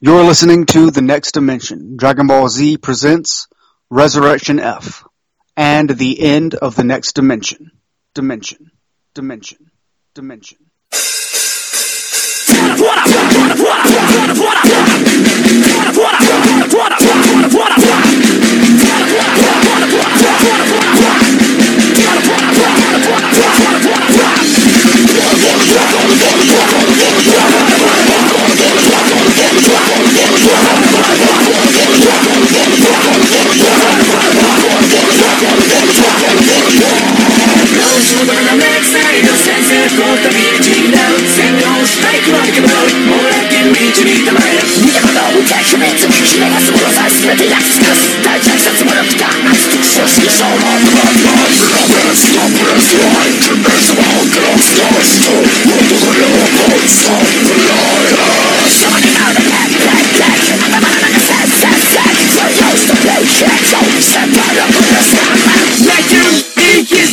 You're listening to The Next Dimension. Dragon Ball Z presents Resurrection F and the end of the next dimension. Dimension. Dimension. Dimension. Yeah! Sudan a megszállít a szenszert Kort a végigcsinál Szennyos, melyik van kiből Molekin mécsinítem el Ugyanaz a utcás Mécem és üveg a szomor az ászmet Egy ászkasz Tárgyság szent a kitán Áztuk soszi és a hatban a hangrasz, lasztó Mondok a lopot, szamlaj a pen, pen, pen the We're used to play tricks Don't the Make you eat his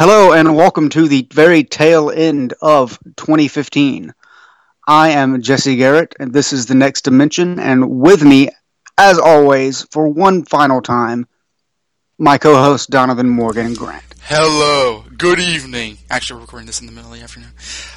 Hello and welcome to the very tail end of 2015. I am Jesse Garrett and this is the next dimension and with me as always for one final time my co-host Donovan Morgan Grant. Hello, good evening. Actually, we're recording this in the middle of the afternoon.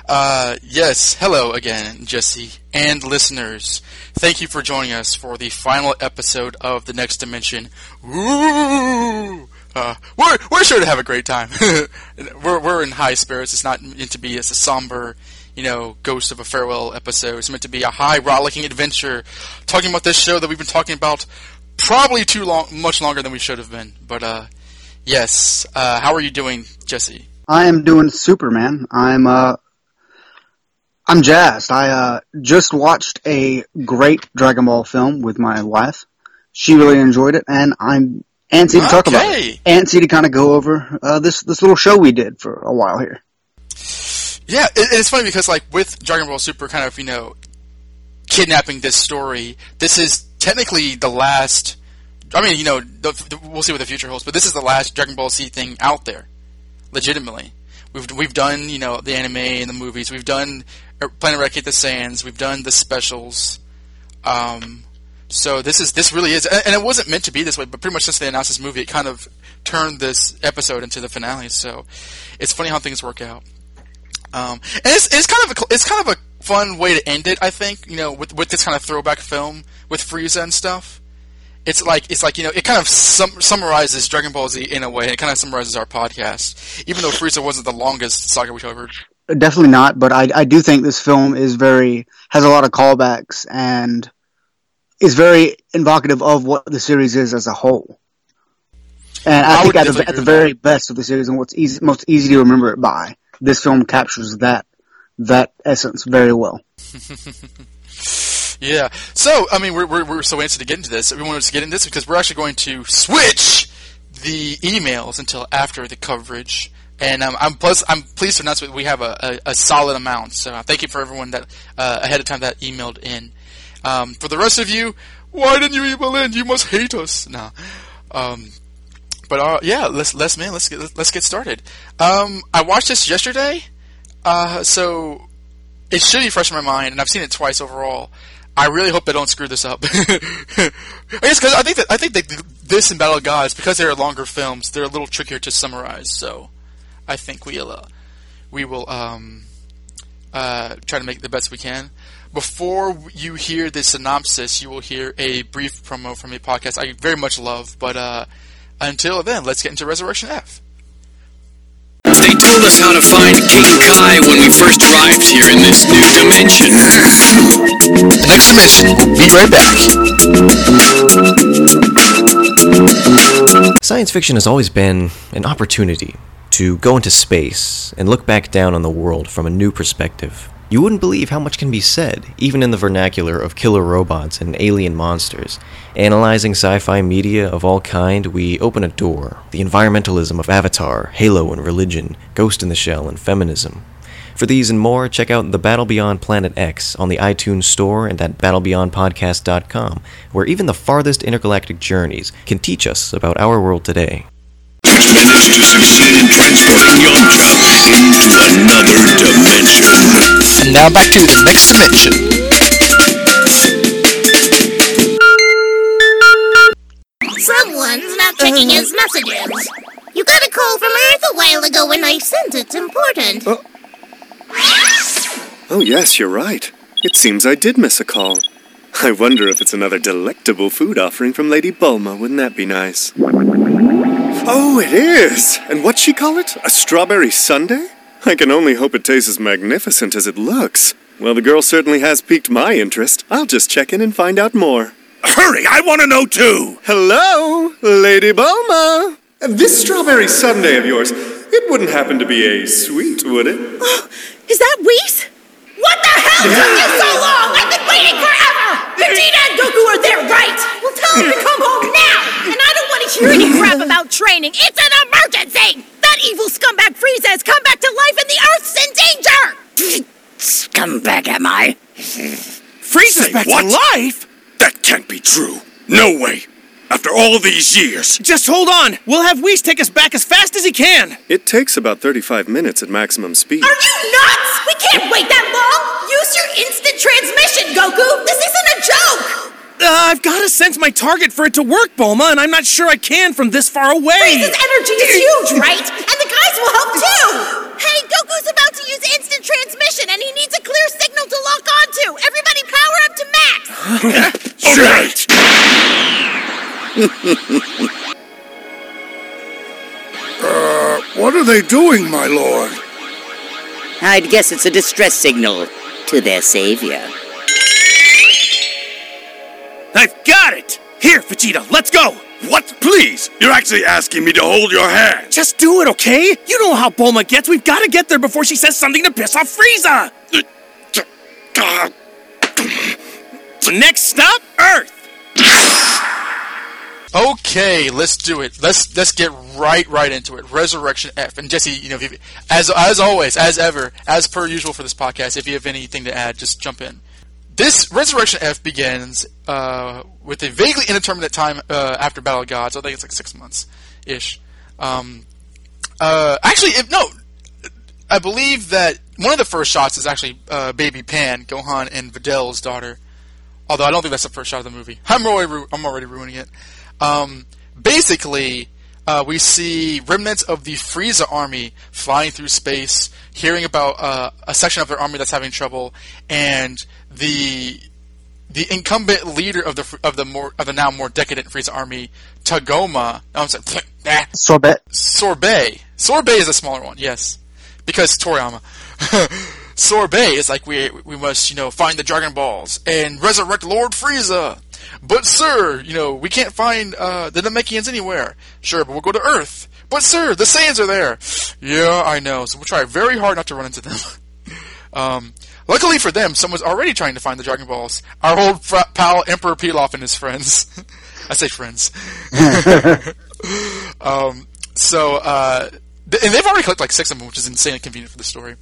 Uh, yes, hello again, Jesse and listeners. Thank you for joining us for the final episode of the Next Dimension. Woo! Uh, we're we're sure to have a great time. we're we're in high spirits. It's not meant to be as a somber, you know, ghost of a farewell episode. It's meant to be a high rollicking adventure, talking about this show that we've been talking about probably too long, much longer than we should have been. But uh, yes, uh, how are you doing, Jesse? I am doing Superman. I'm uh, I'm jazzed. I uh, just watched a great Dragon Ball film with my wife. She really enjoyed it, and I'm antsy to talk about it. Antsy to kind of go over uh, this this little show we did for a while here. Yeah, it, it's funny because like with Dragon Ball Super, kind of you know, kidnapping this story. This is technically the last. I mean, you know, the, the, we'll see what the future holds, but this is the last Dragon Ball Z thing out there, legitimately. We've we've done you know the anime and the movies. We've done Plan to Eradicate the Saiyans. We've done the specials. Um, so this is this really is, and it wasn't meant to be this way. But pretty much since they announced this movie, it kind of turned this episode into the finale. So it's funny how things work out. Um, and it's it's kind of a, it's kind of a fun way to end it. I think you know with with this kind of throwback film with Frieza and stuff. It's like it's like you know it kind of sum, summarizes Dragon Ball Z in a way. It kind of summarizes our podcast, even though Frieza wasn't the longest saga we covered. Definitely not, but I I do think this film is very has a lot of callbacks and is very evocative of what the series is as a whole. And I, I think at the, at the very best of the series and what's easy, most easy to remember it by, this film captures that that essence very well. yeah. So, I mean, we're, we're, we're so anxious to get into this. We wanted to get into this because we're actually going to switch the emails until after the coverage. And um, I'm plus I'm pleased to announce that we have a, a, a solid amount. So uh, thank you for everyone that uh, ahead of time that emailed in. Um, for the rest of you, why didn't you email in? You must hate us. No. Um, but uh, yeah, let's let's man, let's get let's get started. Um, I watched this yesterday, uh, so it should be fresh in my mind, and I've seen it twice overall. I really hope they don't screw this up. I guess because I think that I think that this and Battle of Gods because they're longer films, they're a little trickier to summarize. So I think we'll uh, we will um, uh, try to make the best we can before you hear the synopsis, you will hear a brief promo from a podcast I very much love. But uh, until then, let's get into Resurrection F. They told us how to find King Kai when we first arrived here in this new dimension. The next dimension. Be right back. Science fiction has always been an opportunity to go into space and look back down on the world from a new perspective. You wouldn't believe how much can be said, even in the vernacular of killer robots and alien monsters. Analyzing sci fi media of all kind, we open a door. The environmentalism of Avatar, Halo and religion, Ghost in the Shell, and feminism. For these and more, check out The Battle Beyond Planet X on the iTunes Store and at battlebeyondpodcast.com, where even the farthest intergalactic journeys can teach us about our world today. Succeed in transporting into another dimension. And now back to the next dimension. Someone's not checking his messages. You got a call from Earth a while ago and I sent it. Important. Oh. oh, yes, you're right. It seems I did miss a call. I wonder if it's another delectable food offering from Lady Bulma. Wouldn't that be nice? Oh, it is! And what'd she call it? A strawberry sundae? I can only hope it tastes as magnificent as it looks. Well, the girl certainly has piqued my interest. I'll just check in and find out more. Hurry, I want to know too! Hello, Lady Bulma! This strawberry sundae of yours, it wouldn't happen to be a sweet, would it? Oh, is that Whis? What the hell took you so long? I've been waiting forever! Vegeta and Goku are there, right? Well, tell them to come home now! And I don't want to hear any crap about training. It's an emergency! That evil scumbag Frieza has come back to life and the Earth's in danger! scumbag, am I? Frieza's back what? to life? That can't be true. No way. After all these years. Just hold on. We'll have Whis take us back as fast as he can. It takes about 35 minutes at maximum speed. Are you nuts? We can't wait that long! Use your instant transmission, Goku! This isn't a joke! Uh, I've got to sense my target for it to work, Bulma, and I'm not sure I can from this far away. Frieza's energy is huge, right? And the guys will help too! Hey, Goku's about to use instant transmission and he needs a clear signal to lock onto! Everybody power up to max! Right. uh, what are they doing, my lord? I'd guess it's a distress signal to their savior. I've got it! Here, Vegeta, let's go! What? Please! You're actually asking me to hold your hand. Just do it, okay? You know how Bulma gets. We've got to get there before she says something to piss off Frieza! So next stop, Earth! Okay, let's do it. Let's let's get right right into it. Resurrection F and Jesse, you know, if you, as as always, as ever, as per usual for this podcast, if you have anything to add, just jump in. This Resurrection F begins uh, with a vaguely indeterminate time uh, after Battle of Gods. So I think it's like six months ish. Um, uh, actually, if, no, I believe that one of the first shots is actually uh, Baby Pan, Gohan and Videl's daughter. Although I don't think that's the first shot of the movie. I'm already, ru- I'm already ruining it. Um, basically, uh, we see remnants of the Frieza army flying through space, hearing about uh, a section of their army that's having trouble, and the the incumbent leader of the of the more of the now more decadent Frieza army, Tagoma. No, I'm sorry, nah, Sorbet. Sorbet. Sorbet is a smaller one, yes, because Toriyama. Sorbet is like we we must you know find the Dragon Balls and resurrect Lord Frieza. But sir, you know we can't find uh, the Namekians anywhere. Sure, but we'll go to Earth. But sir, the Saiyans are there. Yeah, I know. So we'll try very hard not to run into them. um, luckily for them, someone's already trying to find the Dragon Balls. Our old fr- pal Emperor Pilaf and his friends. I say friends. um, so, uh, th- and they've already collected like six of them, which is insanely convenient for the story.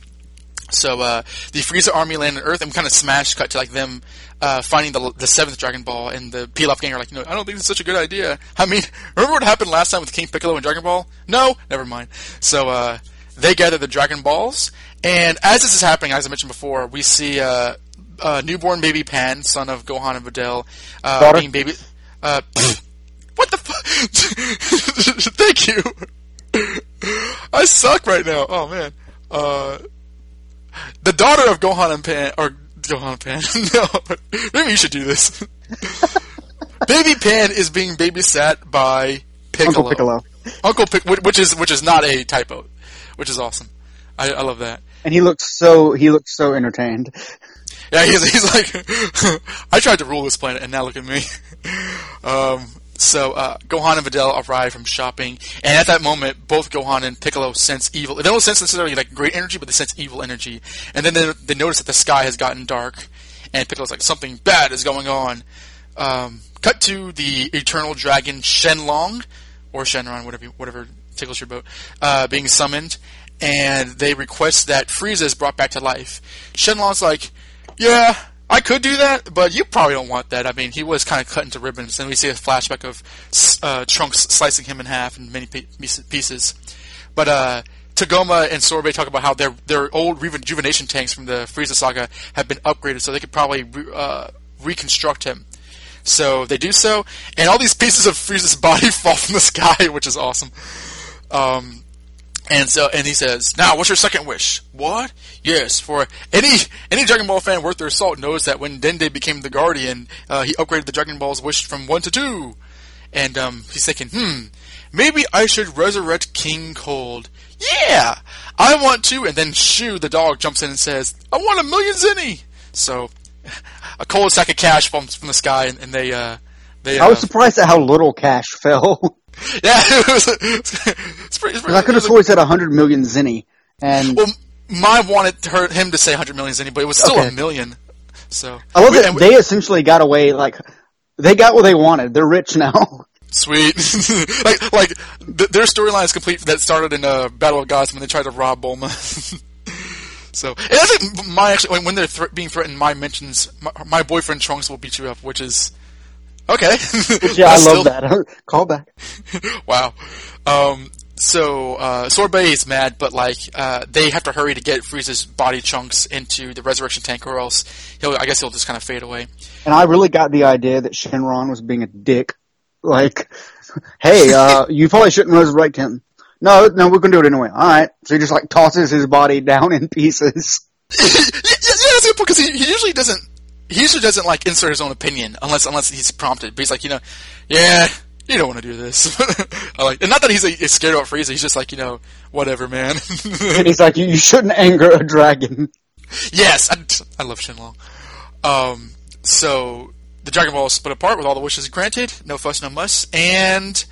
So uh, the Frieza army land on Earth, and we kind of smash cut to like them uh, finding the the seventh Dragon Ball, and the Pilaf gang are like, no, I don't think it's such a good idea. I mean, remember what happened last time with King Piccolo and Dragon Ball? No, never mind. So uh, they gather the Dragon Balls, and as this is happening, as I mentioned before, we see uh, uh, newborn baby Pan, son of Gohan and Videl, uh, being baby. Uh, what the fuck? Thank you. I suck right now. Oh man. Uh, the daughter of Gohan and Pan, or Gohan and Pan. no, maybe you should do this. Baby Pan is being babysat by Piccolo. Uncle Piccolo. Uncle Pic, which which is which is not a typo. which is awesome. I, I love that. And he looks so he looks so entertained. Yeah, he's, he's like, I tried to rule this planet, and now look at me. um, so uh, Gohan and Videl arrive from shopping, and at that moment, both Gohan and Piccolo sense evil. They don't sense necessarily like great energy, but they sense evil energy. And then they, they notice that the sky has gotten dark, and Piccolo's like, something bad is going on. Um, cut to the Eternal Dragon Shenlong, or Shenron, whatever whatever tickles your boat, uh, being summoned, and they request that Frieza is brought back to life. Shenlong's like, yeah, I could do that, but you probably don't want that. I mean, he was kind of cut into ribbons, and we see a flashback of uh, Trunks slicing him in half in many pieces. But uh, Tagoma and Sorbet talk about how their their old rejuvenation tanks from the Frieza saga have been upgraded, so they could probably re- uh, reconstruct him. So they do so, and all these pieces of Frieza's body fall from the sky, which is awesome. Um, and so, and he says, "Now, what's your second wish?" What? Yes, for any any Dragon Ball fan worth their salt knows that when Dende became the Guardian, uh, he upgraded the Dragon Ball's wish from one to two. And um, he's thinking, hmm, maybe I should resurrect King Cold. Yeah, I want to. And then Shu, the dog, jumps in and says, "I want a million zeni." So, a cold sack of cash falls from the sky, and, and they uh, they. I was uh, surprised at how little cash fell. Yeah, it was, it's pretty, it's pretty, I could have sworn he said hundred million zeni, and well, mine wanted her, him to say hundred million zeni, but it was still Okay. a million. So I love we- that we- they essentially got away. Like they got what they wanted. They're rich now. Sweet, like like th- their storyline is complete. That started in uh, Battle of Gods when they tried to rob Bulma. so, and I think my actually when- they're thr being threatened, my mentions my, my boyfriend Trunks will beat you up, which is okay. yeah, I love still- that. Call back. wow. Um, so uh, Sorbet is mad, but like uh, they have to hurry to get Frieza's body chunks into the resurrection tank, or else he'll. I guess he'll just kind of fade away. And I really got the idea that Shenron was being a dick. Like, hey, uh, you probably shouldn't resurrect him. No, no, we're gonna do it anyway. Alright. So he just like tosses his body down in pieces. yeah, yeah, that's good because he, he usually doesn't. He usually doesn't like insert his own opinion unless unless he's prompted. But he's like, you know, yeah, you don't want to do this. I like, and not that he's, like, he's scared about Frieza. He's just like, you know, whatever, man. And he's like, you, you shouldn't anger a dragon. yes, I, I love Shenlong. Um, so the Dragon Ball is split apart with all the wishes granted. No fuss, no muss. And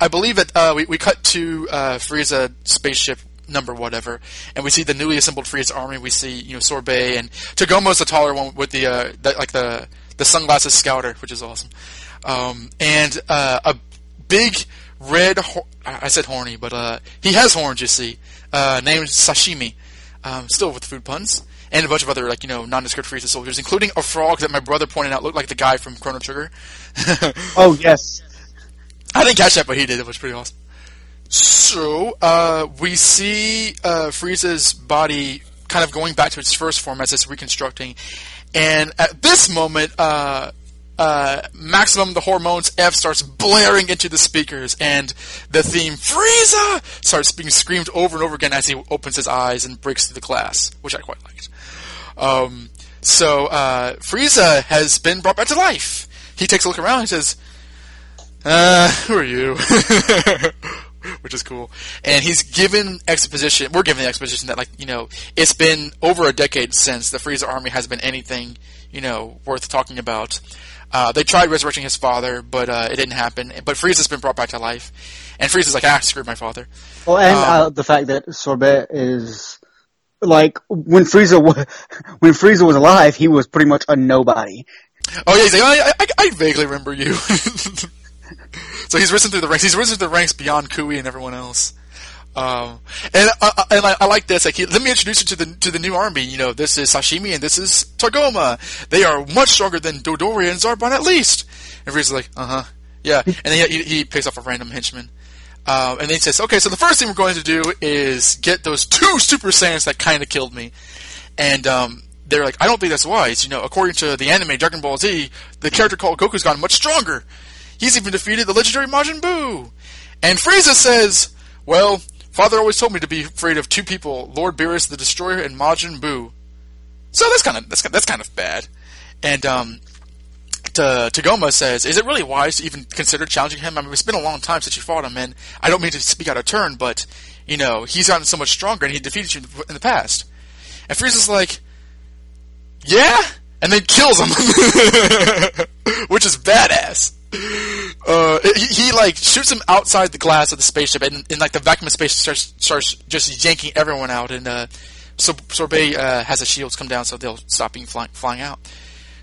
I believe that uh, we we cut to uh, Frieza spaceship number whatever, and we see the newly assembled Frieza army. We see you know Sorbet and Tagoma's the taller one with the, uh, the like the the sunglasses scouter, which is awesome. Um, and uh, a big red. Ho- I I said horny, but uh, he has horns. You see, uh, named Sashimi. Um, still with food puns. And a bunch of other, like, you know, nondescript Frieza soldiers, including a frog that my brother pointed out looked like the guy from Chrono Trigger. Oh yes. I didn't catch that, but he did. It was pretty awesome. So, uh, we see uh, Frieza's body kind of going back to its first form as it's reconstructing. And at this moment, uh, uh, Maximum the Hormones F starts blaring into the speakers, and the theme Frieza starts being screamed over and over again as he opens his eyes and breaks through the glass, which I quite liked. Um, so uh, Frieza has been brought back to life. He takes a look around and says, uh, who are you? Which is cool. And he's given exposition, we're given the exposition that, like, you know, it's been over a decade since the Frieza army has been anything, you know, worth talking about. Uh, they tried resurrecting his father, but uh, it didn't happen. But Frieza's been brought back to life. And Frieza's like, ah, screw my father. Well, and Um, uh, the fact that Sorbet is like when Frieza wa- when Frieza was alive, he was pretty much a nobody. Oh yeah, he's like, I, I, I vaguely remember you. so he's risen through the ranks. He's risen through the ranks beyond Cui and everyone else. Um, and uh, and I, I like this. Like, he, let me introduce you to the to the new army. You know, this is Sashimi and this is Tagoma. They are much stronger than Dodori and Zarbon at least. And Frieza's like, uh huh, yeah. And then he, he picks off a random henchman. Um, and he says, okay, so the first thing we're going to do is get those two Super Saiyans that kind of killed me. And um, they're like, I don't think that's wise. You know, according to the anime Dragon Ball Z, the character called Goku's gotten much stronger. He's even defeated the legendary Majin Buu. And Frieza says, well, father always told me to be afraid of two people, Lord Beerus the Destroyer and Majin Buu. So that's kind of that's, that's kind of bad. And um, Tagoma says, "Is it really wise to even consider challenging him? I mean, it's been a long time since you fought him, and I don't mean to speak out of turn, but you know, he's gotten so much stronger, and he defeated you in the past." And Frieza's like, "Yeah," and then kills him, which is badass. Uh, he, he like shoots him outside the glass of the spaceship, and, and like the vacuum of space starts starts just yanking everyone out, and uh, so Sorbet uh, has the shields come down so they'll stop being flying flying out.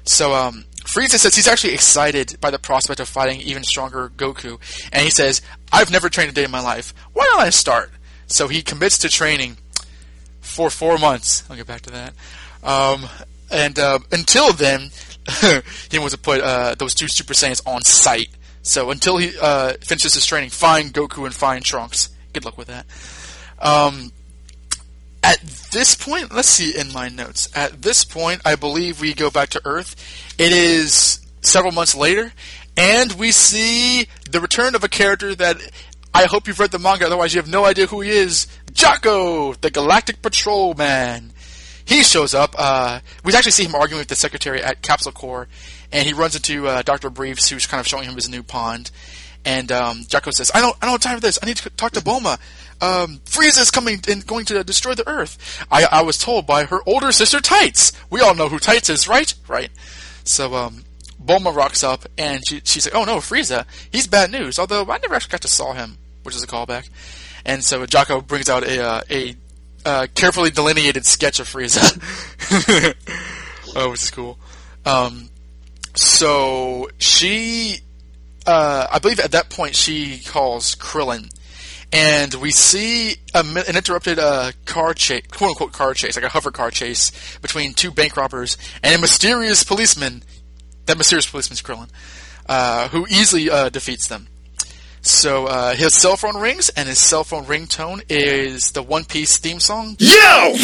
So um, Frieza says he's actually excited by the prospect of fighting even stronger Goku, and he says, "I've never trained a day in my life. Why don't I start?" So he commits to training for four months. I'll get back to that. Um, and uh, until then, he wants to put uh, those two Super Saiyans on site. So until he uh, finishes his training, find Goku and find Trunks. Good luck with that. Um, at this point, let's see in my notes. At this point, I believe we go back to Earth. It is several months later, and we see the return of a character that I hope you've read the manga, otherwise you have no idea who he is. Jaco, the Galactic Patrolman. He shows up. Uh, we actually see him arguing with the secretary at Capsule Corp, and he runs into uh, Doctor Briefs, who's kind of showing him his new pond. And um, Jaco says, "I don't, I don't have time for this. I need to talk to Bulma. Um, Frieza is coming and going to destroy the Earth. I, I was told by her older sister Tights. We all know who Tights is, right? Right. So um, rocks up, and she, she's like, "Oh no, Frieza, he's bad news." Although I never actually got to saw him, which is a callback. And so Jaco brings out a uh, a uh, carefully delineated sketch of Frieza, oh, which is cool. Um, so she, uh, I believe at that point she calls Krillin, and we see a, an interrupted uh, car chase, quote unquote car chase, like a hover car chase between two bank robbers and a mysterious policeman. That mysterious policeman's Krillin, uh, who easily uh, defeats them. So uh, his cell phone rings, and his cell phone ringtone is the One Piece theme song. Yo! Don't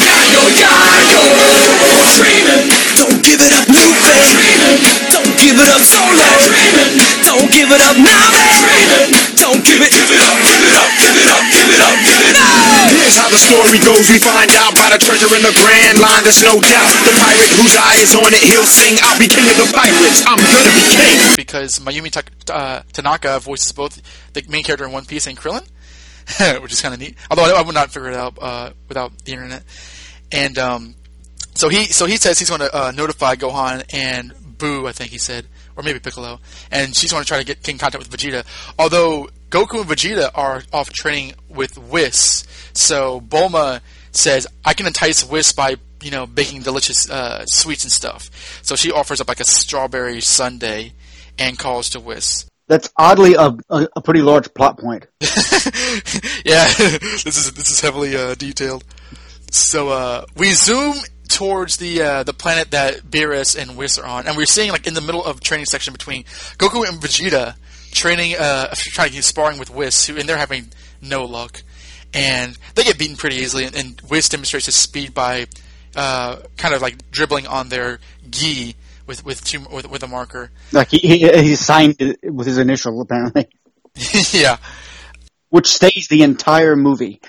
give it up, Dreaming! Don't give it up, solo! Don't give it up! Don't give it, give it up, give it up, give it up, give it up, give it up! Here's how the story goes. We find out about a treasure in the Grand Line. There's no doubt. The pirate whose eye is on it, he'll sing. I'll be king of the pirates. I'm gonna be king. Because Mayumi Ta- uh, Tanaka voices both the main character in One Piece and Krillin, which is kind of neat. Although I, I, would not figure it out uh, without the internet. And um, so he so he says he's going to uh, notify Gohan and Boo, I think he said, or maybe Piccolo, and she's going to try to get in contact with Vegeta. Although Goku and Vegeta are off training with Whis, so Bulma says I can entice Whis by you know baking delicious uh, sweets and stuff. So she offers up like a strawberry sundae and calls to Whis. That's oddly a, a, a pretty large plot point. yeah, this is this is heavily uh, detailed. So uh, we zoom towards the uh, the planet that Beerus and Whis are on, and we're seeing like in the middle of training section between Goku and Vegeta training, uh, trying to sparring with Whis, who and they're having no luck, and they get beaten pretty easily. And, and Whis demonstrates his speed by uh, kind of like dribbling on their gi with with two, with, with a marker. Like he, he he signed it with his initial apparently. yeah, which stays the entire movie.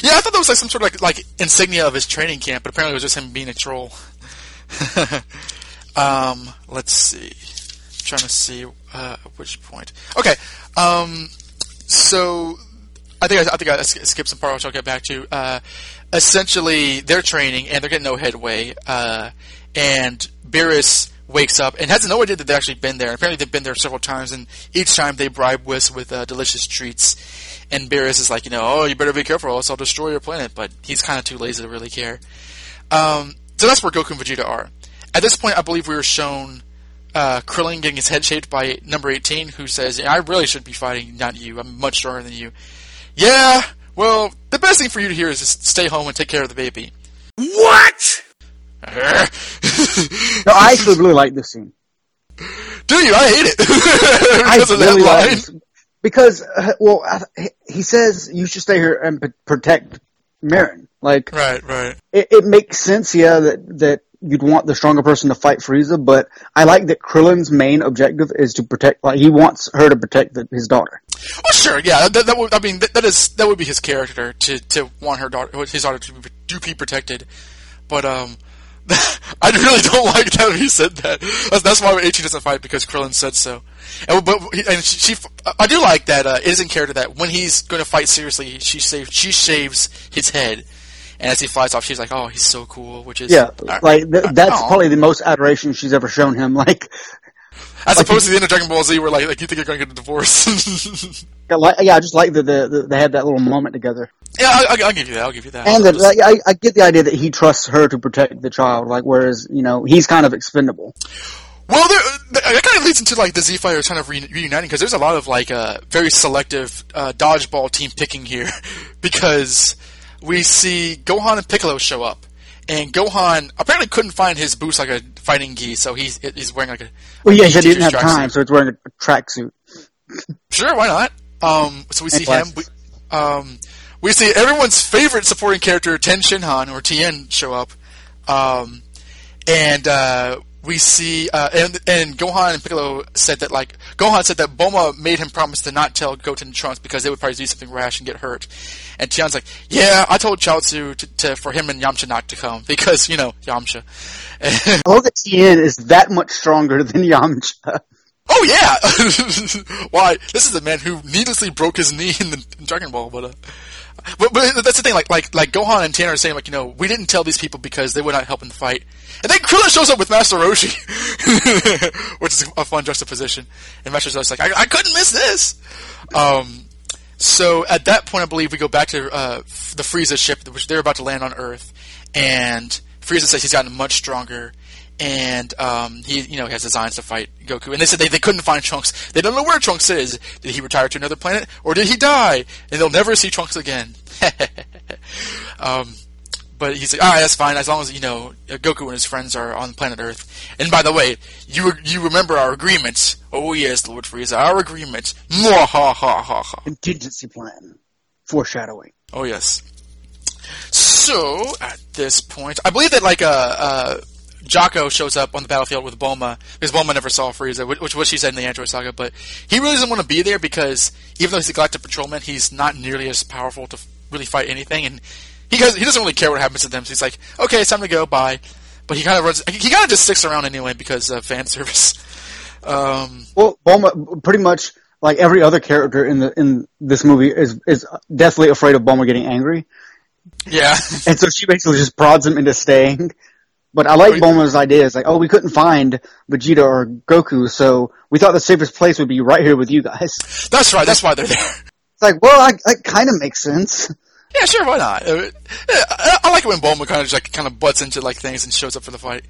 Yeah, I thought that was like some sort of like like insignia of his training camp, but apparently it was just him being a troll. um, let's see. Trying to see uh, which point. Okay, um, so I think I, I think I skipped some part which I'll get back to. Uh, essentially, they're training and they're getting no headway. Uh, and Beerus wakes up and has no idea that they've actually been there. Apparently, they've been there several times, and each time they bribe Whis with uh, delicious treats. And Beerus is like, you know, oh, you better be careful, else I'll destroy your planet. But he's kind of too lazy to really care. Um, so that's where Goku and Vegeta are. At this point, I believe we were shown uh, Krillin getting his head shaped by number 18, who says, I really should be fighting, not you. I'm much stronger than you. Yeah, well, the best thing for you to hear is just stay home and take care of the baby. What? no, I actually really like this scene. Do you? I hate it. I really like this. Because, uh, well, he says you should stay here and p- protect Marron. Like, right, right. It, it makes sense, yeah, that that you'd want the stronger person to fight Frieza, but I like that Krillin's main objective is to protect. Like, he wants her to protect the, his daughter. Well, sure, yeah. That, that would, I mean, that, that is that would be his character to to want her daughter, his daughter to be, to be protected. But um, I really don't like that he said that. That's, that's why Ichi doesn't fight because Krillin said so. And but and she, she I do like that uh, it is in character that when he's going to fight seriously, she saves she shaves his head, and as he flies off, she's like, "Oh, he's so cool," which is Yeah, uh, like th- that's aw. probably the most adoration she's ever shown him. Like, as opposed to the end of Dragon Ball Z, where like like you think you're going to get a divorce. Like- yeah, I just like that the, the, they had that little moment together. yeah, I, I, I'll give you that. I'll give you that. And I'll just- like, I, I get the idea that he trusts her to protect the child, like whereas you know he's kind of expendable. Well, there, that kind of leads into like the Z Fighters kind of re- reuniting because there's a lot of like uh, very selective uh, dodgeball team picking here because we see Gohan and Piccolo show up, and Gohan apparently couldn't find his boots like a fighting gi, so he's he's wearing like a Well, yeah, he didn't have time, so it's wearing a tracksuit. Sure, why not? Um, so we see him. We, um, we see everyone's favorite supporting character, Ten Shinhan or Tien, show up, um, and uh, we see uh, and and Gohan and Piccolo said that like Gohan said that Bulma made him promise to not tell Goten and Trunks because they would probably do something rash and get hurt, and Tien's like, yeah, I told Chaozu to, to for him and Yamcha not to come because you know Yamcha. Love that Tien is that much stronger than Yamcha. Oh yeah! Why? This is the man who needlessly broke his knee in, the, in Dragon Ball, but, uh, but but that's the thing. Like like like Gohan and Tanner are saying like you know we didn't tell these people because they would not help in the fight, and then Krillin shows up with Master Roshi, which is a fun juxtaposition. And Master Roshi's like I, I couldn't miss this. Um, so at that point, I believe we go back to uh, the Frieza ship, which they're about to land on Earth, and Frieza says he's gotten much stronger, and um, he, you know, he has designs to fight Goku. And they said they, they couldn't find Trunks. They don't know where Trunks is. Did he retire to another planet, or did he die? And they'll never see Trunks again. um, but he's like, all right, that's fine, as long as you know Goku and his friends are on planet Earth. And by the way, you you remember our agreement? Oh yes, Lord Frieza, our agreement. Mwah, ha ha ha ha. Contingency plan. Foreshadowing. Oh yes. So at this point, I believe that like uh, uh, Jaco shows up on the battlefield with Bulma because Bulma never saw Frieza, which, which was what she said in the Android Saga. But he really doesn't want to be there because even though he's a Galactic Patrolman, he's not nearly as powerful to really fight anything, and he does, he doesn't really care what happens to them. So he's like, okay, it's time to go, bye. But he kind of runs. He kind of just sticks around anyway because of fan service. Um, Well, Bulma, pretty much like every other character in the in this movie is is deathly afraid of Bulma getting angry, yeah. and so she basically just prods him into staying. But I like Bulma's idea. It's like, oh, we couldn't find Vegeta or Goku, so we thought the safest place would be right here with you guys. That's right. That's why they're there. It's like, well, I, that kind of makes sense. Yeah, sure, why not? I, I like it when Bulma kind of just, like kind of butts into like things and shows up for the fight.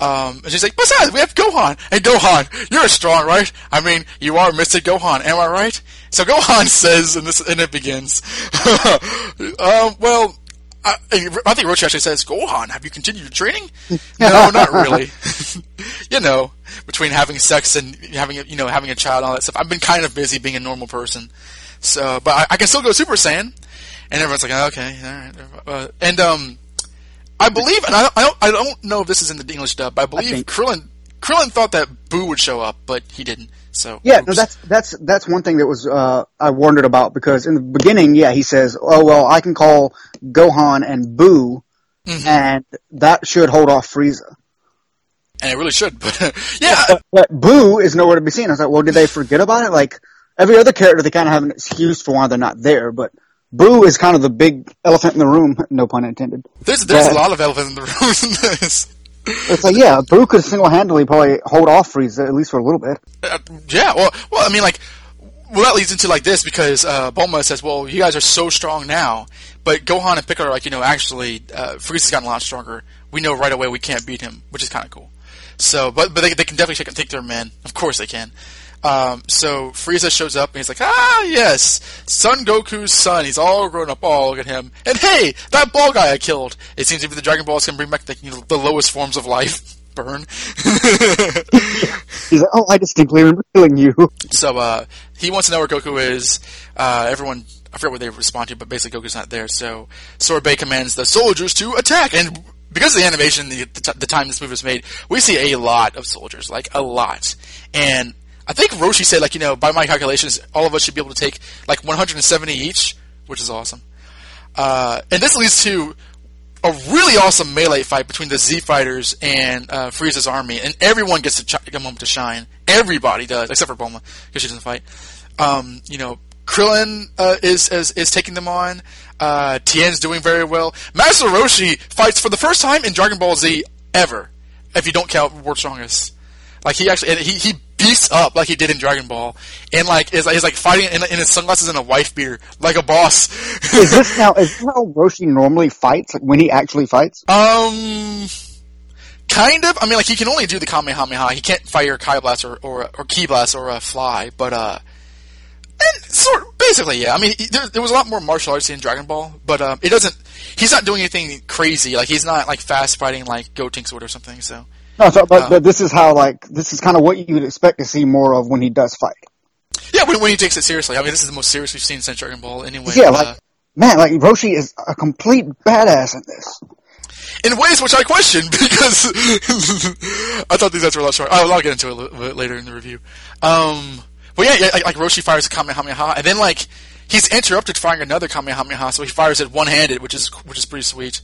Um, and she's like, besides, we have Gohan. Hey, Gohan, you're strong, right? I mean, you are Mr. Gohan, am I right? So Gohan says, and this and it begins. um, well, I, I think Roshi actually says, Gohan, have you continued your training? no, not really. you know, between having sex and having, a- you know, having a child and all that stuff, I've been kind of busy being a normal person. So, but I, I can still go Super Saiyan. And everyone's like, "Oh, okay, all right. Uh, and um, I believe, and I don't, I don't, I don't know if this is in the English dub, but I believe think- Krillin, Krillin thought that Boo would show up, but he didn't. So Yeah, no, that's that's that's one thing that was uh, I wondered about because in the beginning, yeah, he says, "Oh well, I can call Gohan and Boo, Mhm. and that should hold off Frieza." and it really should. But yeah, But, but Boo is nowhere to be seen. I was like, well, did they forget about it? Like every other character, they kind of have an excuse for why they're not there, but Boo is kind of the big elephant in the room. No pun intended. there's there's a lot of elephants in the room in this. It's like, yeah, Boo could single-handedly probably hold off Frieza at least for a little bit. Uh, yeah, well, well, I mean, like, well, that leads into like this because uh, Bulma says, "Well, you guys are so strong now," but Gohan and Piccolo are like, you know, actually, uh, Frieza's gotten a lot stronger. We know right away we can't beat him, which is kind of cool. So, but but they, they can definitely take, take their men. Of course they can. Um, so Frieza shows up and he's like, "Ah, yes, Son Goku's son. He's all grown up. Oh, look at him! And hey, that ball guy I killed. It seems to be the Dragon Balls can bring back the, you know, the lowest forms of life." Burn. He's like, oh, I distinctly remember killing you. So uh, he wants to know where Goku is. Uh, everyone, I forget what they respond to, but basically Goku's not there. So Sorbet commands the soldiers to attack, and because of the animation, the, the, t- the time this movie was made, we see a lot of soldiers, like a lot. And I think Roshi said, like you know, by my calculations, all of us should be able to take like 170 each, which is awesome. Uh, and this leads to a really awesome melee fight between the Z fighters and uh, Frieza's army, and everyone gets a, ch- a moment to shine. Everybody does, except for Bulma because she doesn't fight. Um, you know, Krillin uh, is, is is taking them on. Uh, Tien's doing very well. Master Roshi fights for the first time in Dragon Ball Z ever, if you don't count World's Strongest. Like he actually, and he he beats up like he did in Dragon Ball, and like is he's like fighting in, in his sunglasses and a wife beater like a boss. is this now? Is this how Roshi normally fights? Like when he actually fights? Um, kind of. I mean, like he can only do the Kamehameha. He can't fire Kai Blast or or, or Ki Blast or uh, Fly, but uh. And sort basically, yeah. I mean, there, there was a lot more martial arts in Dragon Ball, but um, it doesn't. He's not doing anything crazy. Like he's not like fast fighting like Gotenks or something. So No, so, but, Uh, but this is how like this is kind of what you would expect to see more of when he does fight. yeah, when, when he takes it seriously. I mean, this is the most serious we've seen since Dragon Ball. Anyway, yeah, uh, like man, like Roshi is a complete badass in this. in ways which I question because I thought these guys were a lot short. I'll, I'll get into it a little bit later in the review. Um, but yeah, yeah like, like Roshi fires a Kamehameha, and then like he's interrupted firing another Kamehameha, so he fires it one handed, which is which is pretty sweet.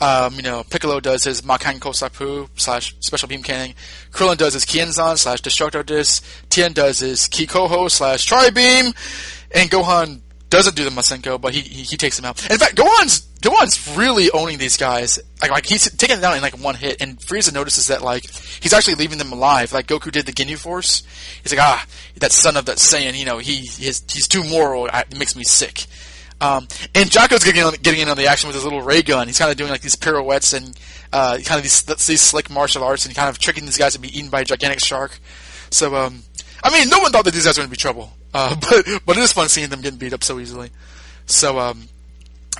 Um, you know, Piccolo does his Makankosappo slash Special Beam Cannon. Krillin does his Kienzan slash Destructo Disc. Tien does his Kikoho slash Tri Beam. And Gohan doesn't do the Masenko, but he, he, he takes him out. In fact, Gohan's, Gohan's really owning these guys. Like, like he's taking them down in like one hit. And Frieza notices that like, he's actually leaving them alive. Like Goku did the Ginyu Force. He's like, ah, that son of that Saiyan, you know, he, his, he's too moral. It makes me sick. Um, and Jaco's getting on, getting in on the action with his little ray gun. He's kind of doing like these pirouettes and uh, kind of these, these slick martial arts and kind of tricking these guys to be eaten by a gigantic shark. So, um, I mean, no one thought that these guys were going to be trouble, uh, but but it is fun seeing them getting beat up so easily. So, um,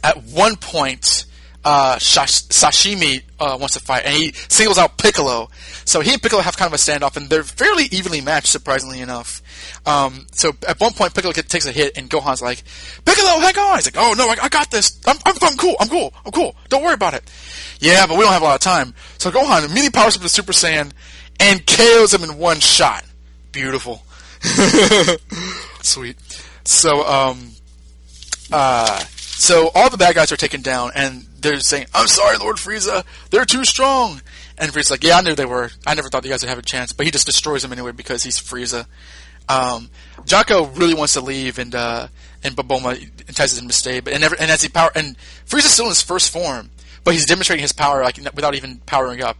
at one point, uh, Shash- Sashimi uh, wants to fight, and he singles out Piccolo. So he and Piccolo have kind of a standoff, and they're fairly evenly matched, surprisingly enough. Um, so at one point, Piccolo takes a hit, and Gohan's like, "Piccolo, hang on!" He's like, "Oh no, I, I got this. I'm, I'm, I'm cool. I'm cool. I'm cool. Don't worry about it." Yeah, but we don't have a lot of time. So Gohan immediately powers up to Super Saiyan and KOs him in one shot. Beautiful. Sweet. So, um, uh, so all the bad guys are taken down, and they're saying, "I'm sorry, Lord Frieza, they're too strong." And Frieza's like, "Yeah, I knew they were. I never thought you guys would have a chance." But he just destroys them anyway because he's Frieza. Um, Jaco really wants to leave, and uh, and Baboma entices him to stay. But and, ever, and as he power and Frieza's still in his first form, but he's demonstrating his power like without even powering up.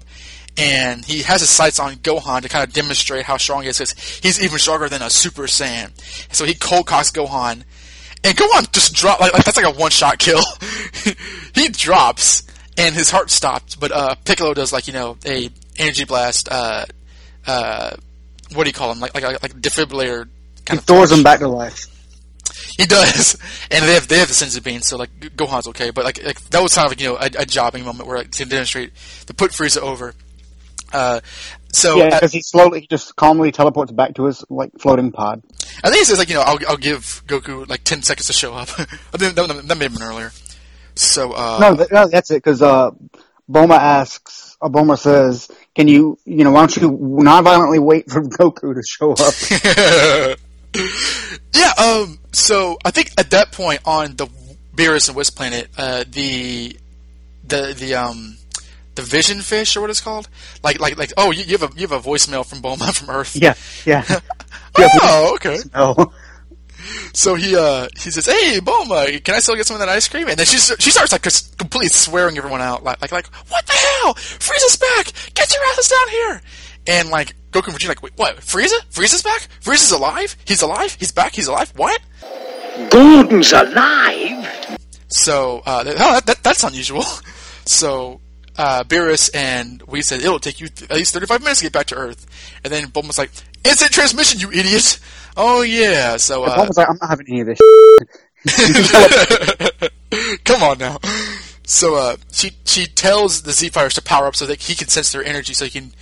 And he has his sights on Gohan to kind of demonstrate how strong he is. 'cause he's even stronger than a Super Saiyan. So he cold cocks Gohan, and Gohan just drop like, like that's like a one shot kill. he drops, and his heart stopped. But uh, Piccolo does like you know a energy blast. Uh, uh, what do you call him? Like like a, like defibrillator. He of throws him back to life. He does, and they have they have the sense of being so like Gohan's okay, but like, like that was kind of like, you know a, a jobbing moment where like, to demonstrate to put Frieza over. Uh, so yeah, because he slowly, he just calmly teleports back to his like floating pod. I think he says like you know I'll I'll give Goku like ten seconds to show up. I think that, that may have been earlier. So uh, no, no, that's it. Because uh, Bulma asks, uh, Bulma says, "Can you, you know, why don't you non-violently wait for Goku to show up?" yeah. Um. So I think at that point on the Beerus and Whis planet, uh, the the the um the vision fish or what it's called, like like like oh you, you have a you have a voicemail from Bulma from Earth. yeah, yeah. Oh, okay. No. So he uh he says, "Hey, Bulma, can I still get some of that ice cream?" And then she she starts like just completely swearing everyone out, like like like what the hell? Frieza's back! Get your asses down here! And like Goku and Vegeta like, wait, what? Frieza? Frieza's back? Frieza's alive? He's alive? He's back? He's alive? What? Gordon's alive? So uh, oh, that, that that's unusual. So uh, Beerus and we said it'll take you th- at least 35 minutes to get back to Earth, and then Bulma's like, "Instant transmission, you idiot!" Oh yeah. So uh, Bulma's like, "I'm not having any of this." Come on now. So uh, she she tells the Z fighters to power up so that he can sense their energy, so he can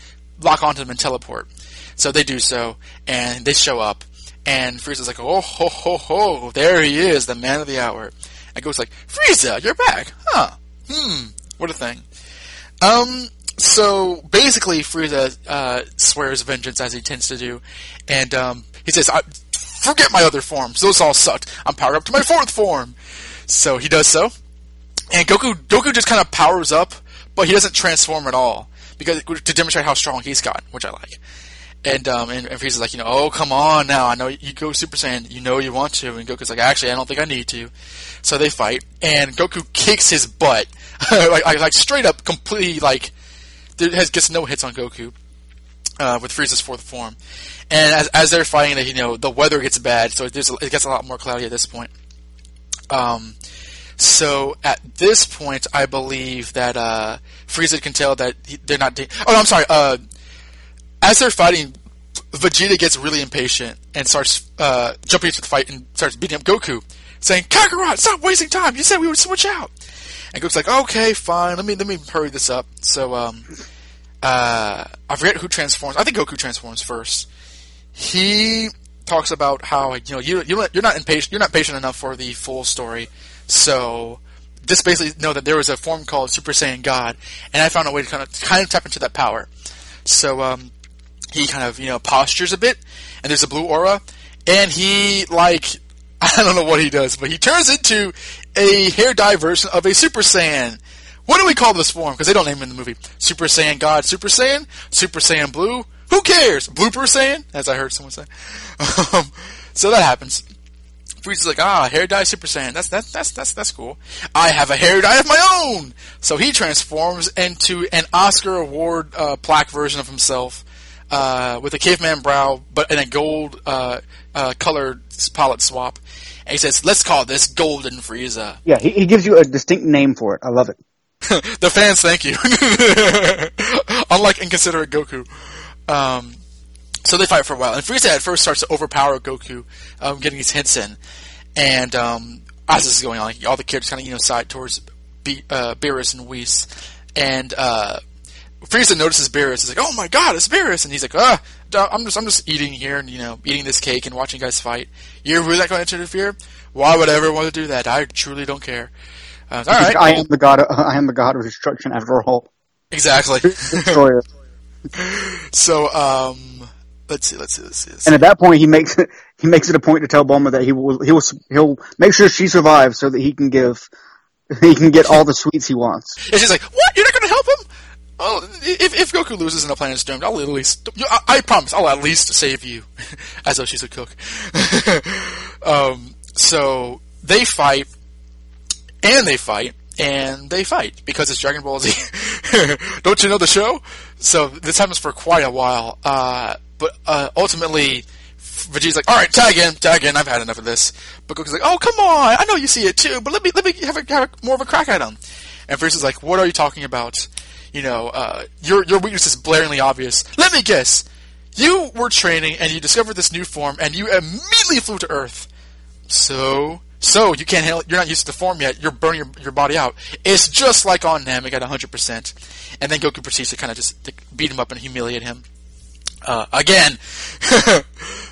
lock onto them and teleport. So they do so, and they show up, and Frieza's like, "Oh ho ho ho! There he is, the man of the hour." And goes like, "Frieza, you're back, huh? Hmm, what a thing." Um. So basically, Frieza uh, swears vengeance as he tends to do, and um, he says, I, "Forget my other forms; those all sucked. I'm powered up to my fourth form." So he does so, and Goku Goku just kind of powers up, but he doesn't transform at all because to demonstrate how strong he's gotten, which I like. And um, and, and Frieza's like, you know, oh come on now, I know you go Super Saiyan, you know you want to, and Goku's like, actually, I don't think I need to. So they fight, and Goku kicks his butt, like, like straight up, completely like, has gets no hits on Goku. Uh, with Frieza's fourth form, and as, as they're fighting, you know the weather gets bad, so there's, it gets a lot more cloudy at this point. Um, so at this point, I believe that uh, Frieza can tell that he, they're not. Oh, no, I'm sorry. Uh, as they're fighting, Vegeta gets really impatient and starts uh, jumping into the fight and starts beating up Goku, saying, "Kakarot, stop wasting time! You said we would switch out." And Goku's like, "Okay, fine. Let me let me hurry this up." So, um, uh, I forget who transforms. I think Goku transforms first. He talks about how you know you you you're not impatient. You're not patient enough for the full story. So just basically know that there was a form called Super Saiyan God, and I found a way to kind of kind of tap into that power. So um, he kind of you know postures a bit, and there's a blue aura, and he like I don't know what he does, but he turns into a hair dye version of a Super Saiyan. What do we call this form? Because they don't name him in the movie. Super Saiyan God, Super Saiyan, Super Saiyan Blue. Who cares? Blooper Saiyan, as I heard someone say. Um, so that happens. Frieza's like, ah, hair dye Super Saiyan. That's that's that's that's that's cool. I have a hair dye of my own. So he transforms into an Oscar award uh, plaque version of himself, uh, with a caveman brow, but in a gold uh, uh, colored palette swap. And he says, "Let's call this Golden Frieza." Yeah, he, he gives you a distinct name for it. I love it. the fans thank you. Unlike inconsiderate Goku. Um, so they fight for a while, and Frieza at first starts to overpower Goku, um, getting his hints in, and um, as this is going on, all the characters kind of you know side towards Be- uh, Beerus and Whis, and uh, Frieza notices Beerus. He's like, "Oh my God, it's Beerus!" And he's like, "Ah, I'm just I'm just eating here and you know eating this cake and watching guys fight. You're really not going to interfere? Why would I ever want to do that? I truly don't care." Uh, all right, I am the god. Of, I am the god of destruction. After all, exactly. Destroyer. so, um, let's see, let's see, let's see. Let's see. And at that point, he makes it, he makes it a point to tell Bulma that he will he will he'll make sure she survives so that he can give he can get all the sweets he wants. And she's like, "What? You're not going to help him?" Oh, if, if Goku loses in the planet's doomed, I'll at least, I, I promise, I'll at least save you. As though she's a cook. um, so, they fight, and they fight, and they fight, because it's Dragon Ball Z. Don't you know the show? So, this happens for quite a while, uh, but, uh, ultimately, Vegeta's like, all right, tag in, tag in. I've had enough of this. But Goku's like, oh, come on, I know you see it too, but let me let me have, a, have a, more of a crack at him. And Frieza's like, what are you talking about? You know, uh, your your weakness is blaringly obvious. Let me guess. You were training and you discovered this new form and you immediately flew to Earth. So, so you can't handle. You're not used to the form yet. You're burning your, your body out. It's just like on Namek at 100. percent And then Goku proceeds to kind of just beat him up and humiliate him uh, again.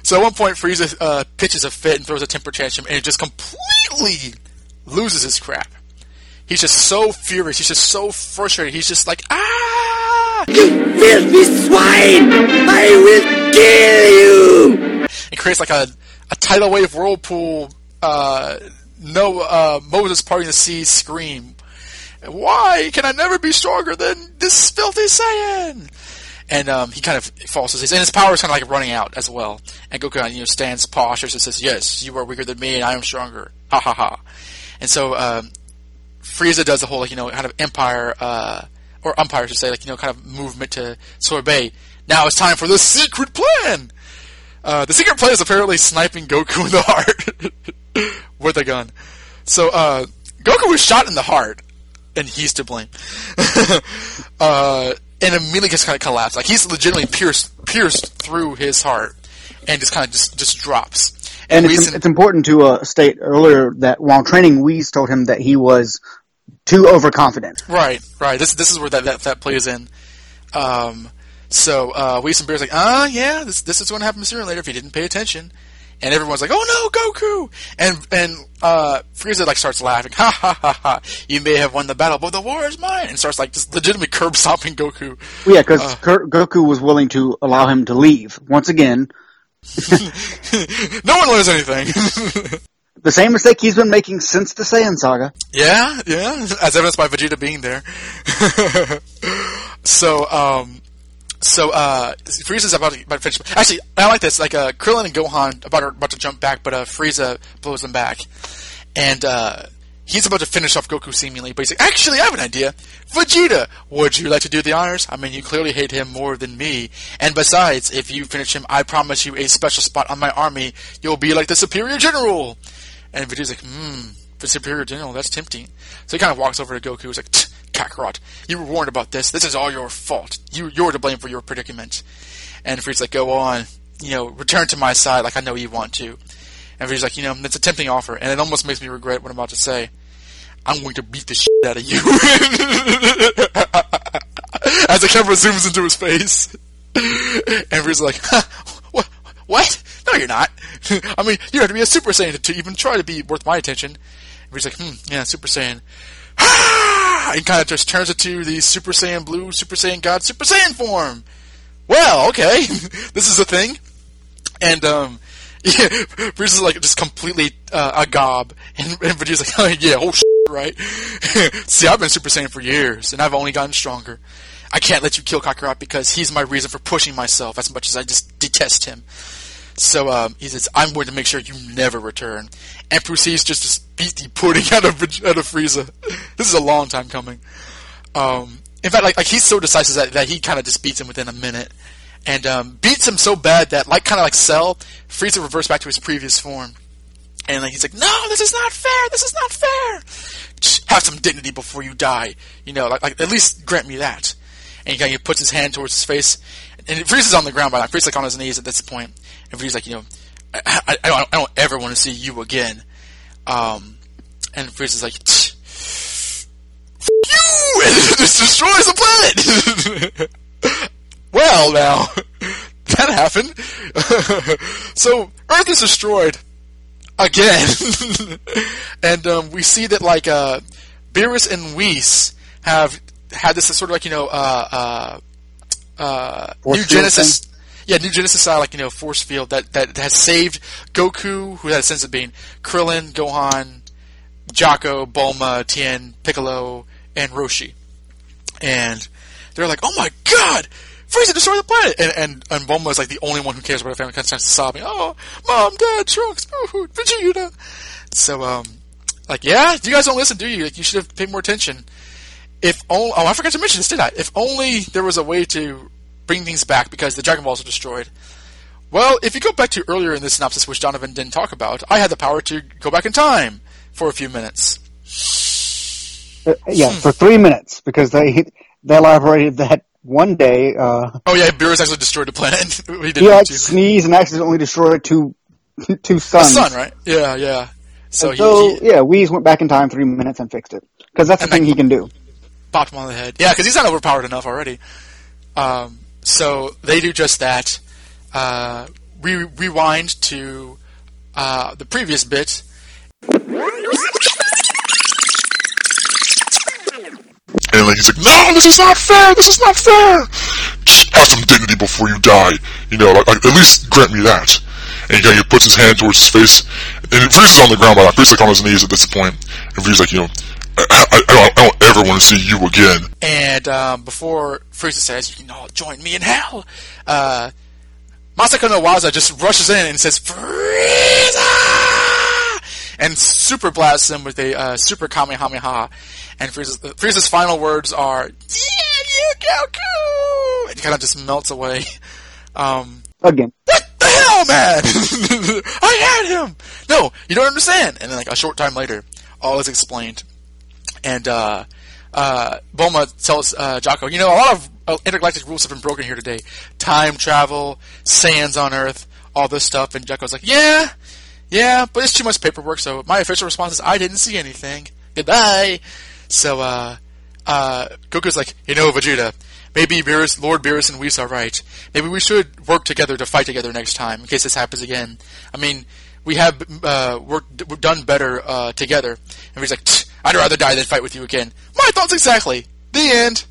so at one point, Frieza uh, pitches a fit and throws a temper tantrum, and it just completely loses his crap. He's just so furious. He's just so frustrated. He's just like, ah! You filthy swine! I will kill you! It creates like a, a tidal wave whirlpool, uh, no, uh, Moses parting the sea scream. Why can I never be stronger than this filthy Saiyan? and um, he kind of falls asleep, and his power is kind of like running out as well. And Goku, you know, stands, postures, and says, "Yes, you are weaker than me, and I am stronger." Ha ha ha! And so um, Frieza does the whole, like, you know, kind of empire, uh, or umpire should say, like, you know, kind of movement to sorbet. Now it's time for the secret plan. Uh, the secret plan is apparently sniping Goku in the heart with a gun. So uh, Goku was shot in the heart, and he's to blame. uh, and immediately just kind of collapsed. Like he's legitimately pierced pierced through his heart, and just kind of just just drops. And, it's, it's, important to uh, state earlier that while training, Whis told him that he was too overconfident. Right, right. This this is where that that, that plays in. Um, so uh, Whis and Beer's like, ah, uh, yeah, this this is going to happen sooner or later if he didn't pay attention. And everyone's like, "Oh no, Goku!" And and uh, Frieza like starts laughing, "Ha ha ha ha! You may have won the battle, but the war is mine!" And starts like just legitimately curb stomping Goku. Yeah, because uh, Goku was willing to allow him to leave once again. No one learns anything. The same mistake he's been making since the Saiyan saga. Yeah, yeah, as evidenced by Vegeta being there. so, um, so uh, Frieza's about to, about to finish. Actually, I like this. Like uh, Krillin and Gohan about to, about to jump back, but uh, Frieza blows them back, and uh, he's about to finish off Goku seemingly. But he's like, "Actually, I have an idea. Vegeta, would you like to do the honors? I mean, you clearly hate him more than me, and besides, if you finish him, I promise you a special spot on my army. You'll be like the superior general." And Vegeta's like, "Hmm." The superior general, that's tempting. So he kind of walks over to Goku. He's like, "Tch, Kakarot, you were warned about this. This is all your fault. You, you're to blame for your predicament. And Frieza's like, go on, you know, return to my side like I know you want to. And Frieza's like, you know, it's a tempting offer, and it almost makes me regret what I'm about to say. I'm going to beat the shit out of you. As the camera zooms into his face. Frieza's like, huh, what? What? No, you're not. I mean, you have to be a Super Saiyan to even try to be worth my attention. Frieza's like, hmm, yeah, Super Saiyan. and kind of just turns it to the Super Saiyan Blue, Super Saiyan God, Super Saiyan form. Well, okay, this is a thing, and um, yeah, Bruce is like just completely uh, a gob, and, and Vegeta's like, oh, yeah, oh shit, right? See, I've been Super Saiyan for years, and I've only gotten stronger. I can't let you kill Kakarot because he's my reason for pushing myself as much as I just detest him. So um, he says, "I'm going to make sure you never return," and proceeds just to beat the pudding out of out of Frieza. This is a long time coming. Um, in fact, like like he's so decisive that, that he kind of just beats him within a minute, and um, beats him so bad that like kind of like Cell, Frieza reverts back to his previous form, and like he's like, "No, this is not fair. This is not fair. Have some dignity before you die. You know, like, like at least grant me that." And he of puts his hand towards his face, and Frieza's on the ground by now. Frieza's like on his knees at this point, and Frieza's like, you know, I, I, I, don't, I don't ever want to see you again. Um, and Frieza's like, you! And destroys the planet! well, now, that happened. so, Earth is destroyed. Again. and um, we see that, like, uh, Beerus and Whis have had this sort of, like, you know, uh, uh, uh, New Genesis. Yeah, New Genesis style, like, you know, force field that, that has saved Goku, who had a sense of being Krillin, Gohan, Jaco, Bulma, Tien, Piccolo, and Roshi. And they're like, oh my god! Frieza destroy the planet! And, and, and Bulma's like the only one who cares about her family, starts sobbing, oh, mom, dad, Trunks, oh, Vegeta! So, um, like, yeah, you guys don't listen, do you? Like, you should have paid more attention. If only, oh, I forgot to mention this, did I? If only there was a way to bring things back because the Dragon Balls are destroyed. Well, if you go back to earlier in the synopsis, which Donovan didn't talk about, I had the power to go back in time for a few minutes. Uh, yeah, for three minutes because they they elaborated that one day uh, Oh yeah, Beerus actually destroyed the planet. he didn't he like sneezed and accidentally destroyed two two A suns. sun, right? Yeah, yeah. So, And so he, he yeah, Whis went back in time three minutes and fixed it because that's the thing he can do. popped him on the head. Yeah, because he's not overpowered enough already. Um, so they do just that. Uh, we rewind to uh, the previous bit. And like he's like, no, this is not fair. This is not fair. Just have some dignity before you die. You know, like, like at least grant me that. And he, kind of puts his hand towards his face, and Frieza's on the ground by now. Like on his knees at this point, and Frieza's like, you know, I, I, I, don't, ever want to see you again. And um, before Frieza says, "You can all join me in hell," uh, Masako no Waza just rushes in and says, "Frieza!" And super blasts him with a uh, super Kamehameha. And Frieza's, Frieza's final words are, Yeah, you, Goku!" And he kind of just melts away. Um, Again, what the hell, man? I had him. No, you don't understand. And then, like a short time later, all is explained. And uh, uh, Bulma tells uh, Jaco, you know, a lot of uh, intergalactic rules have been broken here today. Time travel, sands on Earth, all this stuff. And Jaco's like, yeah, yeah, but it's too much paperwork. So my official response is, I didn't see anything. Goodbye. So uh, uh, Goku's like, you know, Vegeta, maybe Beerus, Lord Beerus and Whis are right. Maybe we should work together to fight together next time in case this happens again. I mean, we have uh, worked, we've done better uh, together. And he's like, I'd rather die than fight with you again. My thoughts exactly. The end.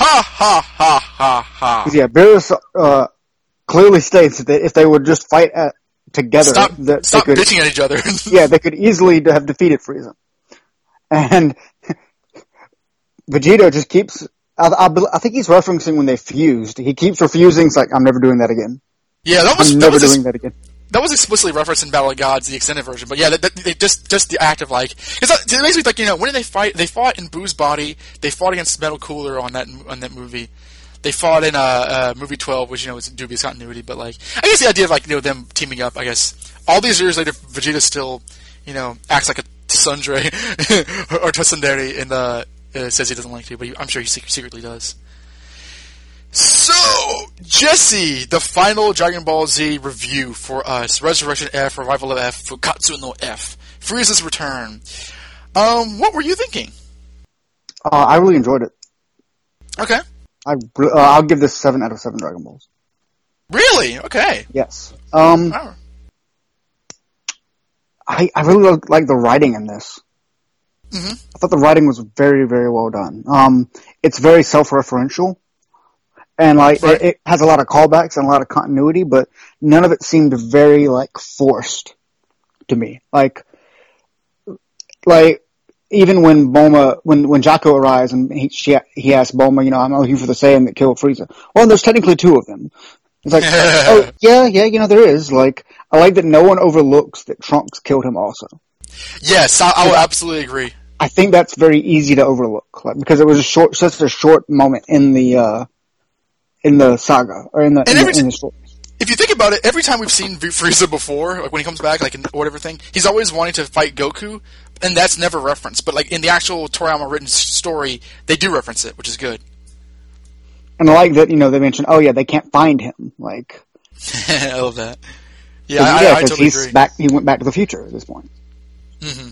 Ha ha ha ha ha. yeah, Beerus uh, clearly states that if they would just fight at, together, Stop, that stop they could, bitching at each other. yeah, they could easily have defeated Frieza. And Vegeta just keeps. I, I, I think he's referencing when they fused. He keeps refusing. It's like I'm never doing that again. yeah, that was I'm never was, doing ex- that again. That was explicitly referenced in Battle of Gods, the extended version. But yeah, they just just the act of like, because it makes me think. You know, when did they fight? They fought in Buu's body. They fought against Metal Cooler on that on that movie. They fought in uh, uh, movie twelve, which you know is dubious continuity. But like, I guess the idea of like you know them teaming up. I guess all these years later, Vegeta still you know acts like a Tsundere or Tsundere and uh, says he doesn't like to, but I'm sure he secretly does. So, Jesse, the final Dragon Ball Z review for us: Resurrection F, Revival of F, Fukkatsu no F, Frieza's Return. Um, what were you thinking? Uh, I really enjoyed it. Okay, I, uh, I'll give this seven out of seven Dragon Balls. really? Okay. Yes. Um. I I really like, the writing in this. Mhm. I thought the writing was very very well done. Um, it's very self-referential, and like Right. it, it has a lot of callbacks and a lot of continuity, but none of it seemed very like forced to me. Like, like even when Bulma, when when Jaco arrives and he she, he asks Bulma, you know, I'm looking for the Saiyan that killed Frieza. Well, there's technically two of them. It's like, oh yeah, yeah, you know, there is. Like, I like that no one overlooks that Trunks killed him also. Yes, I, I would absolutely agree. I think that's very easy to overlook, like, because it was a short, such a short moment in the uh, in the saga or in the, in, every the, in the story. If you think about it, every time we've seen Frieza before, like when he comes back, like in whatever thing, he's always wanting to fight Goku, and that's never referenced. But like in the actual Toriyama written story, they do reference it, which is good. And I like that you know they mentioned, oh yeah, they can't find him. Like, I love that. Yeah, I, I, I 'cause totally he's agree. back. He went back to the future at this point. hmm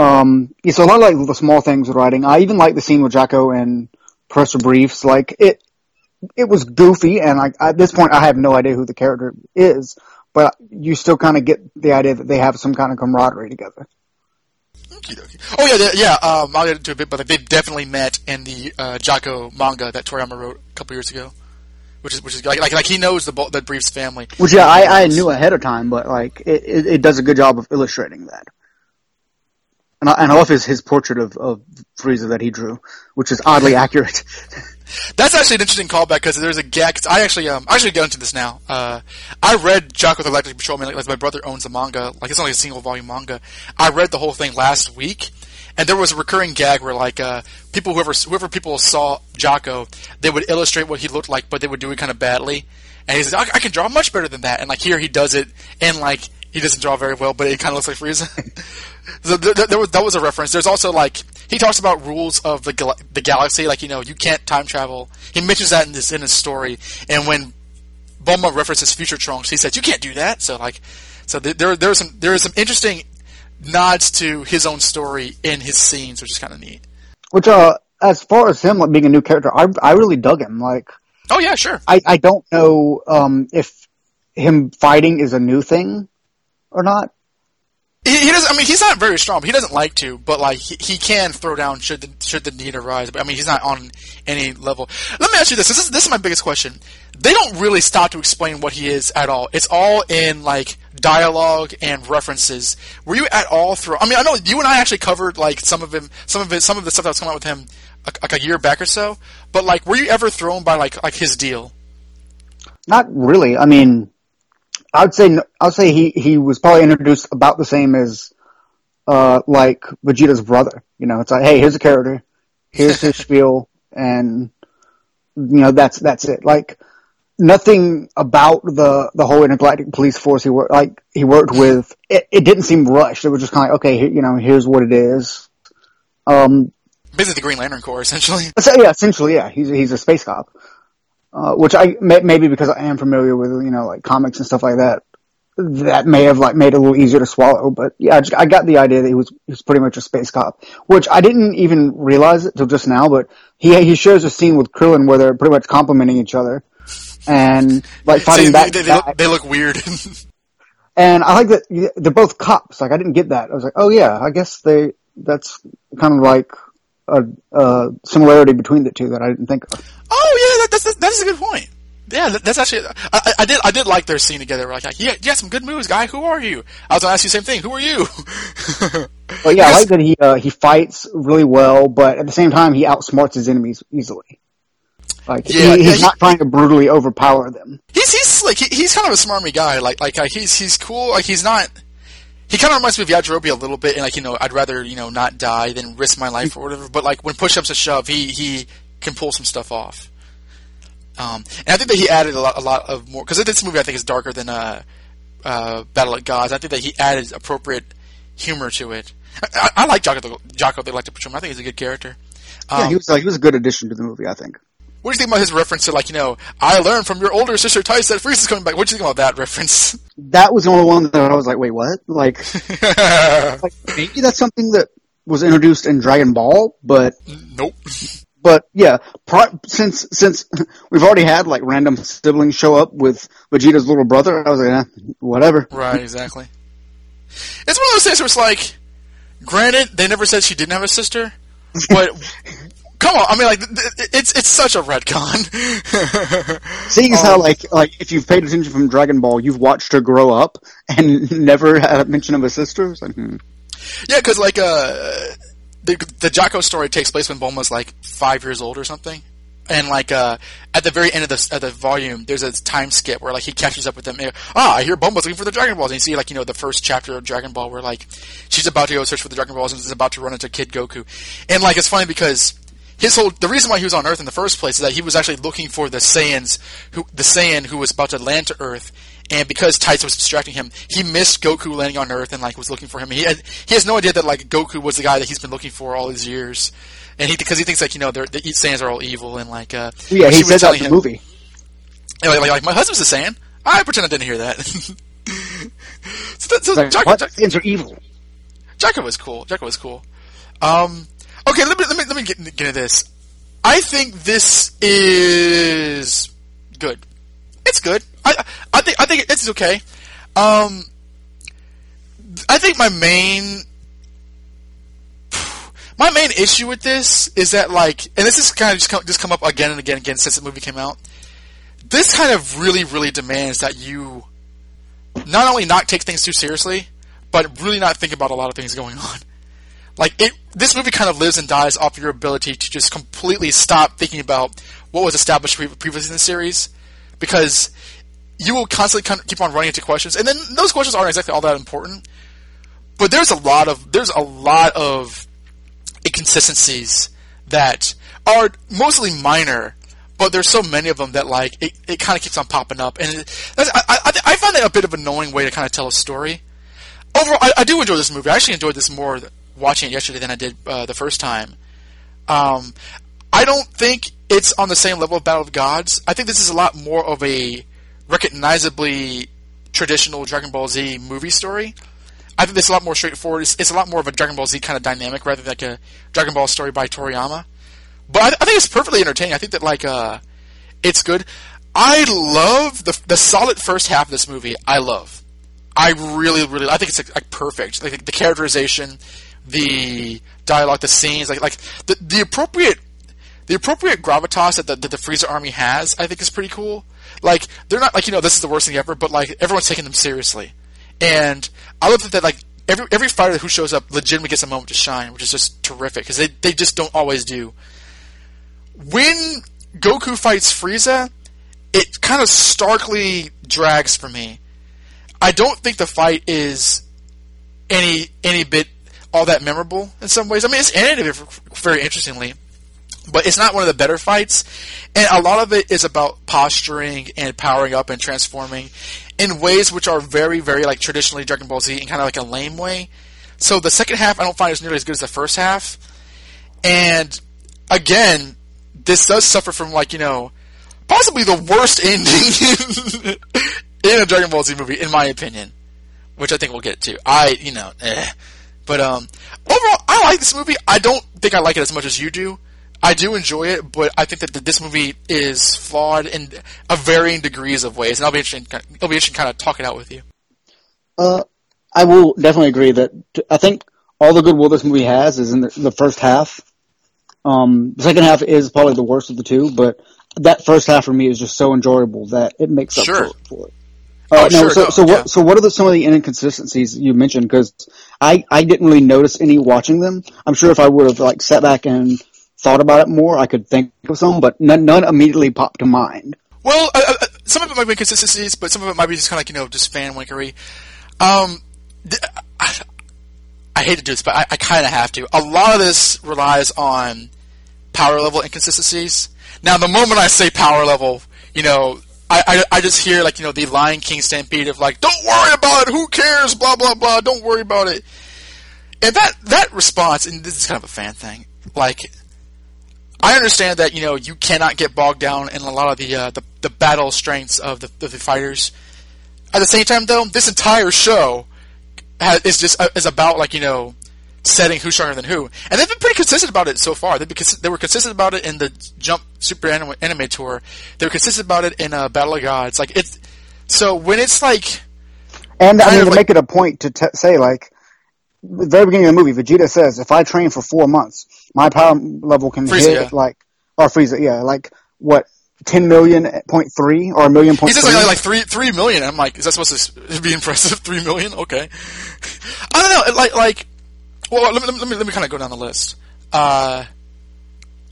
Um, yeah, so a lot of like the small things with writing. I even like the scene with Jaco and Professor Briefs. Like it, it was goofy, and like at this point, I have no idea who the character is, but you still kind of get the idea that they have some kind of camaraderie together. Oh yeah, they- yeah. Um, I'll get into a bit, but like, they definitely met in the uh, Jaco manga that Toriyama wrote a couple years ago, which is which is like like, like he knows the the Briefs family. Which yeah, I, I knew ahead of time, but like it, it, it does a good job of illustrating that. And I, and I love his, his portrait of, of Frieza that he drew, which is oddly accurate. That's actually an interesting callback because there's a gag. I actually um I actually get into this now. Uh, I read Jaco the Galactic Patrolman like, like my brother owns the manga. Like it's only a single volume manga. I read the whole thing last week, and there was a recurring gag where like uh people whoever whoever people saw Jaco, they would illustrate what he looked like, but they would do it kind of badly. And he's like, I, I can draw much better than that. And like here he does it, and like he doesn't draw very well, but it kind of looks like Frieza. so th- was, that was a reference. There's also like he talks about rules of the gal- the galaxy, like you know you can't time travel. He mentions that in this in his story, and when Bulma references future Trunks, he says you can't do that. So like, so th- there there are some there are some interesting nods to his own story in his scenes, which is kind of neat. Which, uh, as far as him like being a new character, I I really dug him. Like, Oh yeah, sure. I I don't know um if him fighting is a new thing or not. He, he doesn't. I mean, he's not very strong. But he doesn't like to. But like, he, he can throw down should the should the need arise. But I mean, he's not on any level. Let me ask you this. This is this is my biggest question. They don't really stop to explain what he is at all. It's all in like dialogue and references. Were you at all through? I mean, I know you and I actually covered like some of him, some of it, some of the stuff that was coming out with him like a year back or so. But like, were you ever thrown by like like his deal? Not really. I mean, I would say I would say he he was probably introduced about the same as uh like Vegeta's brother. You know, it's like, hey, here's a character, here's his spiel, and you know that's that's it. Like nothing about the the whole intergalactic police force he worked like he worked with. It, it didn't seem rushed. It was just kind of like, okay, here, you know, here's what it is. Um, Basically, the Green Lantern Corps, essentially. so, yeah, essentially, yeah, he's he's a space cop. Uh, which I may, maybe because I am familiar with you know like comics and stuff like that, that may have like made it a little easier to swallow. But yeah, I, just, I got the idea that he was he was pretty much a space cop, which I didn't even realize it till just now. But he he shares a scene with Krillin where they're pretty much complimenting each other and like fighting See, back. they, they, look, they look weird. And I like that they're both cops. Like I didn't get that. I was like, oh yeah, I guess they that's kind of like a, a similarity between the two that I didn't think of. Oh yeah, that, that's that is a good point. yeah, that- that's actually. I, I- did. I did like their scene together. We're like, yeah, had some good moves, guy. Who are you? I was gonna ask you the same thing. Who are you? But yeah, I like that he uh, he fights really well, but at the same time, he outsmarts his enemies easily. Like Yeah, he, yeah, he's he- not trying to brutally overpower them. he's he's like he, he's kind of a smarmy guy. Like like uh, he's he's cool. Like he's not. He kind of reminds me of Yajirobe a little bit, and like you know, I'd rather you know not die than risk my life or whatever. But like when push ups a shove, he he can pull some stuff off. Um, and I think that he added a lot a lot of more because this movie I think is darker than uh, uh, Battle of Gods. I think that he added appropriate humor to it. I, I, like Jaco the, Jaco the Galactic Patrolman. I think he's a good character. yeah, Um, he was like he was a good addition to the movie. I think. What do you think about his reference to like you know I learned from your older sister Tights that Frieza is coming back? What do you think about that reference? That was the only one that I was like, wait, what? Like, like maybe that's something that was introduced in Dragon Ball, but nope. But yeah, pro- since since we've already had like random siblings show up with Vegeta's little brother, I was like, eh, whatever. Right, exactly. It's one of those things where it's like, granted, they never said she didn't have a sister, but come on, I mean, like, it's it's such a retcon. Seeing as how Um, like like if you've paid attention from Dragon Ball, you've watched her grow up and never had a mention of a sister. Like, hmm. yeah, because like uh, the the Jaco story takes place when Bulma's like five years old or something. And like uh, at the very end of the of the volume, there's a time skip where like he catches up with them. And, ah, I hear Bulma's looking for the Dragon Balls, and you see like you know the first chapter of Dragon Ball where like she's about to go search for the Dragon Balls and is about to run into Kid Goku, and like it's funny because his whole the reason why he was on Earth in the first place is that he was actually looking for the Saiyans who the Saiyan who was about to land to Earth, and because Tights was distracting him, he missed Goku landing on Earth and like was looking for him. He had, he has no idea that like Goku was the guy that he's been looking for all these years, and he because he thinks like you know the Saiyans are all evil and like uh yeah, he said that in the him- movie. like, like, like, my husband's a Saiyan. I pretend I didn't hear that. so, that- so Like, Jaco, what? Jaco- Saiyans are evil. Jaco was cool. Jaco was cool. Um, okay, let me let me let me get, get into this. I think this is good. It's good. I I think I think it's okay. Um, I think my main my main issue with this is that like, and this is kind of just come, just come up again and again and again since the movie came out. This kind of really really demands that you not only not take things too seriously, but really not think about a lot of things going on. Like it, this movie kind of lives and dies off your ability to just completely stop thinking about what was established pre- previously in the series, because you will constantly keep on running into questions, and then those questions aren't exactly all that important. But there's a lot of there's a lot of inconsistencies that are mostly minor, but there's so many of them that like it, it kind of keeps on popping up, and it, I, I, I find that a bit of an annoying way to kind of tell a story. Overall, I, I do enjoy this movie. I actually enjoyed this more watching it yesterday than I did uh, the first time. Um, I don't think it's on the same level of Battle of Gods. I think this is a lot more of a recognizably traditional Dragon Ball Z movie story. I think it's a lot more straightforward. It's, it's a lot more of a Dragon Ball Z kind of dynamic rather than like a Dragon Ball story by Toriyama. But I, I think it's perfectly entertaining. I think that like uh, it's good. I love the the solid first half of this movie. I love. I really, really, I think it's like, like perfect. Like the characterization, the dialogue, the scenes, like like the the appropriate the appropriate gravitas that the, that the Frieza army has, I think is pretty cool. Like they're not like you know this is the worst thing ever, but like everyone's taking them seriously, and I love that, that like every every fighter who shows up legitimately gets a moment to shine, which is just terrific because they they just don't always do. When Goku fights Frieza, it kind of starkly drags for me. I don't think the fight is any any bit all that memorable in some ways. I mean, it's ended very interestingly, but it's not one of the better fights. And a lot of it is about posturing and powering up and transforming in ways which are very, very like traditionally Dragon Ball Z in kind of like a lame way. So the second half I don't find as nearly as good as the first half. And again, this does suffer from like you know possibly the worst ending in a Dragon Ball Z movie, in my opinion, which I think we'll get to. I, you know, eh. But um, overall, I like this movie. I don't think I like it as much as you do. I do enjoy it, but I think that this movie is flawed in a varying degrees of ways, and I'll be interested. In, it'll be interesting, to kind of talk it out with you. Uh, I will definitely agree that I think all the goodwill this movie has is in the, the first half. Um, the second half is probably the worst of the two, but that first half for me is just so enjoyable that it makes up Sure. for, for it. Uh, Oh, no, sure, so, no, so yeah. what? So what are the, some of the inconsistencies you mentioned? Because I I didn't really notice any watching them. I'm sure if I would have like sat back and thought about it more, I could think of some, but none, none immediately popped to mind. Well, uh, uh, some of it might be inconsistencies, but some of it might be just kind of like you know just fan winkery. Um, th- I, I hate to do this, but I, I kind of have to. A lot of this relies on power level inconsistencies. Now, the moment I say power level, you know, I, I, I just hear like you know the Lion King stampede of like, don't worry about it, who cares, blah blah blah, don't worry about it. And that that response, and this is kind of a fan thing, like I understand that you know you cannot get bogged down in a lot of the uh, the, the battle strengths of the, of the fighters. At the same time, though, this entire show has, is just uh, is about like you know setting who's stronger than who, and they've been pretty consistent about it so far. They've been, they were consistent about it in the Jump Super Anime, Anime Tour. They were consistent about it in uh, Battle of Gods. Like it's so when it's like And I mean, to like- make it a point to t- say, like, the very beginning of the movie, Vegeta says, if I train for four months, my power level can Frieza, hit, yeah. like, or Frieza, yeah, like, what, 10 million point three, or a million point. he says like, like three three million. I'm like, is that supposed to be impressive? Three million? Okay. I don't know. Like like well, let me let me let me kind of go down the list. Uh,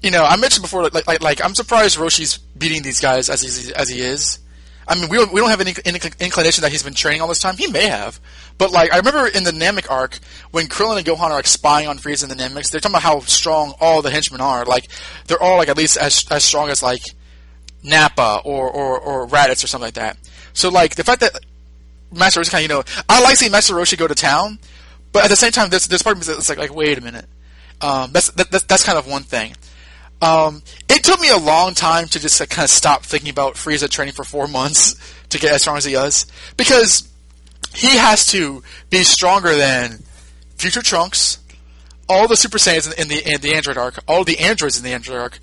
you know, I mentioned before, like, like, like I'm surprised Roshi's beating these guys as he as he is. I mean, we don't, we don't have any, inclination that he's been training all this time. He may have, but like I remember in the Namek arc when Krillin and Gohan are like spying on Frieza and the Nameks, they're talking about how strong all the henchmen are. Like they're all like at least as as strong as like Nappa or or or Raditz or something like that. So like the fact that Master Roshi kind of you know I like seeing Master Roshi go to town, but at the same time there's there's part of me that's like like wait a minute. Um, that's that, that's that's kind of one thing. Um, it took me a long time to just like, kind of stop thinking about Frieza training for four months to get as strong as he is because he has to be stronger than Future Trunks, all the Super Saiyans in the in the Android arc, all the androids in the Android arc,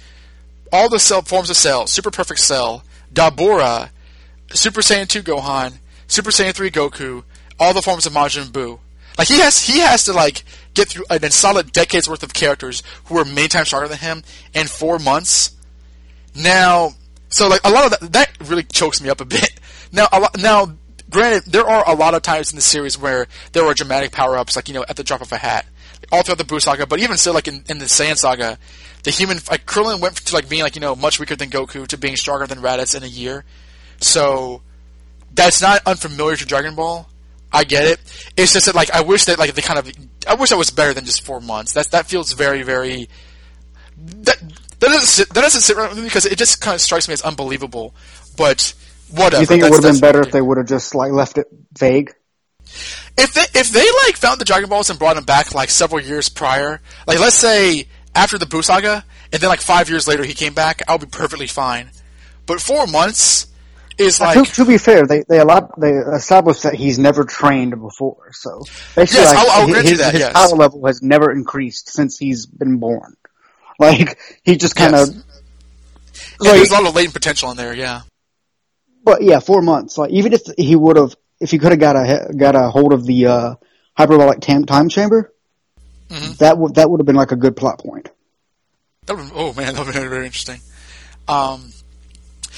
all the cell forms of Cell, Super Perfect Cell, Dabura, Super Saiyan 2 Gohan, Super Saiyan 3 Goku, all the forms of Majin Buu. Like he has he has to like get through an solid decade's worth of characters who are many times stronger than him in four months. Now, so like a lot of that that really chokes me up a bit. Now, a lot, now, granted, there are a lot of times in the series where there are dramatic power ups, like you know, at the drop of a hat, all throughout the Buu saga. But even still, like in, in the Saiyan saga, the human like Krillin went to like being like you know much weaker than Goku to being stronger than Raditz in a year. So that's not unfamiliar to Dragon Ball. I get it. It's just that like I wish that like the kind of I wish that was better than just four months. That that feels very very that that doesn't sit, that doesn't sit right with me because it just kind of strikes me as unbelievable. But whatever. you think it would have been better if they would have just, like, left it vague? if they if they like found the Dragon Balls and brought them back like several years prior, like let's say after the Buu saga, and then like five years later he came back, I'll be perfectly fine. But four months is like to, to be fair, they they allowed, they established that he's never trained before, so basically, Yes, like, I'll- I'll his, that, his yes. power level has never increased since he's been born. Like he just kind of, Yes. yeah, there's a lot of latent potential in there. Yeah, but yeah, four months. Like even if he would have, if he could have got a got a hold of the uh, hyperbolic time, time chamber, Mm-hmm. that would that would have been like a good plot point. that would, oh man, that would be very interesting. Um,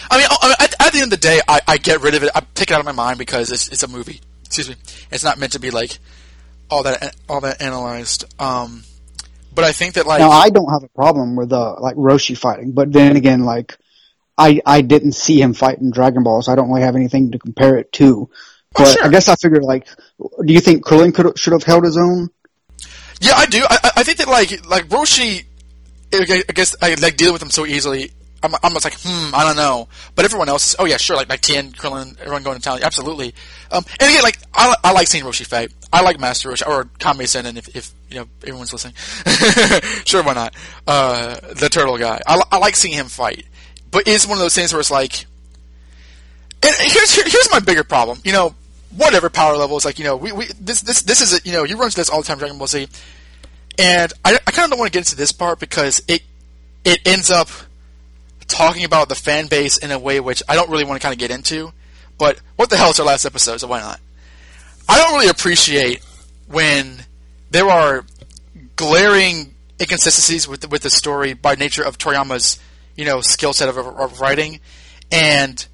I mean, I mean, at, at the end of the day, I, I get rid of it. I take it out of my mind because it's it's a movie. Excuse me, it's not meant to be like all that all that analyzed. Um, but I think that like now I don't have a problem with uh, like Roshi fighting, but then again, like I I didn't see him fight in Dragon Ball, so I don't really have anything to compare it to. But I guess I figured like, do you think Krillin could should have held his own? Yeah, I do. I, I- think that like like Roshi, I I guess I like dealing with him so easily. I'm, I'm just like, hmm, I don't know. But everyone else, oh yeah, sure, like like Tien, Krillin, everyone going to town, absolutely. Um, and again, like I, I like seeing Roshi fight. I like Master Roshi or Kame Sennin if, if you know everyone's listening. sure, why not? Uh, the turtle guy. I, I like seeing him fight. But it's one of those things where it's like, and here's here, here's my bigger problem. You know, whatever power levels, like you know, we, we this this this is a, you know you run into this all the time, Dragon Ball Z, and I, I kind of don't want to get into this part because it it ends up talking about the fan base in a way which I don't really want to kind of get into. But what the hell? It's our last episode, so why not? I don't really appreciate when there are glaring inconsistencies with the, with the story by nature of Toriyama's you know, skill set of, of writing, and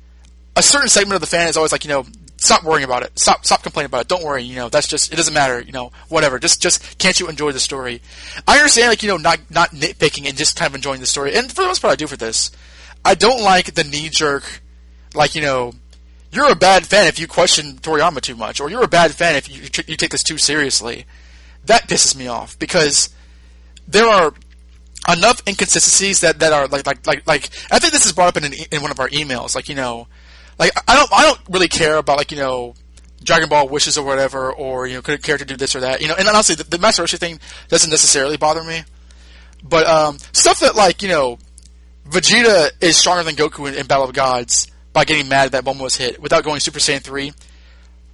a certain segment of the fan is always like, you know, stop worrying about it. Stop, stop complaining about it. Don't worry. You know, that's just it doesn't matter. You know, whatever. Just, just can't you enjoy the story? I understand, like you know, not not nitpicking and just kind of enjoying the story. And for the most part, I do for this. I don't like the knee jerk, like you know, you're a bad fan if you question Toriyama too much, or you're a bad fan if you you take this too seriously. That pisses me off because there are enough inconsistencies that, that are like like like like I think this is brought up in an, in one of our emails. Like you know, like I don't I don't really care about like you know Dragon Ball wishes or whatever, or you know could a character do this or that. You know, and honestly, the, the Master Roshi thing doesn't necessarily bother me, but um, stuff that like you know Vegeta is stronger than Goku in, in Battle of Gods by getting mad that Bulma was hit without going Super Saiyan three.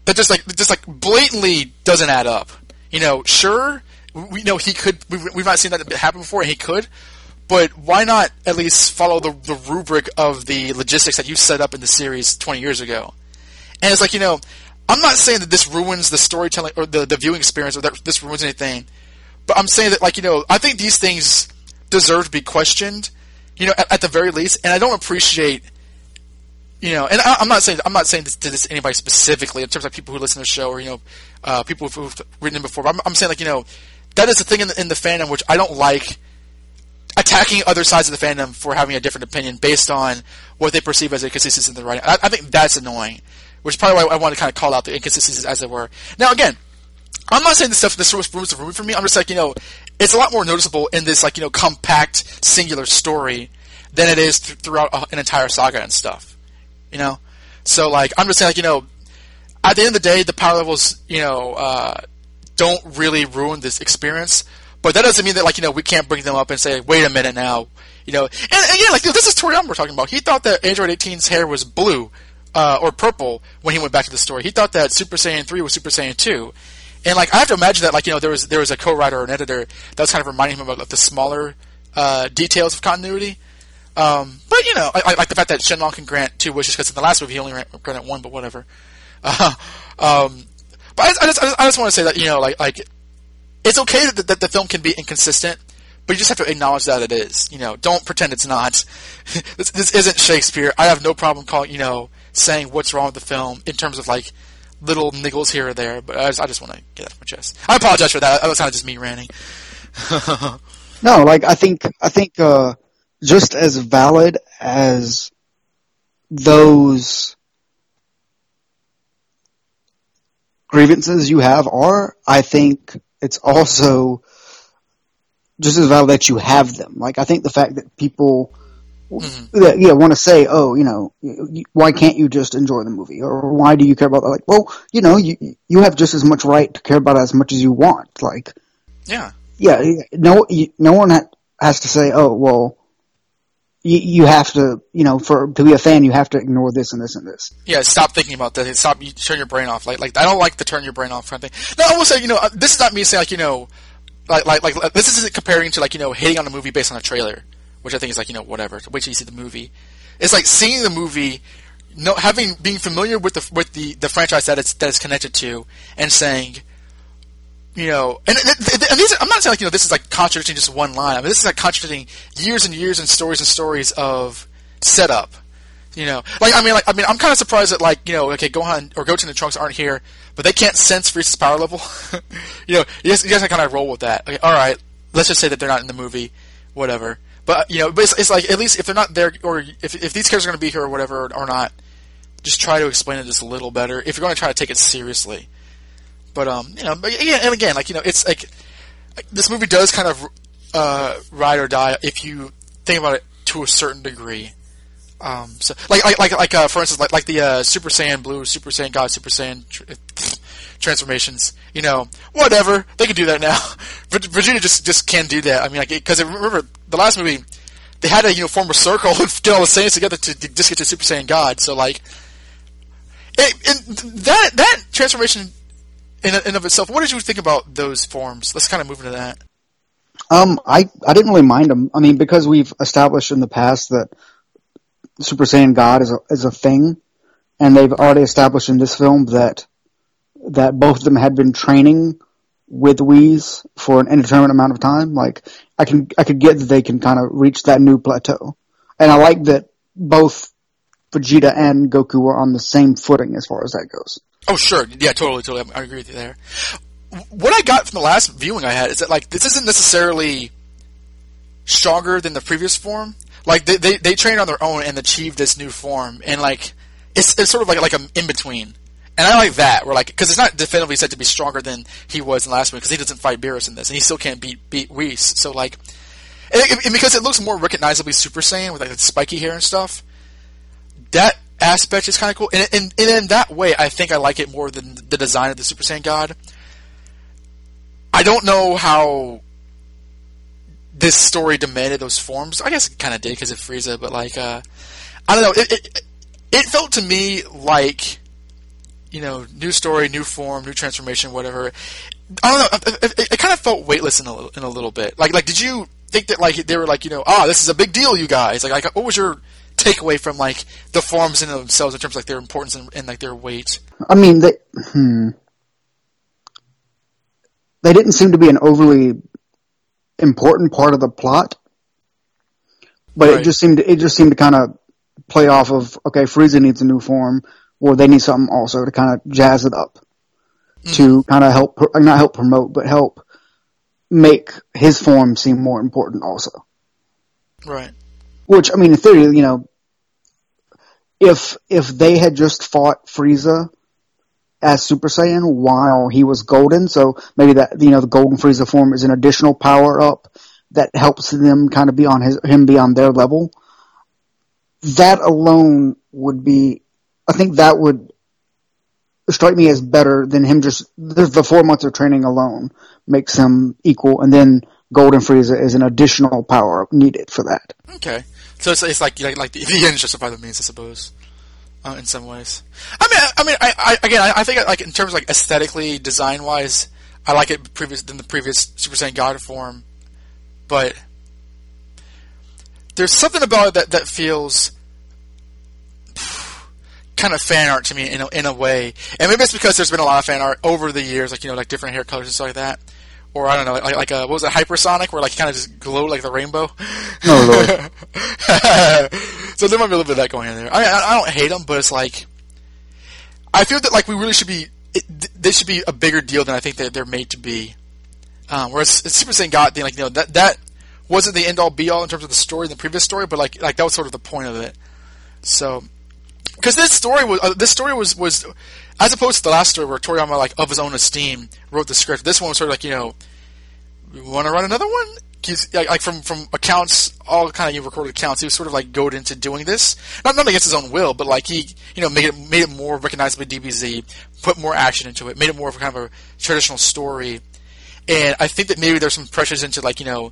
That just like just like blatantly doesn't add up. You know, sure we know he could. We've, we've not seen that happen before, and he could. But why not at least follow the, the rubric of the logistics that you set up in the series 20 years ago? And it's like, you know, I'm not saying that this ruins the storytelling or the, the viewing experience or that this ruins anything, but I'm saying that, like, you know, I think these things deserve to be questioned, you know, at, at the very least. And I don't appreciate, you know, and I, am not saying I'm not saying this to this anybody specifically in terms of people who listen to the show or you know, uh, people who've written in before. But I'm, I'm saying like, you know, that is the thing in the, in the fandom which I don't like attacking other sides of the fandom for having a different opinion based on what they perceive as inconsistencies in the writing. I, I think that's annoying, which is probably why I want to kind of call out the inconsistencies as it were. Now, again, I'm not saying this stuff this ruins the movie for me. I'm just like you know, it's a lot more noticeable in this like you know compact singular story than it is th- throughout an entire saga and stuff. You know, so like I'm just saying like you know, at the end of the day, the power levels you know uh, don't really ruin this experience. But that doesn't mean that like you know we can't bring them up and say, wait a minute now, you know. And, and again, like this is Toriyama we're talking about. He thought that Android 18's hair was blue uh, or purple when he went back to the story. He thought that Super Saiyan 3 was Super Saiyan 2. And like I have to imagine that like you know there was there was a co-writer or an editor that was kind of reminding him of like, the smaller uh, details of continuity. Um, but you know, I, I, like the fact that Shenlong can grant two wishes because in the last movie he only granted one, but whatever. Uh, um, but I, I, just, I just, I just want to say that you know, like, like it's okay that, that the film can be inconsistent, but you just have to acknowledge that it is. You know, don't pretend it's not. this, this isn't Shakespeare. I have no problem calling, you know, saying what's wrong with the film in terms of like little niggles here or there. But I just, just want to get that off my chest. I apologize for that. That was of just me ranting. no, like I think I think uh, just as valid as those grievances you have are, I think it's also just as valid that you have them. Like I think the fact that people mm-hmm. that, yeah want to say, oh, you know, why can't you just enjoy the movie, or why do you care about that? Like, well, you know, you you have just as much right to care about it as much as you want. Like, yeah, yeah, no, no one has to say, oh, well, you, you have to, you know, for to be a fan, you have to ignore this and this and this. Yeah, stop thinking about that. Stop. You turn your brain off. Like, like I don't like the turn your brain off kind of thing. No, I will say, you know, uh, this is not me saying like, you know, like, like, like this isn't comparing to like, you know, hating on a movie based on a trailer, which I think is like, you know, whatever. Wait till you see the movie. It's like seeing the movie, no, having being familiar with the with the the franchise that it's that it's connected to, and saying, you know, and, and, these, I'm not saying like you know this is like contradicting just one line. I mean, this is like contradicting years and years and stories and stories of setup. You know, like I mean, like I mean, I'm kind of surprised that like you know, okay, Gohan or Goten and Trunks aren't here, but they can't sense Frieza's power level. you know, you guys, you just kind of roll with that. Okay, all right, let's just say that they're not in the movie, whatever. But you know, but it's, it's like at least if they're not there, or if if these characters are going to be here or whatever or, or not, just try to explain it just a little better. If you're going to try to take it seriously. But um, you know, yeah, and again, like you know, it's like this movie does kind of uh, ride or die if you think about it to a certain degree. Um, so like like like, like uh, for instance, like like the uh, Super Saiyan Blue, Super Saiyan God, Super Saiyan tr- transformations. You know, whatever they can do that now. Vegeta just just can't do that. I mean, like because remember the last movie, they had to you know form a circle and get all the Saiyans together to, to just get to Super Saiyan God. So like, it, and that that transformation in and of itself. What did you think about those forms? Let's kind of move into that. Um, I I didn't really mind them. I mean, because we've established in the past that Super Saiyan God is a is a thing, and they've already established in this film that that both of them had been training with Whis for an indeterminate amount of time. Like I can I could get that they can kind of reach that new plateau, and I like that both Vegeta and Goku are on the same footing as far as that goes. Oh, sure. Yeah, totally, totally. I agree with you there. What I got from the last viewing I had is that, like, this isn't necessarily stronger than the previous form. Like, they, they, they trained on their own and achieved this new form, and, like, it's, it's sort of like, like an in-between. And I like that, We're like, because it's not definitively said to be stronger than he was in last one, because he doesn't fight Beerus in this, and he still can't beat beat Whis. So like, and, and because it looks more recognizably Super Saiyan with like the spiky hair and stuff, that aspect is kind of cool. And, and, and in that way, I think I like it more than the design of the Super Saiyan God. I don't know how this story demanded those forms. I guess it kind of did because of Frieza, but like, uh, I don't know. It, it it felt to me like you know, new story, new form, new transformation, whatever. I don't know. It, it, it kind of felt weightless in a, in a little bit. Like, like, did you think that like they were like, you know, ah, this is a big deal, you guys? Like, like what was your takeaway from like the forms in themselves in terms of like their importance and, and like their weight? I mean, they hmm, they didn't seem to be an overly important part of the plot, but Right. it just seemed to, it just seemed to kind of play off of okay, Frieza needs a new form, or they need something also to kind of jazz it up to kind of help not help promote, but help make his form seem more important also. Right. Which I mean, in theory, you know, if if they had just fought Frieza as Super Saiyan while he was Golden, so maybe that you know the Golden Frieza form is an additional power up that helps them kind of be on his him be on their level. That alone would be, I think that would strike me as better than him just the, four months of training alone makes him equal, and then Golden Frieza is an additional power up needed for that. Okay. So it's, it's like like, like the, the ends justify the means, I suppose, uh, in some ways. I mean, I, I mean, I, I again, I, I think like in terms of like aesthetically, design wise, I like it previous than the previous Super Saiyan God form, but there's something about it that that feels kind of fan art to me in a, in a way, and maybe it's because there's been a lot of fan art over the years, like you know, like different hair colors and stuff like that. Or I don't know, like, like uh, what was it, Hypersonic, where like kind of just glowed like the rainbow. Oh, Lord. so there might be a little bit of that going in there. I, I, I don't hate them, but it's like I feel that like we really should be. It, th- they should be a bigger deal than I think that they're made to be. Um, whereas it's Super Saiyan God thing, like you know that that wasn't the end all be all in terms of the story in the previous story, but like like that was sort of the point of it. So because this story was uh, this story was was as opposed to the last story where Toriyama like of his own esteem wrote the script. This one was sort of like you know, want to run another one. Like, like from from accounts, all kind of recorded accounts. He was sort of like goaded into doing this, not not against his own will, but like he you know made it made it more recognizable DBZ, put more action into it, made it more of a kind of a traditional story. And I think that maybe there's some pressures into like you know,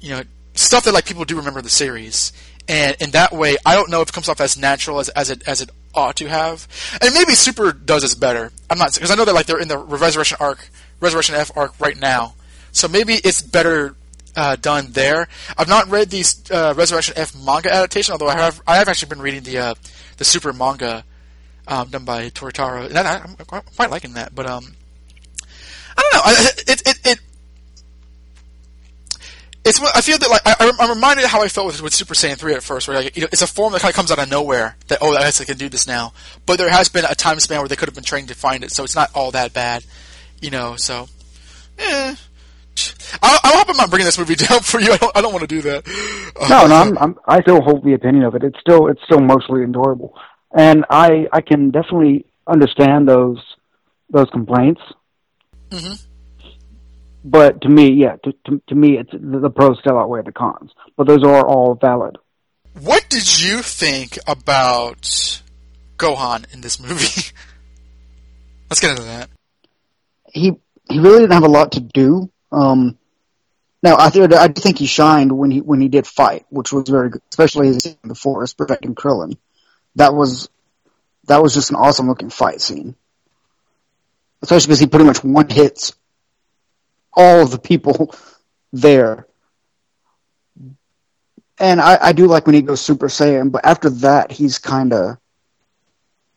you know stuff that like people do remember the series, and in that way, I don't know if it comes off as natural as as it as it ought to have. And maybe Super does this better. I'm not because I know that like they're in the Resurrection arc, Resurrection F arc right now, so maybe it's better uh, done there. I've not read the uh, Resurrection F manga adaptation, although I have I have actually been reading the uh, the Super manga um, done by Toyotarou, and I, I'm quite quite liking that. But um, I don't know. I, it it. it it's I feel that like I, I'm reminded of how I felt with, with Super Saiyan 3 at first, where like, you know, it's a form that kind of comes out of nowhere. That oh, I guess I can do this now. But there has been a time span where they could have been trained to find it, so it's not all that bad, you know. So, eh. I, I hope I'm not bringing this movie down for you. I don't, I don't want to do that. No, no, I'm, I'm, I still hold the opinion of it. It's still, it's still mostly enjoyable, and I, I can definitely understand those, those complaints. hmm But to me, yeah, to, to, to me, it's the, the pros still outweigh the cons. But those are all valid. What did you think about Gohan in this movie? Let's get into that. He, he really didn't have a lot to do. Um, now I think I think he shined when he when he did fight, which was very good, especially his scene in the forest protecting Krillin. That was that was just an awesome looking fight scene, especially because he pretty much one hits all of the people there. And I, I do like when he goes Super Saiyan, but after that he's kind of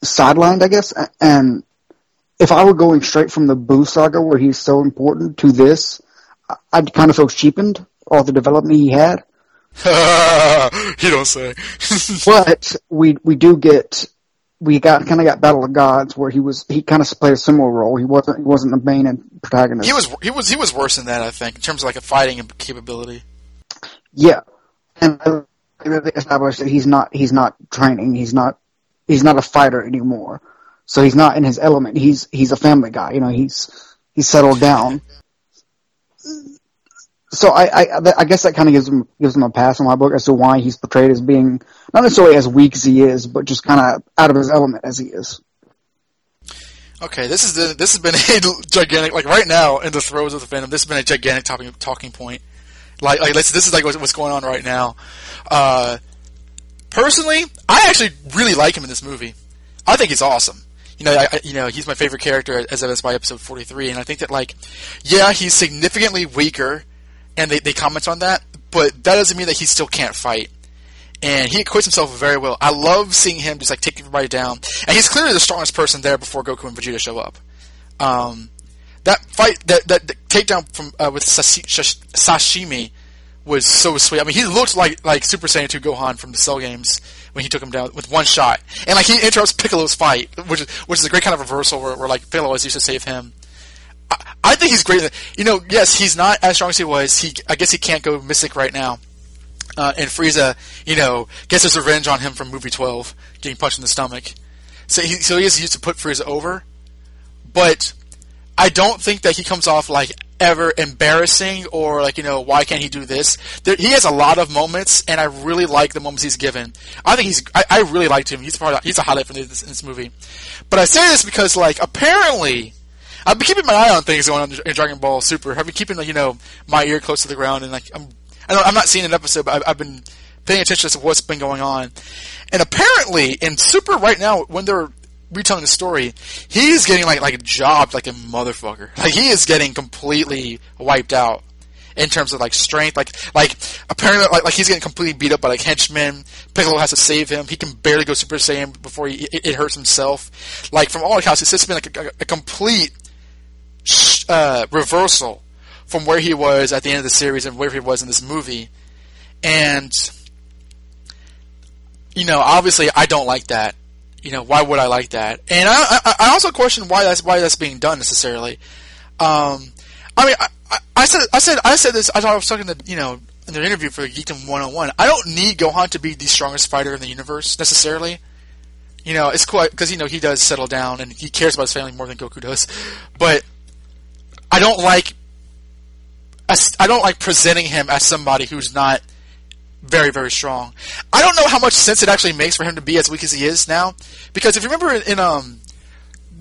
sidelined, I guess. And if I were going straight from the Buu saga, where he's so important, to this, I'd kind of feel cheapened all the development he had. you don't say. but we we do get we got kind of got Battle of Gods where he was he kind of played a similar role. He wasn't he wasn't the main and protagonist. he was he was he was worse than that, I think, in terms of like a fighting capability. Yeah, and I- they established that he's not he's not training. He's not he's not a fighter anymore. So he's not in his element. He's he's a family guy. You know, he's he's settled down. So I I, I guess that kind of gives him gives him a pass in my book as to why he's portrayed as being not necessarily as weak as he is, but just kind of out of his element as he is. Okay, this is the, this has been a gigantic like right now in the throes of the fandom. This has been a gigantic talking talking point. Like like this, is like what's, going on right now. Uh, personally, I actually really like him in this movie. I think he's awesome. You know, I- you know, he's my favorite character as evidenced by episode forty three, and I think that like, yeah, he's significantly weaker, and they they comment on that, but that doesn't mean that he still can't fight. And he equips himself very well. I love seeing him just like take everybody down, and he's clearly the strongest person there before Goku and Vegeta show up. Um, that fight, that that, that takedown from uh, with Shisami was so sweet. I mean, he looked like like Super Saiyan 2 Gohan from the Cell games when he took him down with one shot, and like he interrupts Piccolo's fight, which is which is a great kind of reversal where, where like Piccolo is used to save him. I, I think he's great. You know, yes, he's not as strong as he was. He, I guess, he can't go Mystic right now. Uh, and Frieza, you know, gets his revenge on him from movie 12, getting punched in the stomach. So he, so he is used to put Frieza over, but I don't think that he comes off like ever embarrassing or like you know why can't he do this? There, he has a lot of moments, and I really like the moments he's given. I think he's I, I really liked him. He's probably he's a highlight from this, this movie. But I say this because like apparently. I've been keeping my eye on things going on in Dragon Ball Super. I've been keeping, you know, my ear close to the ground, and like I'm, I don't, I'm not seeing an episode, but I've, I've been paying attention to what's been going on. And apparently, in Super right now, when they're retelling the story, he's getting like like jobbed like a motherfucker. Like he is getting completely wiped out in terms of like strength. Like like apparently like, like he's getting completely beat up by like henchmen. Piccolo has to save him. He can barely go Super Saiyan before he it, it hurts himself. Like from all accounts, it's just been like a, a complete uh, reversal from where he was at the end of the series and where he was in this movie. And you know, obviously, I don't like that. You know, why would I like that? And I, I, I also question why that's why that's being done necessarily. Um, I mean, I, I, said, I said, I said this. I thought I was talking to you know in an interview for Geekdom 101. I don't need Gohan to be the strongest fighter in the universe necessarily. You know, it's cool because you know he does settle down and he cares about his family more than Goku does. But I don't like, I don't like presenting him as somebody who's not very, very strong. I don't know how much sense it actually makes for him to be as weak as he is now, because if you remember in, um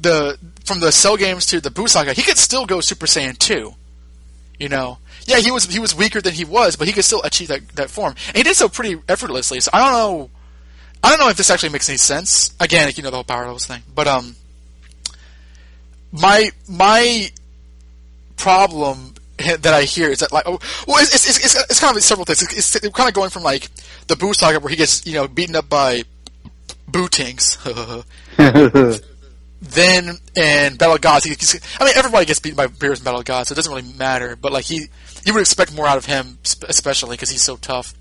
the from the Cell games to the Buu Saga, he could still go Super Saiyan two. You know, yeah, he was he was weaker than he was, but he could still achieve that that form, and he did so pretty effortlessly. So I don't know, I don't know if this actually makes any sense. Again, if you know the whole power levels thing, but um, my my problem that I hear is that like oh well it's it's it's, it's kind of several things. It's, it's kind of going from like the Buu saga where he gets you know beaten up by Buutenks. then in Battle of Gods, he, I mean everybody gets beaten by Beerus in Battle of Gods, so it doesn't really matter. But like he, you would expect more out of him, especially because he's so tough.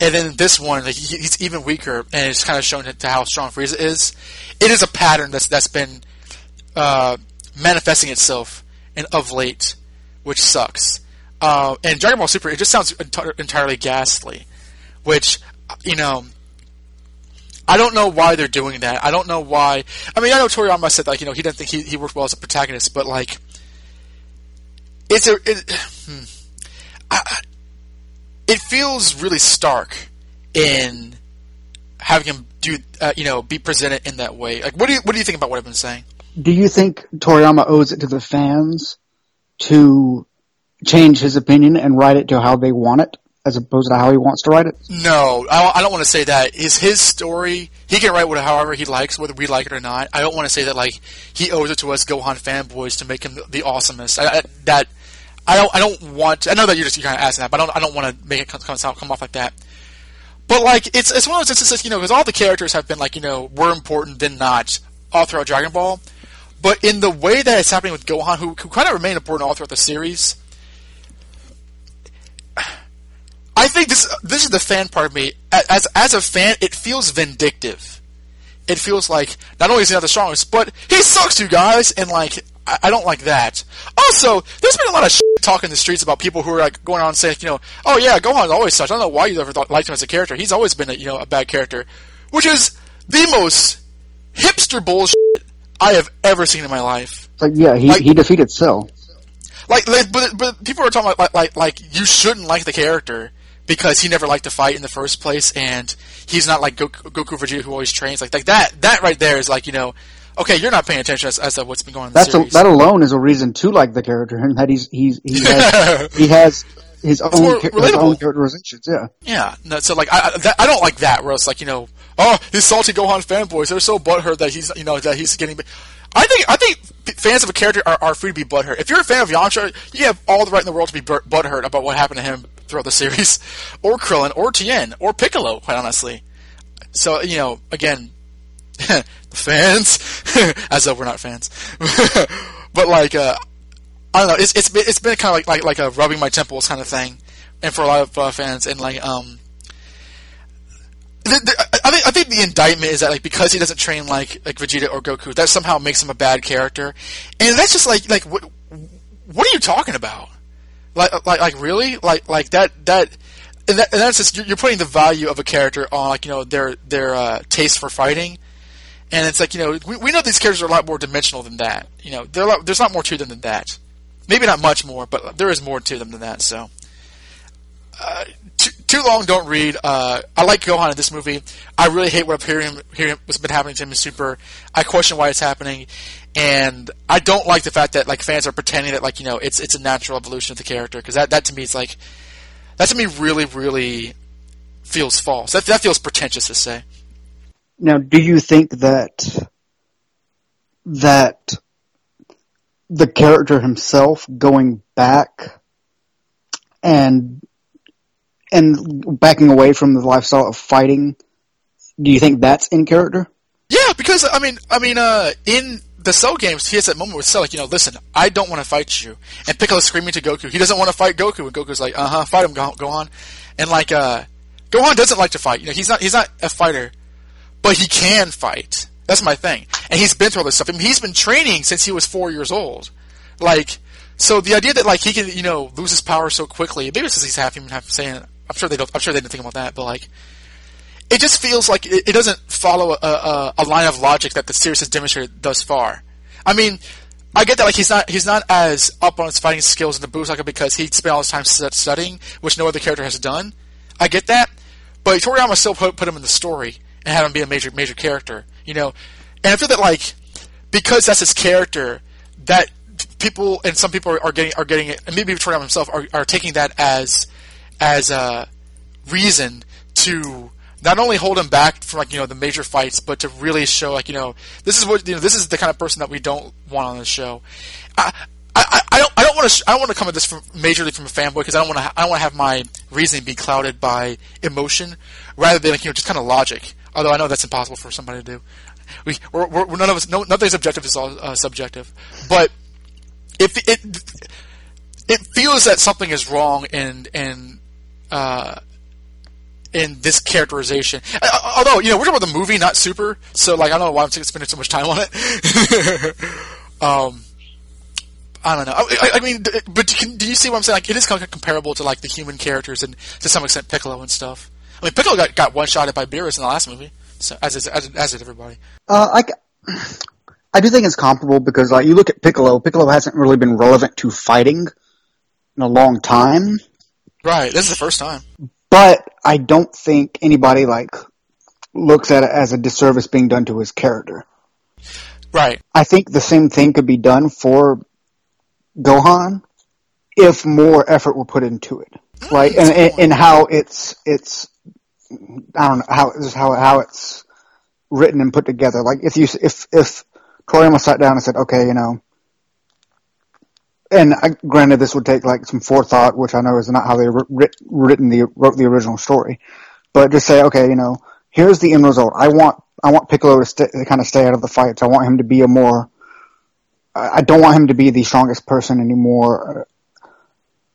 And then this one, like he, he's even weaker, and it's kind of shown to how strong Frieza is. It is a pattern that's that's been uh, manifesting itself in, of late, which sucks. Uh, and Dragon Ball Super, it just sounds enti- entirely ghastly, which you know. I don't know why they're doing that. I don't know why. I mean, I know Toriyama said like you know he didn't think he, he worked well as a protagonist, but like it's a it, hmm. I- it feels really stark in having him do uh, you know be presented in that way. Like, what do you what do you think about what I've been saying? Do you think Toriyama owes it to the fans to change his opinion and write it to how they want it, as opposed to how he wants to write it? No, I, don't want to say that. Is his story? He can write whatever however he likes, whether we like it or not. I don't want to say that like he owes it to us Gohan fanboys to make him the, awesomest. I, I, that I don't. I don't want. To, I know that you're just kind of asking that, but I don't. I don't want to make it come, come, come off like that. But like it's it's one of those instances, you know, because all the characters have been like you know were important then not all throughout Dragon Ball. But in the way that it's happening with Gohan, who, who kind of remained important all throughout the series, I think this this is the fan part of me. As as a fan, it feels vindictive. It feels like not only is he not the strongest, but he sucks, you guys, and like I, I don't like that. Also, there's been a lot of talk in the streets about people who are like going on and saying, you know, oh yeah, Gohan's always such. I don't know why you ever thought, liked him as a character. He's always been a you know a bad character, which is the most hipster bullshit I have ever seen in my life. Like, yeah, he, Like- he defeated Cell. Like, like but, but people are talking about like, like like you shouldn't like the character because he never liked to fight in the first place, and he's not like Goku, Goku Vegeta who always trains. Like like that that right there is like you know, okay, you're not paying attention as, as to what's been going on That's a, that alone is a reason to like the character, and that he's he's he has he has his own more char- his own characterizations. Yeah, Yeah, no, so like I I, that, I don't like that where it's like you know oh these salty Gohan fanboys they're so butthurt that he's you know that he's getting. I think I think fans of a character are, are free to be butthurt. If you're a fan of Yamcha, you have all the right in the world to be butthurt about what happened to him throughout the series, or Krillin, or Tien, or Piccolo. Quite honestly, so you know again, the fans, as though we're not fans, but like uh, I don't know, it's it's been, it's been kind of like like like a rubbing my temples kind of thing, and for a lot of uh, fans, and like um, the, the, I think I think the indictment is that like because he doesn't train like like Vegeta or Goku, that somehow makes him a bad character, and that's just like like what what are you talking about? Like like like really like like that that. In that, in that sense, you're, putting the value of a character on, like you know, their their uh, taste for fighting, and it's like you know, we, we know these characters are a lot more dimensional than that. You know, there there's not more to them than that. Maybe not much more, but there is more to them than that. So, uh, too, too long, don't read. Uh, I like Gohan in this movie. I really hate what hearing, hearing what's been happening to him in Super. I question why it's happening, and I don't like the fact that like fans are pretending that like you know it's it's a natural evolution of the character because that that to me is like that to me really really feels false. That that feels pretentious to say. Now, do you think that that the character himself going back and and backing away from the lifestyle of fighting, do you think that's in character? Yeah, because I mean, I mean, uh, in the Cell games, he has that moment with Cell, like, you know, listen, I don't want to fight you, and Piccolo's screaming to Goku, he doesn't want to fight Goku, and Goku's like, uh huh, fight him, go, go on, and like, uh, Gohan doesn't like to fight, you know, he's not, he's not a fighter, but he can fight. That's my thing, and he's been through all this stuff. I mean, he's been training since he was four years old, like, so the idea that like he can, you know, lose his power so quickly, maybe it's because he's half human, half Saiyan. I'm sure they don't. I'm sure they didn't think about that, but like, it just feels like it, doesn't follow a, a, a line of logic that the series has demonstrated thus far. I mean, I get that like he's not he's not as up on his fighting skills in the Buu Saga because he spent all his time studying, which no other character has done. I get that, but Toriyama still put, put him in the story and have him be a major major character, you know. And I feel that like because that's his character, that people and some people are, getting are getting it, and maybe Toriyama himself are, are taking that as as a reason to not only hold him back from like you know the major fights, but to really show like you know this is what you know this is the kind of person that we don't want on the show. I I, I don't I don't want to sh- I don't want to come at this from majorly from a fanboy because I don't want to ha- I don't want to have my reasoning be clouded by emotion rather than like you know just kind of logic. Although I know that's impossible for somebody to do. We we're, we're, none of us no nothing's objective is all uh, subjective, but if it it feels that something is wrong in in uh, in this characterization. Although you know we're talking about the movie, not Super, so like I don't know why I'm spending so much time on it. um, I don't know. I, I, mean, but do you, do you see what I'm saying? Like it is kind of comparable to like the human characters and to some extent Piccolo and stuff. I mean, Piccolo got got one shotted by Beerus in the last movie, so as is, as, as did everybody. Uh, I, I do think it's comparable because, like, you look at Piccolo. Piccolo hasn't really been relevant to fighting in a long time, Right. This is the first time. but I don't think anybody like looks at it as a disservice being done to his character. Right. I think the same thing could be done for Gohan if more effort were put into it, right? And, and and how it's it's I don't know how just how how it's written and put together. Like if you if if Toriyama sat down and said, okay, you know, and I, granted this would take like some forethought, which I know is not how they writ, written the wrote the original story, but just say, okay, you know, here's the end result. I want I want Piccolo to, st- to kind of stay out of the fights. I want him to be a more I I don't want him to be the strongest person anymore.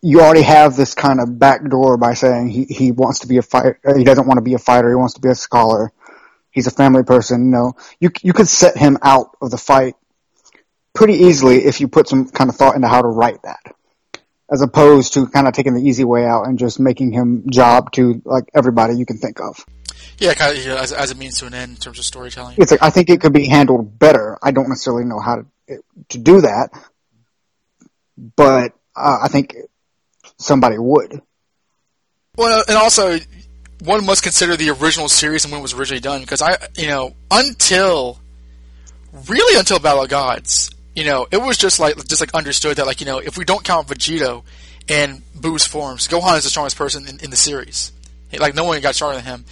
You already have this kind of backdoor by saying he, he wants to be a fighter. He doesn't want to be a fighter. He wants to be a scholar. He's a family person. You know, you you could set him out of the fight pretty easily if you put some kind of thought into how to write that, as opposed to kind of taking the easy way out and just making him job to like everybody you can think of. Yeah, kind of, as, as a means to an end in terms of storytelling. It's like I think it could be handled better. I don't necessarily know how to to do that, but uh, I think somebody would. Well, and also one must consider the original series and when it was originally done because I, you know, until really until Battle of Gods, you know, it was just like just like understood that like you know if we don't count Vegito and Buu's forms, Gohan is the strongest person in, in the series. Like no one got stronger than him,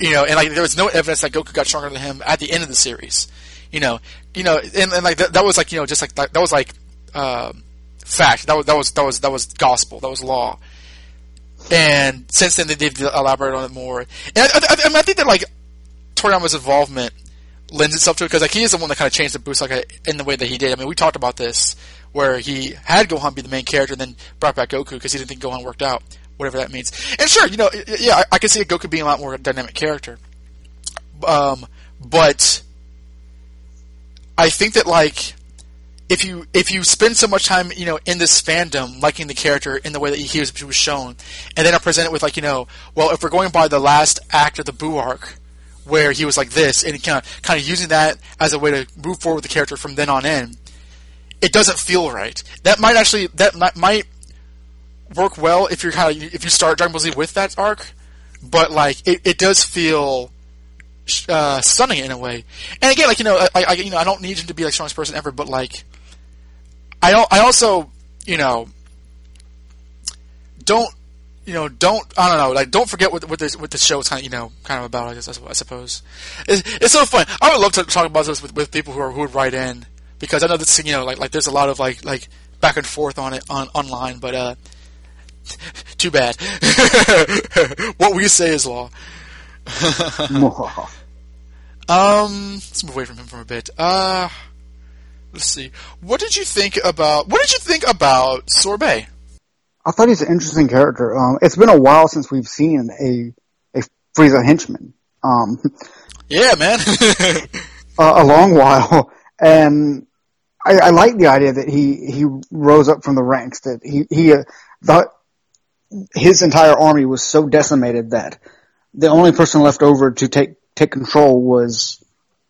you know, and like there was no evidence that Goku got stronger than him at the end of the series, you know, you know, and, and like that, that was like you know just like that, that was like uh, fact that was that was that was that was gospel. That was law, and since then they've elaborated on it more, and I, I, I, mean, I think that like Toriyama's involvement lends itself to it because like he is the one that kind of changed the boost like in the way that he did. I mean, we talked about this where he had Gohan be the main character, and then brought back Goku because he didn't think Gohan worked out, whatever that means. And sure, you know, yeah, I, I can see Goku being a lot more dynamic character, um, but I think that like if you if you spend so much time you know in this fandom liking the character in the way that he was, he was shown, and then I present it with like you know, well, if we're going by the last act of the Buu arc where he was like this, and kind of kind of using that as a way to move forward with the character from then on in. It doesn't feel right. That might actually that might, might work well if you're kind of if you start Dragon Ball Z with that arc, but like it, it does feel uh, stunning in a way. And again, like you know, I, I you know I don't need him to be like strongest person ever, but like I I also you know don't you know, don't I don't know, like don't forget what what this what the show is kind of you know kind of about. I guess I suppose it's, it's so fun. I would love to talk about this with, with people who are who would write in because I know this you know like like there's a lot of like like back and forth on it on online, but uh, too bad. what we say is law. um, let's move away from him for a bit. Uh, let's see. What did you think about? What did you think about Sorbet? I thought he's an interesting character. Um, it's been a while since we've seen a a Frieza henchman. Um, yeah, man, a, a, long while, and I, I, like the idea that he he rose up from the ranks. That he he uh, thought his entire army was so decimated that the only person left over to take take control was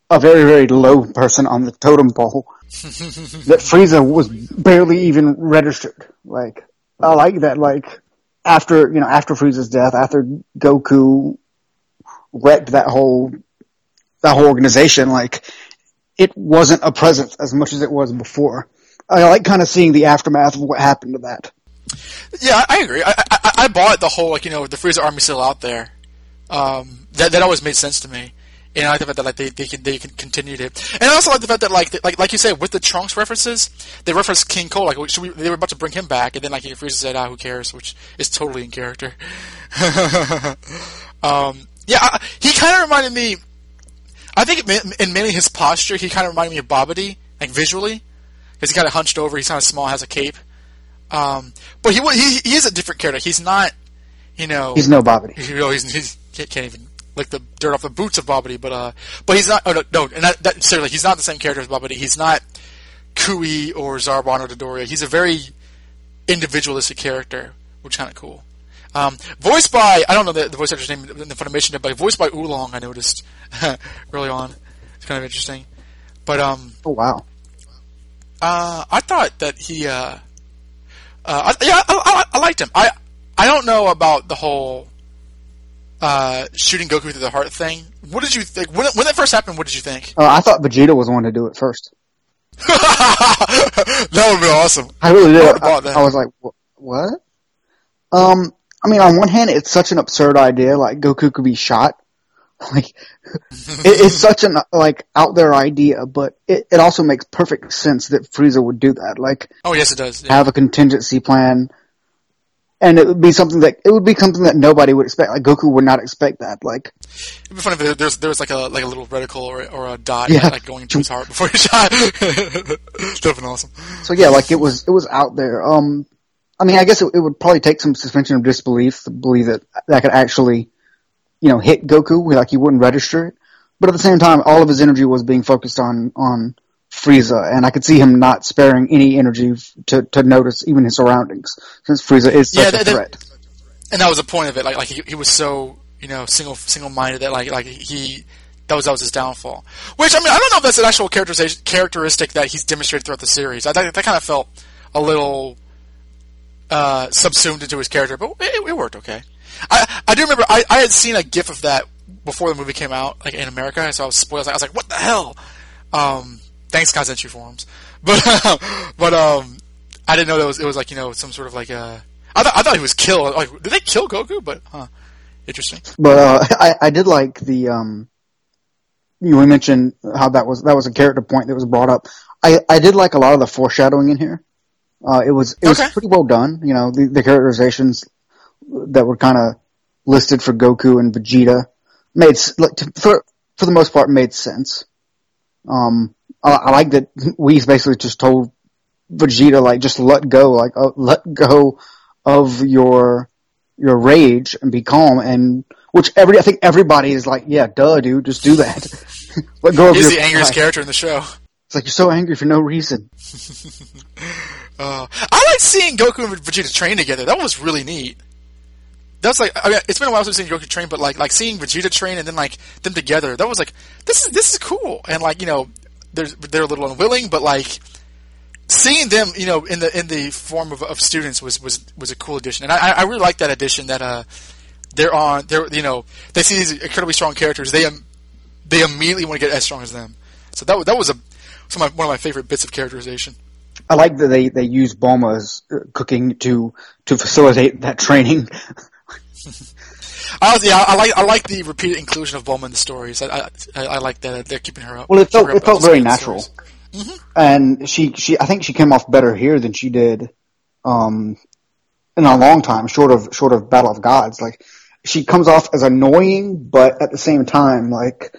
a very very low person on the totem pole. that Frieza was barely even registered. Like I like that. Like after you know after Frieza's death, after Goku wrecked that whole that whole organization, like it wasn't a presence as much as it was before. I like kind of seeing the aftermath of what happened to that. Yeah, I agree. I, I, I bought the whole like you know the Frieza army still out there. Um, that that always made sense to me. And I like the fact that like they, they can they can continue to, and I also like the fact that like like like you said with the Trunks references, they reference King Cold like we, they were about to bring him back, and then like he Frieza said, "Ah, who cares?" Which is totally in character. um, yeah, I, he kind of reminded me. I think in mainly his posture, he kind of reminded me of Babidi, like visually, because he kind of hunched over. He's kind of small, has a cape. Um, but he he he is a different character. He's not, you know. He's no Babidi. You know, he's, he's can't even like the dirt off the boots of Babidi, but uh, but he's not. Oh no, no, and that, that seriously, he's not the same character as Babidi. He's not Cui or Zarbon or Dodoria. He's a very individualistic character, which is kind of cool. Um, voiced by I don't know the, the voice actor's name in the Funimation, but voiced by Oolong. I noticed early on. It's kind of interesting, but um. Oh wow. Uh, I thought that he. Uh, uh, I, yeah, I, I, I liked him. I I don't know about the whole uh, shooting Goku through the heart thing. What did you think when, when that first happened? What did you think? Uh, I thought Vegeta was the one to do it first. that would be awesome. I really did. I, I, I was like, what? Um, I mean, on one hand, it's such an absurd idea. Like Goku could be shot. Like it, it's such an like out there idea, but it, it also makes perfect sense that Frieza would do that. Like, oh yes, it does. Yeah. Have a contingency plan and it would be something that it would be something that nobody would expect. Like Goku would not expect that. Like it'd be funny if there's there's like a like a little reticle or, or a dot yeah. like going into his heart before he shot. Definitely awesome. So yeah, like it was it was out there. Um, I mean, I guess it, it would probably take some suspension of disbelief to believe that that could actually, you know, hit Goku. Like he wouldn't register it. But at the same time, all of his energy was being focused on on Frieza, and I could see him not sparing any energy to to notice even his surroundings, since Frieza is such Yeah, a that- that- threat. and that was the point of it. Like, like he, he was so you know single single minded that like like he that was that was his downfall. Which I mean, I don't know if that's an actual characterization characteristic that he's demonstrated throughout the series. I that, that kind of felt a little uh, subsumed into his character, but it, it worked okay. I I do remember I, I had seen a GIF of that before the movie came out, like in America, so I was spoiled. I was like, what the hell? Um, thanks, Kanzenshuu forums, but but um, I didn't know that was it was like you know some sort of like uh I thought I thought he was killed. Like, did they kill Goku? But huh, interesting. But uh, I I did like the um, you mentioned how that was that was a character point that was brought up. I I did like a lot of the foreshadowing in here. Uh, it was it was Okay. pretty well done. You know, the, the characterizations that were kind of listed for Goku and Vegeta made like to, for for the most part made sense. Um, I, I like that Whis basically just told Vegeta like just let go, like uh, let go of your your rage and be calm. And which every I think everybody is like, yeah, duh, dude, just do that. let go of He's your the angriest character in the show. It's like you're so angry for no reason. Uh, I like seeing Goku and Vegeta train together. That was really neat. That's like I mean, it's been a while since I've seen Goku train, but like like seeing Vegeta train and then like them together. That was like this is this is cool. And like you know, they're they're a little unwilling, but like seeing them, you know, in the in the form of, of students was was was a cool addition. And I I really like that addition that uh they're on they're you know they see these incredibly strong characters. They um, they immediately want to get as strong as them. So that that was a some of my, one of my favorite bits of characterization. I like that they they use Bulma's uh, cooking to to facilitate that training. I was, yeah, I like I like the repeated inclusion of Bulma in the stories. I I, I like that they're keeping her up. Well, it felt it felt very speed in the natural, and she she I think she came off better here than she did um in a long time, short of short of Battle of Gods. Like she comes off as annoying, but at the same time like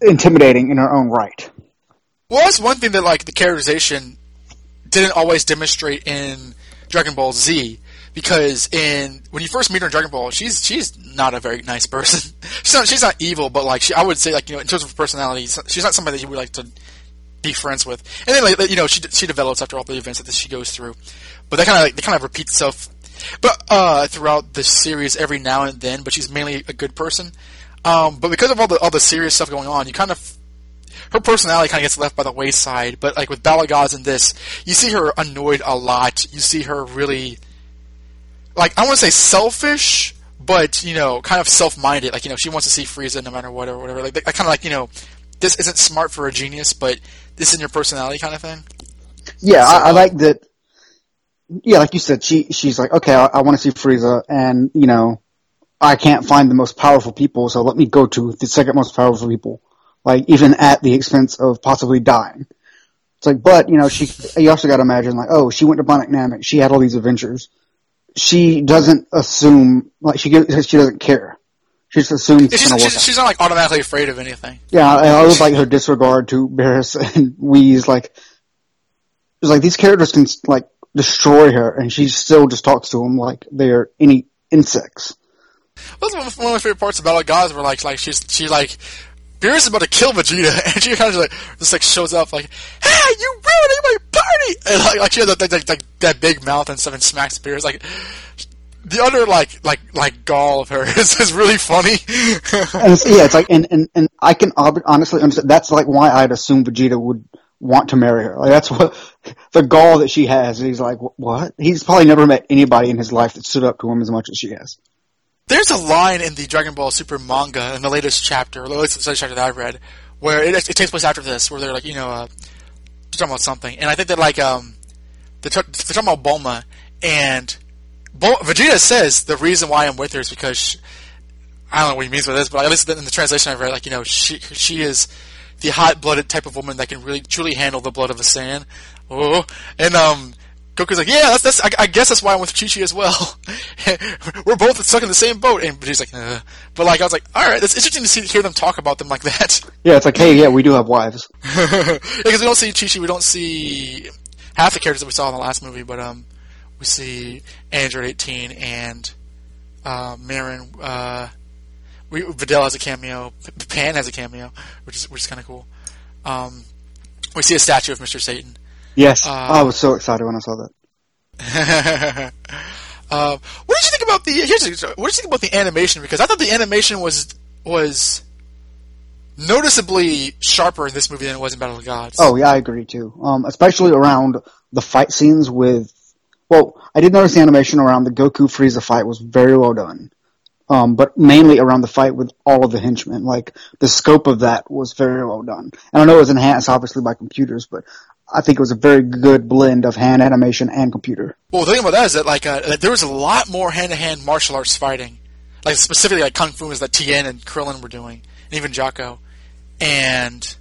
intimidating in her own right. Well, that's one thing that like the characterization didn't always demonstrate in Dragon Ball Z. Because in when you first meet her in Dragon Ball, she's she's not a very nice person. she's not she's not evil, but like she, I would say like you know in terms of personality, she's not somebody that you would like to be friends with. And then like you know she she develops after all the events that she goes through, but that kind of like, kind of repeats itself. But uh, throughout the series, every now and then, but she's mainly a good person. Um, but because of all the all the serious stuff going on, you kind of her personality kind of gets left by the wayside. But like with of and this, you see her annoyed a lot. You see her really, like I want to say selfish, but you know, kind of self-minded. Like you know, she wants to see Frieza no matter what or whatever. Like I kind of like you know, this isn't smart for a genius, but this is your personality kind of thing. Yeah, I, I uh, like that. Yeah, like you said, she she's like, okay, I, I want to see Frieza, and you know, I can't find the most powerful people, so let me go to the second most powerful people, like even at the expense of possibly dying. It's like, but you know, she you also got to imagine like, oh, she went to Bionic Namek, she had all these adventures. She doesn't assume like she gives, she doesn't care. She just assumes she's, she's, she's not like automatically afraid of anything. Yeah, I, was like her disregard to Beerus and Whis. Like, it was like these characters can like destroy her, and she still just talks to them like they're any insects. That's one of my favorite parts about Gods, where like like she's she like Beerus is about to kill Vegeta, and she kind of like just like shows up like, "Hey, you ruining my party!" And like, like she has that like, like, that big mouth and stuff, and smacks Beerus. Like the other like like like gall of her is, is really funny. And it's, yeah, it's like, and and and I can honestly understand. That's like why I'd assume Vegeta would want to marry her. Like that's what the gall that she has. And He's like, what? He's probably never met anybody in his life that stood up to him as much as she has. There's a line in the Dragon Ball Super manga in the latest chapter, the latest chapter that I've read, where it, it takes place after this, where they're like, you know, uh, talking about something, and I think that like um, they're, they're talking about Bulma, and Bul- Vegeta says the reason why I'm with her is because she, I don't know what he means by this, but at least in the translation I've read, like you know, she she is the hot-blooded type of woman that can really truly handle the blood of a Saiyan. Oh, and um. Goku's like, yeah, that's, that's I, I guess that's why I'm with Chi Chi as well. We're both stuck in the same boat, and Vegeta's like, uh. but like I was like, all right, it's interesting to see hear them talk about them like that. Yeah, it's like, hey, yeah, we do have wives. because we don't see Chi Chi, we don't see half the characters that we saw in the last movie, but um, we see Android 18 and uh, Marron. Uh, we, Videl has a cameo. P- Pan has a cameo, which is which is kind of cool. Um, we see a statue of Mr. Satan. Yes, Uh, I was so excited when I saw that. um, what did you think about the? Here's what did you think about the animation? Because I thought the animation was was noticeably sharper in this movie than it was in Battle of the Gods. Oh yeah, I agree too. Um, especially around the fight scenes with. Well, I did notice the animation around the Goku Frieza fight was very well done. Um, but mainly around the fight with all of the henchmen. Like the scope of that was very well done. And I know it was enhanced obviously by computers, but I think it was a very good blend of hand animation and computer. Well, the thing about that is that like uh, there was a lot more hand-to-hand martial arts fighting, like specifically like kung fu is that Tien and Krillin were doing, and even Jaco. And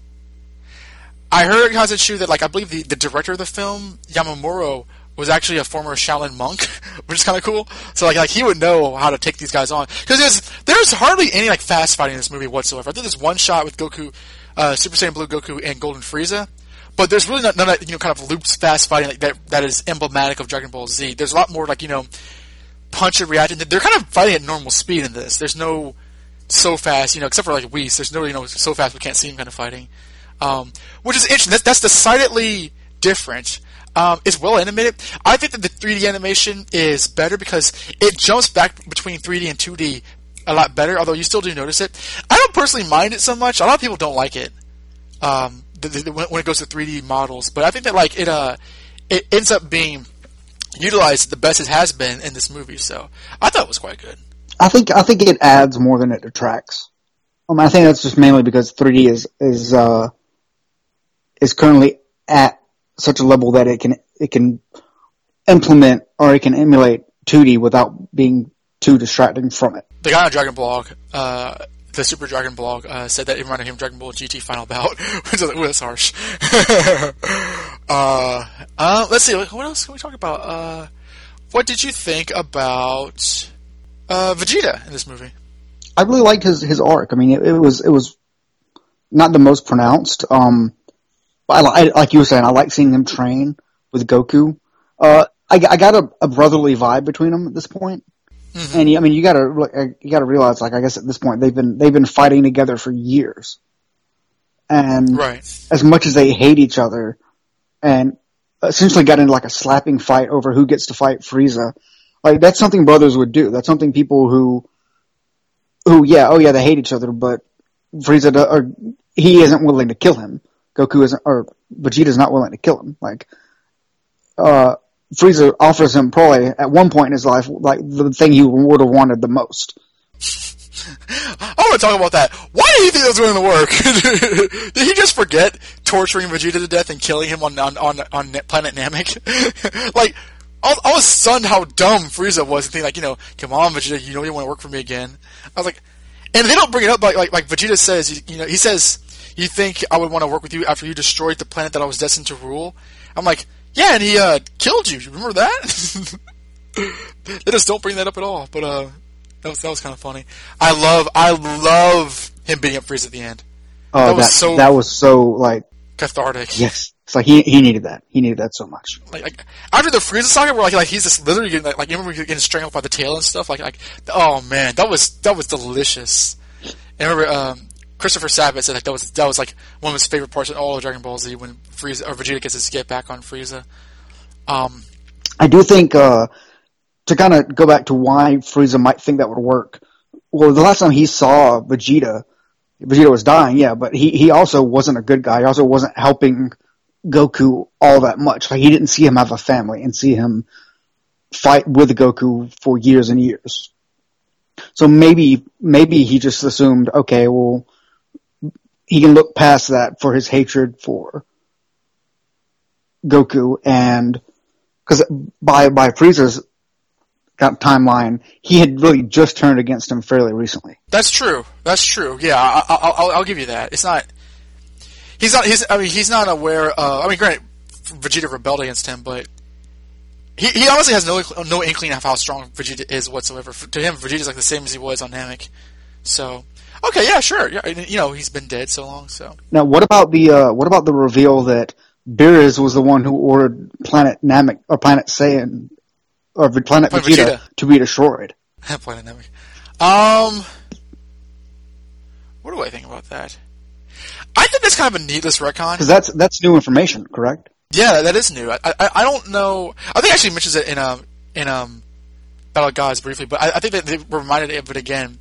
I heard Kazetsu that like I believe the, the director of the film Yamamuro was actually a former Shaolin monk, which is kind of cool. So like like he would know how to take these guys on because there's there's hardly any like fast fighting in this movie whatsoever. I think there's one shot with Goku, uh, Super Saiyan Blue Goku and Golden Frieza. But there's really not none of that, you know kind of loops fast fighting like that that is emblematic of Dragon Ball Z. There's a lot more like you know punch and react. They're kind of fighting at normal speed in this. There's no so fast, you know, except for like Whis. There's no you know so fast we can't see him kind of fighting, um, which is interesting. That's, that's decidedly different. Um, it's well animated. I think that the 3D animation is better because it jumps back between 3D and 2D a lot better. Although you still do notice it. I don't personally mind it so much. A lot of people don't like it. Um, the, the, when it goes to 3D models, but I think that like it uh it ends up being utilized the best it has been in this movie. So I thought it was quite good. I think I think it adds more than it detracts. Um, I think that's just mainly because 3D is is uh, is currently at such a level that it can it can implement or it can emulate 2D without being too distracting from it. The guy on Dragon Blog, uh, the Super Dragon Blog, uh, said that it reminded him of Dragon Ball GT Final Bout, which is ooh, that's harsh. uh, uh, let's see, what else can we talk about? Uh, what did you think about uh, Vegeta in this movie? I really liked his his arc. I mean, it, it was it was not the most pronounced. Um, but I, I, like you were saying, I like seeing him train with Goku. Uh, I, I got a, a brotherly vibe between them at this point. Mm-hmm. And I mean, you gotta you gotta realize, like I guess at this point they've been they've been fighting together for years, and Right. as much as they hate each other, and essentially got into like a slapping fight over who gets to fight Frieza, like that's something brothers would do. That's something people who, who yeah, oh yeah, they hate each other, but Frieza do, or he isn't willing to kill him. Goku isn't, or Vegeta's not willing to kill him. Like, uh, Frieza offers him probably at one point in his life like the thing he would have wanted the most. I want to talk about that. Why do you think that was going to work? Did he just forget torturing Vegeta to death and killing him on on on, on planet Namek? like, I was, I was stunned how dumb Frieza was and thinking like, you know, come on Vegeta, you know you want to work for me again. I was like, and they don't bring it up like like, like Vegeta says, you, you know, he says, you think I would want to work with you after you destroyed the planet that I was destined to rule? I'm like, yeah, and he uh, killed you. You Remember that? they just don't bring that up at all. But uh, that was that was kind of funny. I love I love him beating up Frieza at the end. Oh, that was so that was so like cathartic. yes, it's like he he needed that. He needed that so much. Like, like after the Frieza saga, where like like he's just literally getting like, like you remember getting strangled by the tail and stuff. Like like oh man, that was that was delicious. And I remember um, Christopher Sabat said like that was that was like one of his favorite parts in all of Dragon Ball Z when Frieza or Vegeta gets his get back on Frieza. Um, I do think uh, to kind of go back to why Frieza might think that would work. Well, the last time he saw Vegeta, Vegeta was dying, yeah, but he he also wasn't a good guy. He also wasn't helping Goku all that much. Like he didn't see him have a family and see him fight with Goku for years and years. So maybe maybe he just assumed, okay, well, he can look past that for his hatred for Goku and because by by Frieza's timeline, he had really just turned against him fairly recently. That's true. That's true. Yeah, I, I, I'll, I'll give you that. It's not. He's not. He's. I mean, he's not aware. Of, I mean, granted, Vegeta rebelled against him, but he, he honestly has no no inkling of how strong Vegeta is whatsoever. To him, Vegeta's like the same as he was on Namek. So, okay, yeah, sure. Yeah, you know, he's been dead so long. So Now, what about the uh, what about the reveal that Beerus was the one who ordered Planet Namek or Planet Saiyan or Planet, Planet Vegeta, Vegeta. to be destroyed. Planet Namek. Um, what do I think about that? I think that's kind of a needless retcon. Because that's that's new information, correct? Yeah, that is new. I, I I don't know. I think actually mentions it in um in um Battle of Gods briefly, but I, I think that they reminded of it again.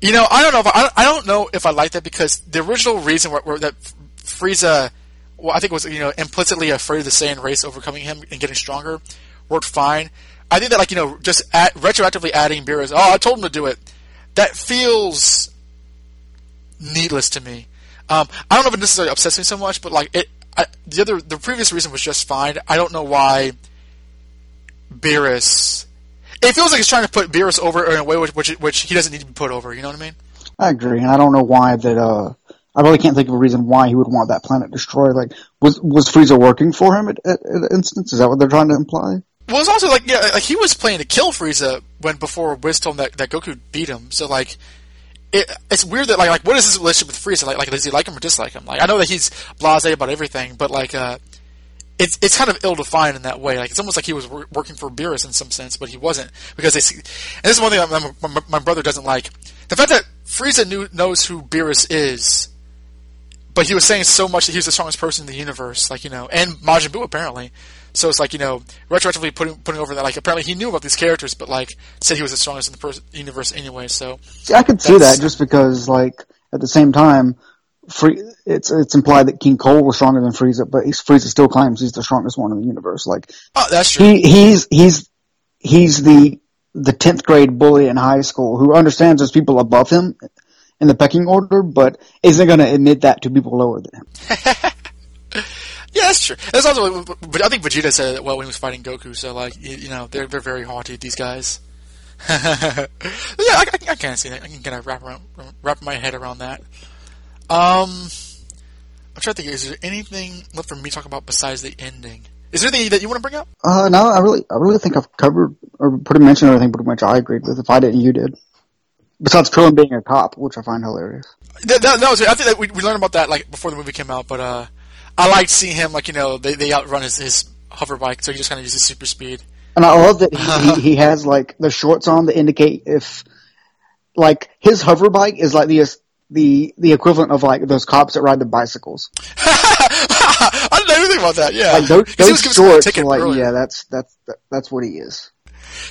You know, I don't know if I, I don't know if I like that because the original reason where, where that Frieza, well, I think it was you know implicitly afraid of the Saiyan race overcoming him and getting stronger, worked fine. I think that like you know just at, retroactively adding Beerus, oh I told him to do it, that feels needless to me. Um, I don't know if it necessarily upsets me so much, but like it, I, the other, the previous reason was just fine. I don't know why Beerus. It feels like he's trying to put Beerus over in a way which, which which he doesn't need to be put over. You know what I mean? I agree, and I don't know why that. uh I really can't think of a reason why he would want that planet destroyed. Like, was was Frieza working for him at, at, at instance? Is that what they're trying to imply? Well, it's also like yeah, like he was planning to kill Frieza when before Whis told him that, that Goku beat him. So like, it, it's weird that like like what is his relationship with Frieza? Like like does he like him or dislike him? Like I know that he's blasé about everything, but like uh, it's it's kind of ill defined in that way. Like it's almost like he was wor- working for Beerus in some sense, but he wasn't because they see. And this is one thing that my, my, my brother doesn't like: the fact that Frieza knew knows who Beerus is. But he was saying so much that he was the strongest person in the universe, like you know, and Majin Buu apparently. So it's like you know, retroactively putting putting over that like apparently he knew about these characters, but like said he was the strongest in the pers- universe anyway. So See, I could see that just because, like, at the same time, Free, it's it's implied that King Cold was stronger than Frieza, but he's, Frieza still claims he's the strongest one in the universe. Like, oh, that's true. he he's he's he's the the tenth grade bully in high school who understands there's people above him in the pecking order, but isn't going to admit that to people lower than him. Yeah, that's true. That's also, but I think Vegeta said it well when he was fighting Goku. So like, you, you know, they're they're very haughty. These guys. yeah, I, I, I can't see that. I can kind of wrap around, wrap my head around that. Um, I'm trying to think. Is there anything left for me to talk about besides the ending? Is there anything that you want to bring up? Uh, no, I really, I really think I've covered or pretty mentioned everything pretty much I agreed with. If I didn't, you did. Besides Krillin being a cop, which I find hilarious. That, that, that was, I think that we, we learned about that like before the movie came out, but uh, I liked seeing him like you know they they outrun his, his hover bike, so he just kind of uses super speed. And I love that he, he, he has like the shorts on that indicate if, like, his hover bike is like the the the equivalent of like those cops that ride the bicycles. I didn't know anything about that. Yeah, Like those, 'Cause he was those giving someone a shorts, like earlier. yeah, that's that's that, that's what he is.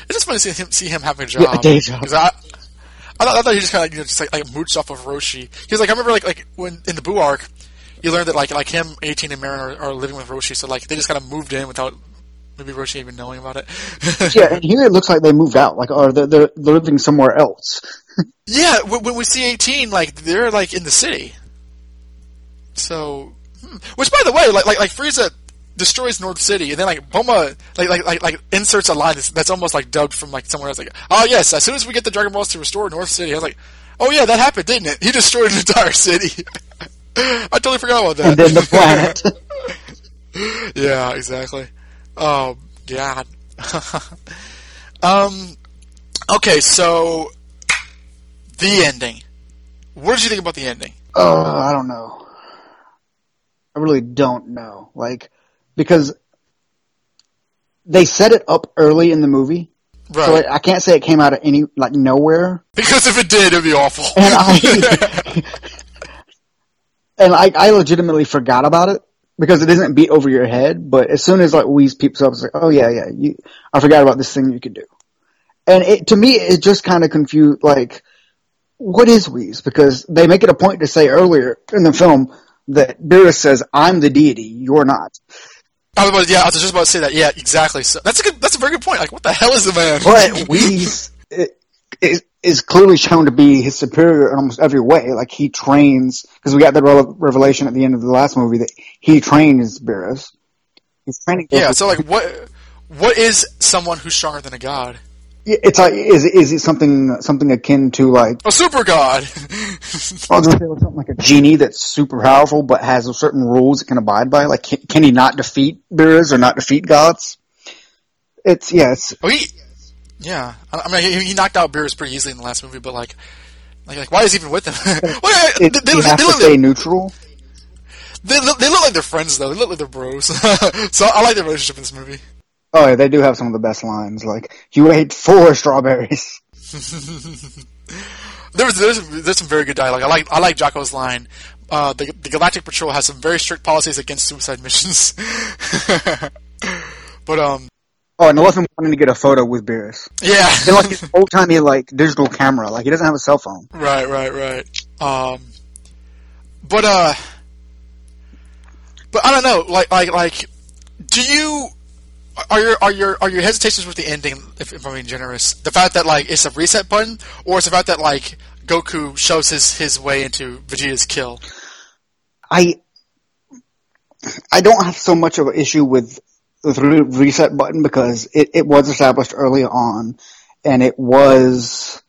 It's just funny to see him see him having a Yeah, job. a day job. I, I thought, I thought he just kind of you know, just like, like mooched off of Roshi. Because like I remember like like when in the Buu arc, you learned that like like him, 18, and Marron are, are living with Roshi. So like they just kind of moved in without maybe Roshi even knowing about it. yeah, and here it looks like they moved out, like or they're, they're living somewhere else. Yeah, when, when we see 18, like they're like in the city. So, hmm. which by the way, like like like Frieza destroys North City, and then like Bulma like like like, like inserts a line that's, that's almost like dubbed from like somewhere else. Like, oh yes, as soon as we get the Dragon Balls to restore North City, I was like, oh yeah, that happened, didn't it? He destroyed an entire city. I totally forgot about that. And then the planet. yeah, exactly. Oh God. um. Okay, so the ending. What did you think about the ending? Uh, I don't know. I really don't know. Like, because they set it up early in the movie. Right. So I, I can't say it came out of any, like, nowhere. Because if it did, it'd be awful. And I, and I, I legitimately forgot about it because it isn't beat over your head. But as soon as like Whis peeps up, it's like, oh yeah, yeah, you, I forgot about this thing you could do. And it, to me, it just kind of confused, like, what is Whis? Because they make it a point to say earlier in the film that Beerus says, I'm the deity, you're not. I was about, yeah, I was just about to say that. Yeah, exactly. So that's a good. That's a very good point. Like, what the hell is the man? But Whis i- is, is clearly shown to be his superior in almost every way. Like he trains, because we got that revelation at the end of the last movie that he trains Beerus. He's training. yeah. So like, what? What is someone who's stronger than a god? It's like is is it something something akin to like A super god. I was gonna say something like a genie that's super powerful but has certain rules it can abide by. Like can, can he not defeat Beerus or not defeat gods? It's yeah, it's Oh, he, yeah. I mean, he, he knocked out Beerus pretty easily in the last movie, but like, like, like why is he even with him? well, it, they, they, you they, have to stay like, neutral. they, look, they look like they're friends though. They look like they're bros. so I like their relationship in this movie. Oh, yeah, they do have some of the best lines. Like, you ate four strawberries. There was there's, there's some very good dialogue. I like I like Jaco's line. Uh, the, the Galactic Patrol has some very strict policies against suicide missions. but um, Oh, and I love him wanting to get a photo with Beerus. yeah, And like his old timey like digital camera. Like he doesn't have a cell phone. right, right, right. Um, but uh, but I don't know. Like like like, do you? Are your are your are your hesitations with the ending? If, if I'm being generous, the fact that like it's a reset button, or it's the fact that like Goku shows his his way into Vegeta's kill. I I don't have so much of an issue with the re- reset button because it, it was established early on, and it was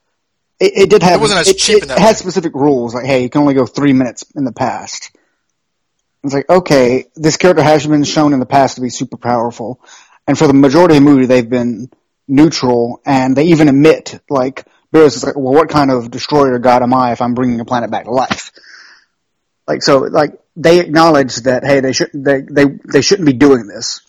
it, it did have It wasn't as it, cheap it that had way. specific rules like hey you can only go three minutes in the past. It's like okay this character has been shown in the past to be super powerful, and for the majority of the movie they've been neutral and they even admit like Beerus is like well what kind of destroyer god am I if I'm bringing a planet back to life. Like so, like they acknowledge that hey, they should they they they shouldn't be doing this.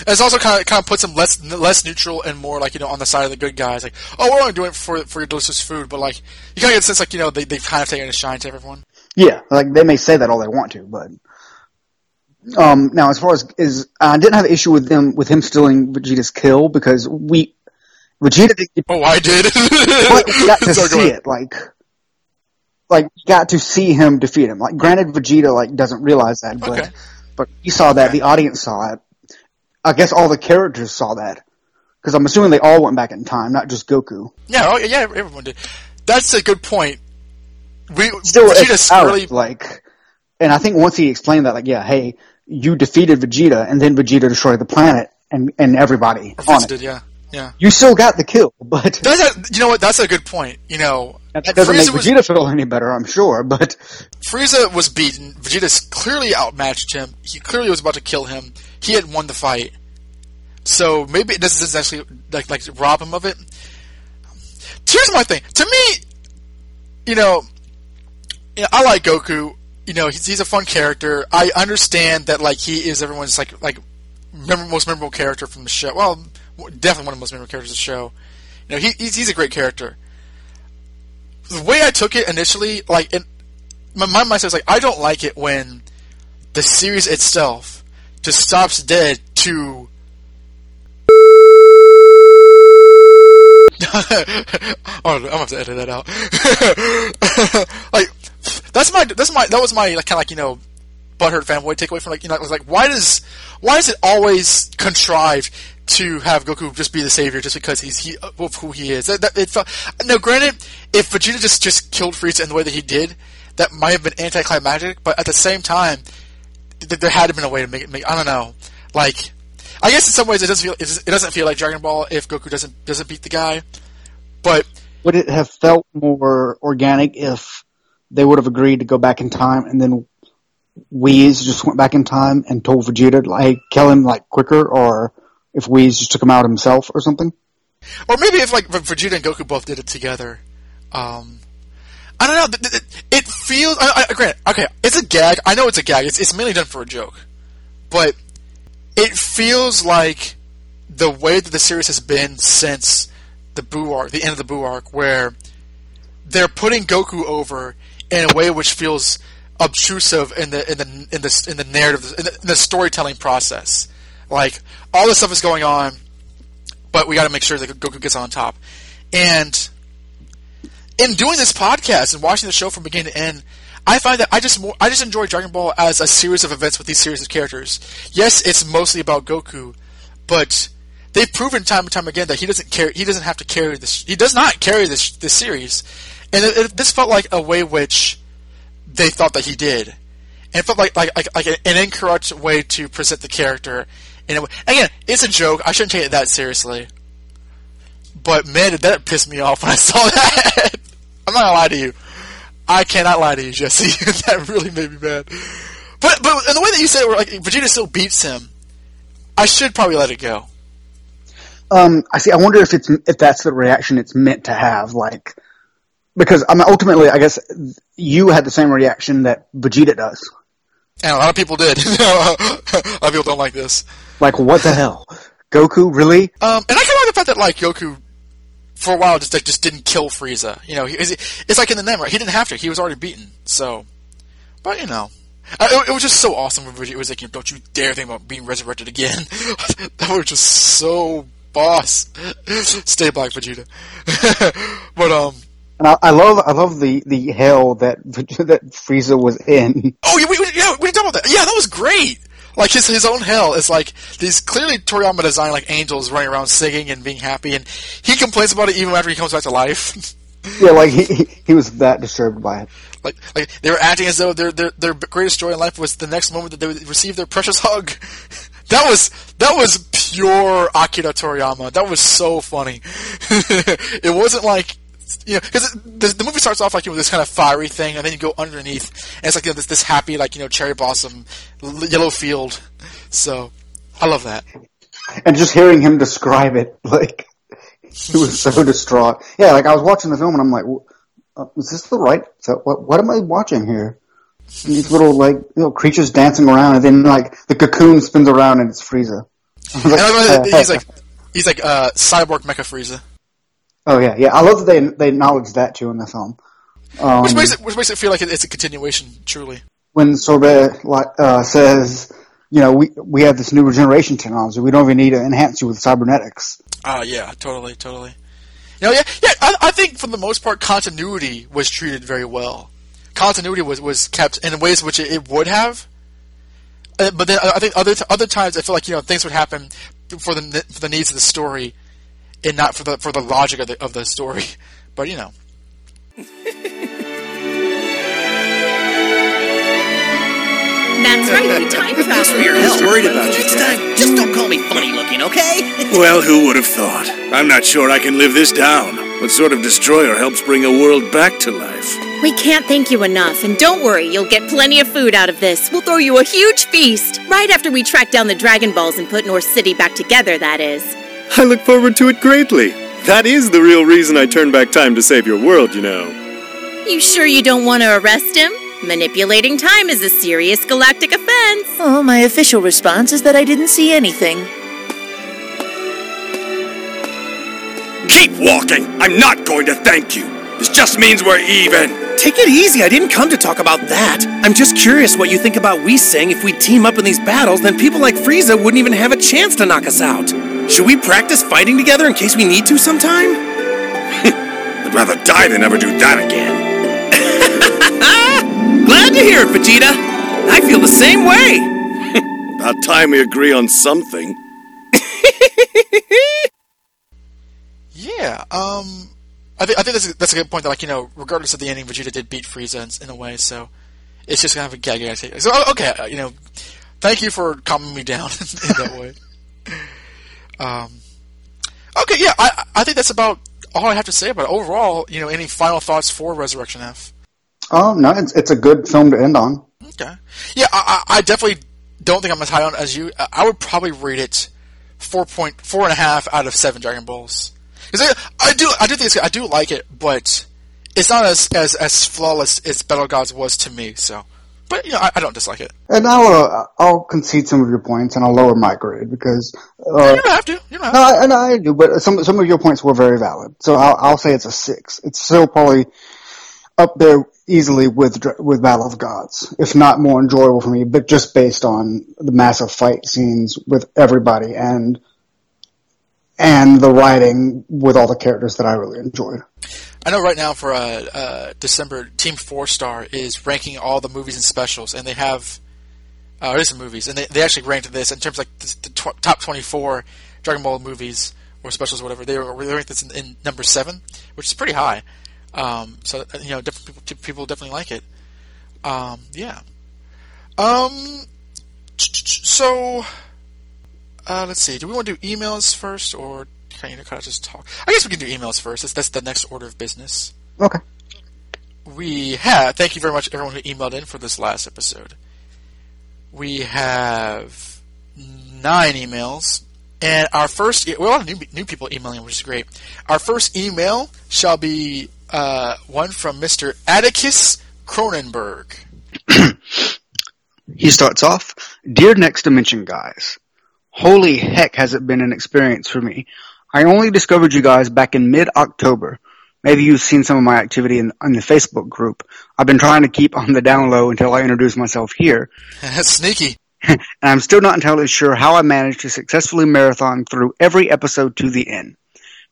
And it's also kind of kind of puts them less less neutral and more like you know on the side of the good guys. Like, oh, we're only doing it for for your delicious food, but like you kind of get the sense like you know they they've kind of taken a shine to everyone. Yeah, like they may say that all they want to, but um, now as far as is, I didn't have an issue with them with him stealing Vegeta's kill because we Vegeta didn't get, Oh, I did. but we got to Sorry, see it like. Like we got to see him defeat him. Like, granted, Vegeta like doesn't realize that, but Okay. but he saw that. The audience saw it. I guess all the characters saw that because I'm assuming they all went back in time, not just Goku. Yeah, oh, yeah, everyone did. That's a good point. We still Vegeta's out, really like, and I think once he explained that, like, yeah, hey, you defeated Vegeta, and then Vegeta destroyed the planet and and everybody on it. did, yeah, yeah. You still got the kill, but That's a, you know what? That's a good point. You know, that doesn't Frieza make was- Vegeta feel any better, I'm sure. But Frieza was beaten. Vegeta's clearly outmatched him. He clearly was about to kill him. He had won the fight. So maybe it doesn't actually like like rob him of it. Here's my thing. To me, you know, you know, I like Goku. You know, he's, he's a fun character. I understand that like he is everyone's like like most memorable character from the show. Well, definitely one of the most memorable characters of the show. You know, he, he's he's a great character. The way I took it initially, like, in, my my mindset was like, I don't like it when the series itself just stops dead to. oh, I'm gonna have to edit that out. like, that's my that's my that was my like, kind of like you know, butthurt fanboy takeaway from like you know, it was like why does why is it always contrived to have Goku just be the savior just because he's he of who he is? That, that, it felt, no, granted, if Vegeta just just killed Frieza in the way that he did, that might have been anticlimactic. But at the same time, th- there had to been a way to make it. Make, I don't know, like. I guess in some ways it doesn't feel it doesn't feel like Dragon Ball if Goku doesn't doesn't beat the guy, but would it have felt more organic if they would have agreed to go back in time and then Whis just went back in time and told Vegeta like kill him like quicker, or if Whis just took him out himself or something? or maybe if like Vegeta and Goku both did it together. Um, I don't know. It feels. I, I, granted, okay, it's a gag. I know it's a gag. It's it's mainly done for a joke, but it feels like the way that the series has been since the Buu arc, the end of the Buu arc, where they're putting Goku over in a way which feels obtrusive in the in the in the in the narrative in the, in the storytelling process. Like all this stuff is going on, but we got to make sure that Goku gets on top. And in doing this podcast and watching the show from beginning to end, I find that I just more I just enjoy Dragon Ball as a series of events with these series of characters. Yes, it's mostly about Goku, but they've proven time and time again that he doesn't carry he doesn't have to carry this he does not carry this this series, and it, it, this felt like a way which they thought that he did, and it felt like like like, like an incorrect way to present the character. In a way. Again, it's a joke. I shouldn't take it that seriously. But man, did that piss me off when I saw that. I'm not gonna lie to you. I cannot lie to you, Jesse. that really made me mad. But but in the way that you said it, where like Vegeta still beats him, I should probably let it go. Um, I see. I wonder if it's if that's the reaction it's meant to have, like because I mean, ultimately, I guess you had the same reaction that Vegeta does. And a lot of people did. a lot of people don't like this. Like, what the hell? Goku, really? Um, and I kind of like the fact that like Goku, for a while, just like just didn't kill Frieza. You know, he, it's, it's like in the name, right? He didn't have to. He was already beaten. So, but you know, uh, it, it was just so awesome. When Vegeta was like, "Don't you dare think about being resurrected again." that was just so boss. Stay black, Vegeta. but um, And I, I love, I love the, the hell that that Frieza was in. Oh yeah, we, we, yeah, we didn't about that. Yeah, that was great. Like his his own hell is like these clearly Toriyama designed like angels running around singing and being happy, and he complains about it even after he comes back to life. Yeah, like he he, he was that disturbed by it. like like they were acting as though their their their greatest joy in life was the next moment that they would receive their precious hug. That was that was pure Akira Toriyama. That was so funny. it wasn't like you know because the, the movie starts off like you know this kind of fiery thing, and then you go underneath, and it's like you know, this this happy like you know cherry blossom l- yellow field. So I love that. And just hearing him describe it, like he was so distraught. Yeah, like I was watching the film and I'm like, "W- uh, is this the right? So what? What am I watching here? And these little like know creatures dancing around, and then like the cocoon spins around and it's Frieza. Was And like, that he's like he's like uh, cyborg Mecha Frieza, oh yeah, yeah. I love that they they acknowledge that too in the film. Um, which makes it which makes it feel like it's a continuation. Truly. when Sorbet uh, says, you know, we we have this new regeneration technology. We don't even need to enhance you with cybernetics. Ah, yeah, totally, totally. You know, yeah, yeah. I, I think for the most part, continuity was treated very well. Continuity was, was kept in ways which it, it would have. Uh, but then I I think other t- other times I feel like you know things would happen for the for the needs of the story, and not for the for the logic of the of the story. But you know, That's right, we time travel. for your health. worried about you. Next time, just don't call me funny looking, okay? Well, who would have thought? I'm not sure I can live this down. What sort of destroyer helps bring a world back to life? We can't thank you enough, and don't worry, you'll get plenty of food out of this. We'll throw you a huge feast. Right after we track down the Dragon Balls and put North City back together, that is. I look forward to it greatly. That is the real reason I turned back time to save your world, you know. You sure you don't want to arrest him? Manipulating time is a serious galactic offense. Oh, my official response is that I didn't see anything. Keep walking! I'm not going to thank you! This just means we're even! Take it easy. I didn't come to talk about that. I'm just curious what you think about we saying if we team up in these battles, then people like Frieza wouldn't even have a chance to knock us out. Should we practice fighting together in case we need to sometime? I'd rather die than ever do that again. Glad to hear it, Vegeta. I feel the same way. About time we agree on something. yeah. Um, I think I think that's a, that's a good point. That like you know, regardless of the ending, Vegeta did beat Frieza in, in a way. So it's just kind of a gag. I take. So okay, uh, you know, thank you for calming me down in that way. Um, okay, yeah, I I think that's about all I have to say about it. Overall, you know, any final thoughts for Resurrection F? Oh no, it's it's a good film to end on. Okay, yeah, I, I definitely don't think I'm as high on it as you. I- I would probably rate it four point four and a half out of seven Dragon Balls because I, I do I do think it's, I do like it, but it's not as as as flawless as Battle Gods was to me. So, but you know, I, I don't dislike it. And I'll uh, I'll concede some of your points and I'll lower my grade because uh, you don't have to. You don't have no, I, and I do, but some some of your points were very valid. So I'll, I'll say it's a six. It's still probably up there easily with with Battle of Gods, if not more enjoyable for me. But just based on the massive fight scenes with everybody and and the writing with all the characters that I really enjoyed. I know right now for uh, uh, December, Team Four Star is ranking all the movies and specials, and they have uh, some movies, and they, they actually ranked this in terms of like the, the tw- top twenty four Dragon Ball movies or specials, or whatever. They were they ranked this in, in number seven, which is pretty high. Um, so uh, you know, different people people definitely like it. Um, yeah. Um. So, uh, let's see. Do we want to do emails first, or can you kind of just talk? I guess we can do emails first. That's, that's the next order of business. Okay. We have. Thank you very much, everyone who emailed in for this last episode. We have nine emails, and our first. We have new new people emailing, which is great. Our first email shall be uh, one from Mister Atticus Cronenberg. He starts off, Dear Next Dimension guys, Holy heck has it been an experience for me. I only discovered you guys back in mid-October. Maybe you've seen some of my activity in, in the Facebook group. I've been trying to keep on the down low until I introduce myself here. That's sneaky. and I'm still not entirely sure how I managed to successfully marathon through every episode to the end.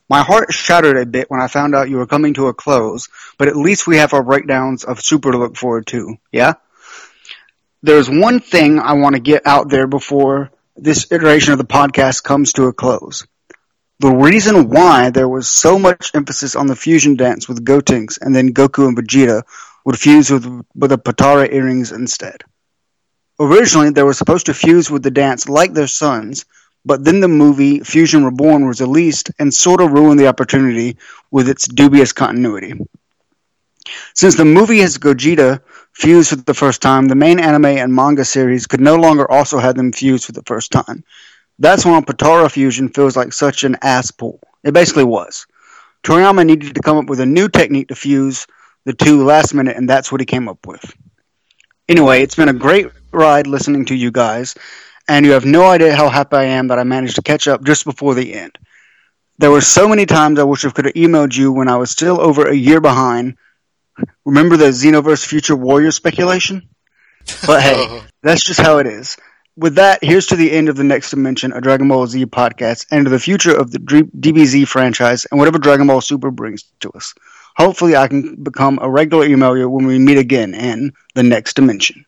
My heart shattered a bit when I found out you were coming to a close, but at least we have our breakdowns of Super to look forward to, yeah? There's one thing I want to get out there before this iteration of the podcast comes to a close. The reason why there was so much emphasis on the fusion dance with Gotenks and then Goku and Vegeta would fuse with, with the Potara earrings instead. Originally, they were supposed to fuse with the dance like their sons, but then the movie Fusion Reborn was released and sort of ruined the opportunity with its dubious continuity. Since the movie has Gogeta fused for the first time, the main anime and manga series could no longer also have them fused for the first time. That's why Potara fusion feels like such an ass pull. It basically was. Toriyama needed to come up with a new technique to fuse the two last minute, and that's what he came up with. Anyway, it's been a great ride listening to you guys, and you have no idea how happy I am that I managed to catch up just before the end. There were so many times I wish I could have emailed you when I was still over a year behind. Remember the Xenoverse Future Warrior speculation? But hey, that's just how it is. With that, here's to the end of the next dimension, a Dragon Ball Z podcast, and to the future of the DBZ franchise and whatever Dragon Ball Super brings to us. Hopefully, I can become a regular emailer when we meet again in the next dimension.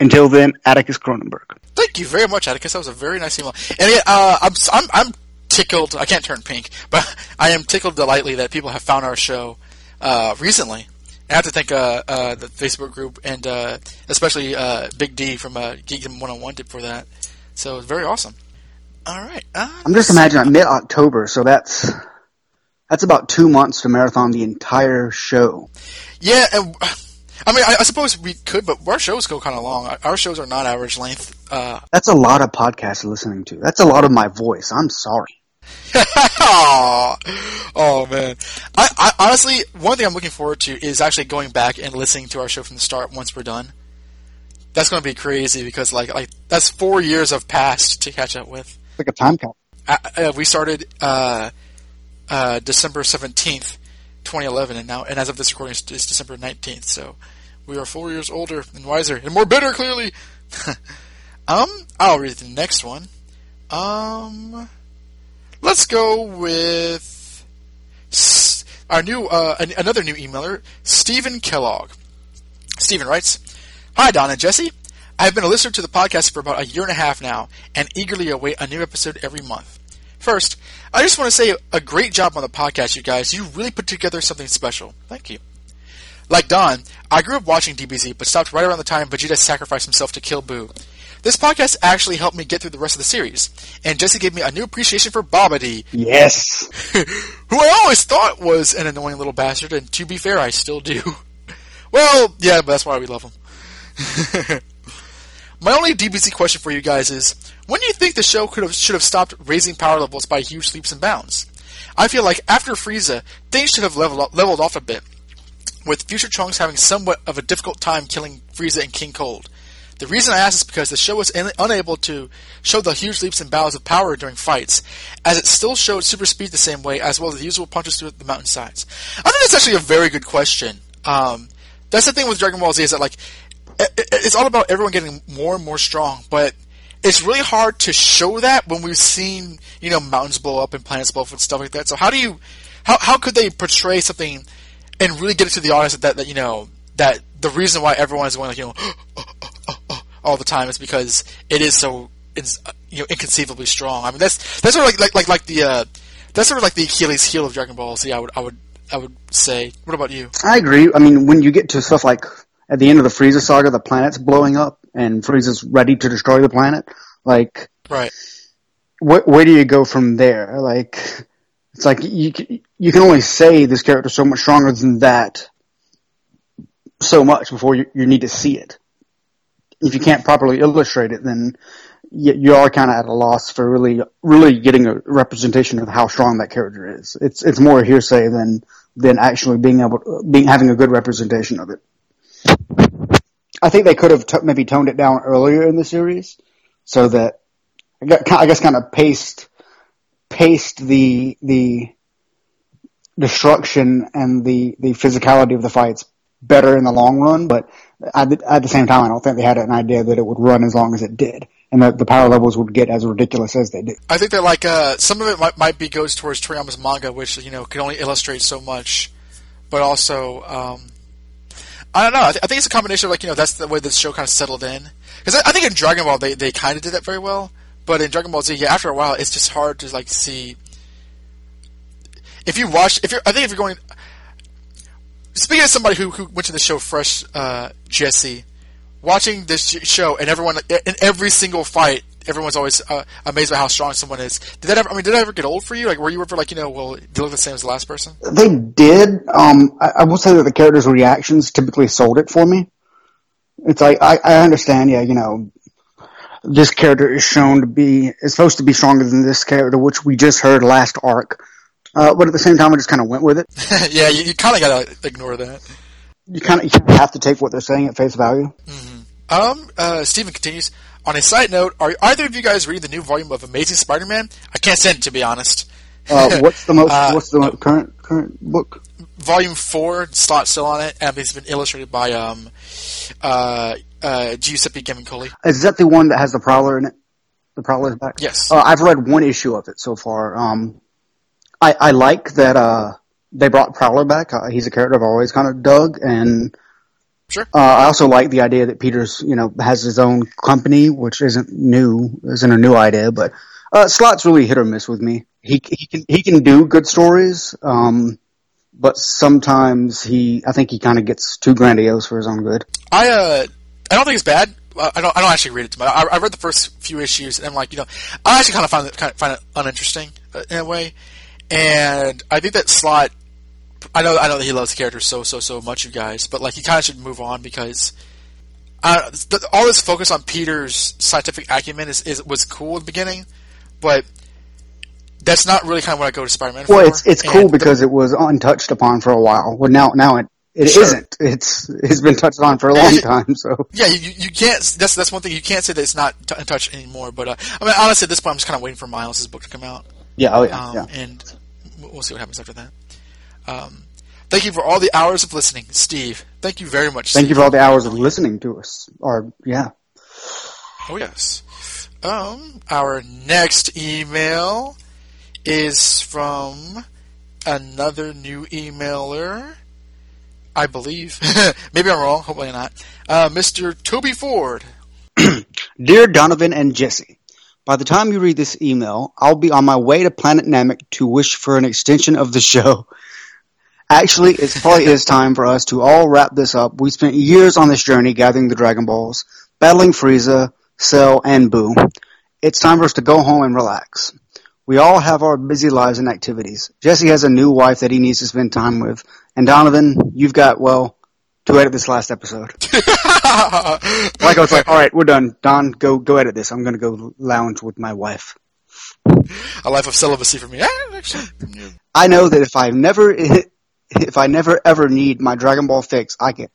Until then, Atticus Cronenberg. Thank you very much, Atticus. That was a very nice email. And yeah, uh, I'm, I'm, I'm tickled. I can't turn pink, but I am tickled delightly that people have found our show uh, recently. I have to thank uh, uh, the Facebook group and uh, especially uh, Big D from uh, Geekdom 101 for that. So it's very awesome. All right. Uh, I'm just imagining mid October, so that's that's about two months to marathon the entire show. Yeah, and, I mean, I, I, suppose we could, but our shows go kind of long. Our shows are not average length. Uh, that's a lot of podcasts listening to. That's a lot of my voice. I'm sorry. oh, man! I, I, honestly, one thing I'm looking forward to is actually going back and listening to our show from the start once we're done. That's going to be crazy because like like that's four years of past to catch up with. Like a time cap. Uh, we started uh, uh, December seventeenth, 2011, and now and as of this recording, it's, it's December 19th. So we are four years older and wiser and more bitter. Clearly. um, I'll read the next one. Um. Let's go with our new, uh, another new emailer, Stephen Kellogg. Stephen writes, Hi, Don and Jesse. I've been a listener to the podcast for about a year and a half now, and eagerly await a new episode every month. First, I just want to say a great job on the podcast, you guys. You really put together something special. Thank you. Like Don, I grew up watching DBZ, but stopped right around the time Vegeta sacrificed himself to kill Buu. This podcast actually helped me get through the rest of the series, and Jesse gave me a new appreciation for Babidi. Yes. who I always thought was an annoying little bastard, and to be fair, I still do. well, yeah, but that's why we love him. My only DBZ question for you guys is, when do you think the show could have should have stopped raising power levels by huge leaps and bounds? I feel like after Frieza, things should have leveled, leveled off a bit, with Future Trunks having somewhat of a difficult time killing Frieza and King Cold. The reason I ask is because the show was in- unable to show the huge leaps and bounds of power during fights, as it still showed super speed the same way, as well as the usual punches through the mountainsides. I think that's actually a very good question. Um, that's the thing with Dragon Ball Z is that like it, it's all about everyone getting more and more strong, but it's really hard to show that when we've seen you know mountains blow up and planets blow up and stuff like that. So how do you how how could they portray something and really get it to the audience that, that you know that the reason why everyone is going like you know all the time is because it is so it's you know inconceivably strong. I mean that's that's sort of like like like, like the uh, that's sort of like the Achilles heel of Dragon Ball Z. I would I would I would say. What about you? I agree. I mean, when you get to stuff like at the end of the Frieza saga, the planet's blowing up and Frieza's ready to destroy the planet. Like, right? Where, where do you go from there? Like, it's like you you can only say this character's so much stronger than that so much before you, you need to see it. If you can't properly illustrate it, then you, you are kind of at a loss for really, really getting a representation of how strong that character is. It's it's more hearsay than than actually being able to, being having a good representation of it. I think they could have t- maybe toned it down earlier in the series so that I guess kind of paced paced the the destruction and the the physicality of the fights better in the long run. But at the, at the same time, I don't think they had an idea that it would run as long as it did, and that the power levels would get as ridiculous as they did. I think that like uh, some of it might, might be goes towards Toriyama's manga, which you know can only illustrate so much, but also um, I don't know. I, th- I think it's a combination of like you know that's the way the show kind of settled in. Because I, I think in Dragon Ball they, they kind of did that very well, but in Dragon Ball Z, yeah, after a while it's just hard to like see. If you watch, if you're, I think if you're going. Speaking of somebody who, who went to the show fresh, uh, Jesse, watching this show and everyone in every single fight, everyone's always uh, amazed by how strong someone is. Did that ever? I mean, did that ever get old for you? Like, were you ever like, you know, well, they look the same as the last person? They did. Um, I, I will say that the characters' reactions typically sold it for me. It's like I, I understand, yeah, you know, this character is shown to be is supposed to be stronger than this character, which we just heard last arc. Uh, but at the same time, I just kind of went with it. yeah, you, you kind of gotta ignore that. You kind of you have to take what they're saying at face value. Um, uh, Steven continues. On a side note, are either of you guys reading the new volume of Amazing Spider-Man? I can't send it to be honest. Uh, what's the most? Uh, what's the current current book? Volume four, Slott still on it, and it's been illustrated by um, uh, uh, Giuseppe Camuncoli. Is that the one that has the Prowler in it? The Prowler's back. Yes. Uh, I've read one issue of it so far. Um, I I like that uh they brought Prowler back. Uh, he's a character I've always kind of dug, and Sure. uh, I also like the idea that Peters you know has his own company, which isn't new, isn't a new idea, but uh, Slott's really hit or miss with me. He he can he can do good stories. Um, but sometimes he, I think he kind of gets too grandiose for his own good. I uh, I don't think it's bad. Uh, I don't. I don't actually read it too much. I, I read the first few issues, and I'm like, you know, I actually kind of find it kind of find it uninteresting uh, in a way. And I think that Slott. I know. I know that he loves the character so so so much, you guys. But like, he kind of should move on because. Uh, th- all this focus on Peter's scientific acumen is, is was cool at the beginning, but that's not really kind of what I go to Spider-Man for. Well, it's it's And cool the- because it was untouched upon for a while. Well, now now it it Sure. not It's it's been touched on for a long time. So Yeah, you, you you can't. That's that's one thing you can't say that it's not t- untouched anymore. But uh, I mean, honestly, at this point, I'm just kind of waiting for Miles' book to come out. Yeah, oh yeah, um, yeah. And we'll we'll see what happens after that. Um, thank you for all the hours of listening, Steve. Thank you very much. thank Steve. you for all the hours of listening to us. Or yeah, Oh yes. Um, our next email is from another new emailer. I believe. Maybe I'm wrong. Hopefully not. Uh, Mr. Toby Ford. dear Donovan and Jesse. By the time you read this email, I'll be on my way to Planet Namek to wish for an extension of the show. Actually, it's probably is time for us to all wrap this up. We spent years on this journey gathering the Dragon Balls, battling Frieza, Cell, and Buu. It's time for us to go home and relax. We all have our busy lives and activities. Jesse has a new wife that he needs to spend time with. And Donovan, you've got, well, to edit this last episode. like I was like, all right, we're done. Don, go go edit this. I'm gonna go lounge with my wife. A life of celibacy for me. I know that if I never if I never ever need my Dragon Ball fix, I can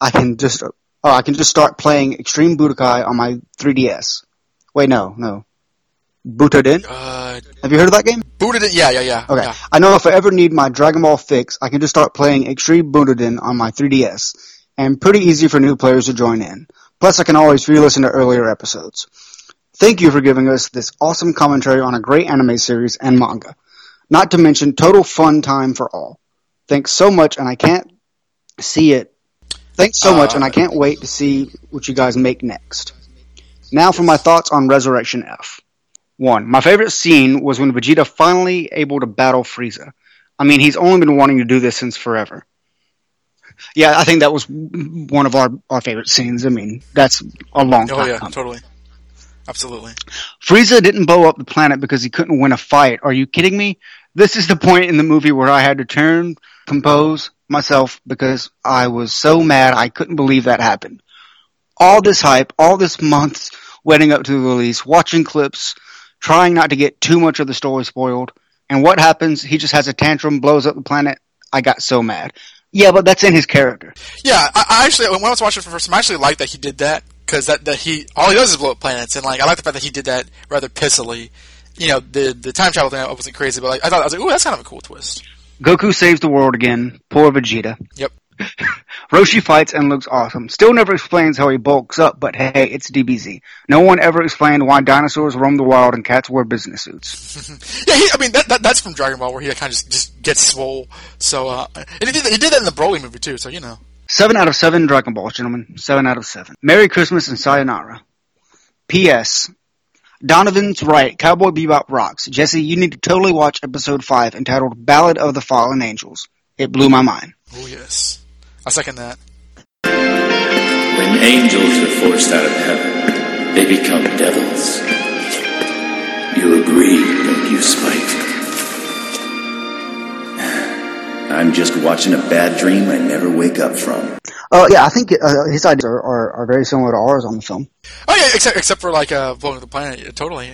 I can just oh, I can just start playing Extreme Budokai on my 3DS. Wait, no, no. Butoden? Uh, Have you heard of that game? it. Yeah, yeah, yeah. Okay. yeah. I know if I ever need my Dragon Ball fix, I can just start playing Extreme Butoden on my 3DS. And pretty easy for new players to join in. Plus I can always re-listen to earlier episodes. Thank you for giving us this awesome commentary on a great anime series and manga. Not to mention total fun time for all. Thanks so much and I can't see it. Thanks so much and I can't wait to see what you guys make next. Now for my thoughts on Resurrection F. One, my favorite scene was when Vegeta finally able to battle Frieza. I mean, he's only been wanting to do this since forever. Yeah, I think that was one of our, our favorite scenes. I mean, that's a long time. Oh yeah, coming. totally. Absolutely. Frieza didn't blow up the planet because he couldn't win a fight. Are you kidding me? This is the point in the movie where I had to turn, compose myself because I was so mad I couldn't believe that happened. All this hype, all this months leading up to the release, watching clips, trying not to get too much of the story spoiled. And what happens? He just has a tantrum, blows up the planet. I got so mad. Yeah, but that's in his character. Yeah, I, I actually when I was watching it for the first time, I actually liked that he did that because that, that he all he does is blow up planets, and like I like the fact that he did that rather pissily. You know, the the time travel thing wasn't crazy, but like I thought I was like, ooh, that's kind of a cool twist. Goku saves the world again. Poor Vegeta. Yep. Roshi fights and looks awesome. Still never explains how he bulks up, but hey, it's DBZ. No one ever explained why dinosaurs roam the wild and cats wear business suits. yeah, he, I mean that, that that's from Dragon Ball where he kind of just, just gets swole. So uh, and he did, he did that in the Broly movie too. So you know. Seven out of seven Dragon Balls, gentlemen. Seven out of seven. Merry Christmas and Sayonara. P.S. Donovan's right. Cowboy Bebop rocks. Jesse, you need to totally watch episode five entitled Ballad of the Fallen Angels. It blew my mind. Oh yes. I second that. When angels are forced out of heaven, they become devils. You agree, don't you, Spike? I'm just watching a bad dream I never wake up from. Uh, yeah, I think uh, his ideas are, are, are, very similar to ours on the film. Oh yeah, except except for like uh, blowing up the planet, yeah, totally.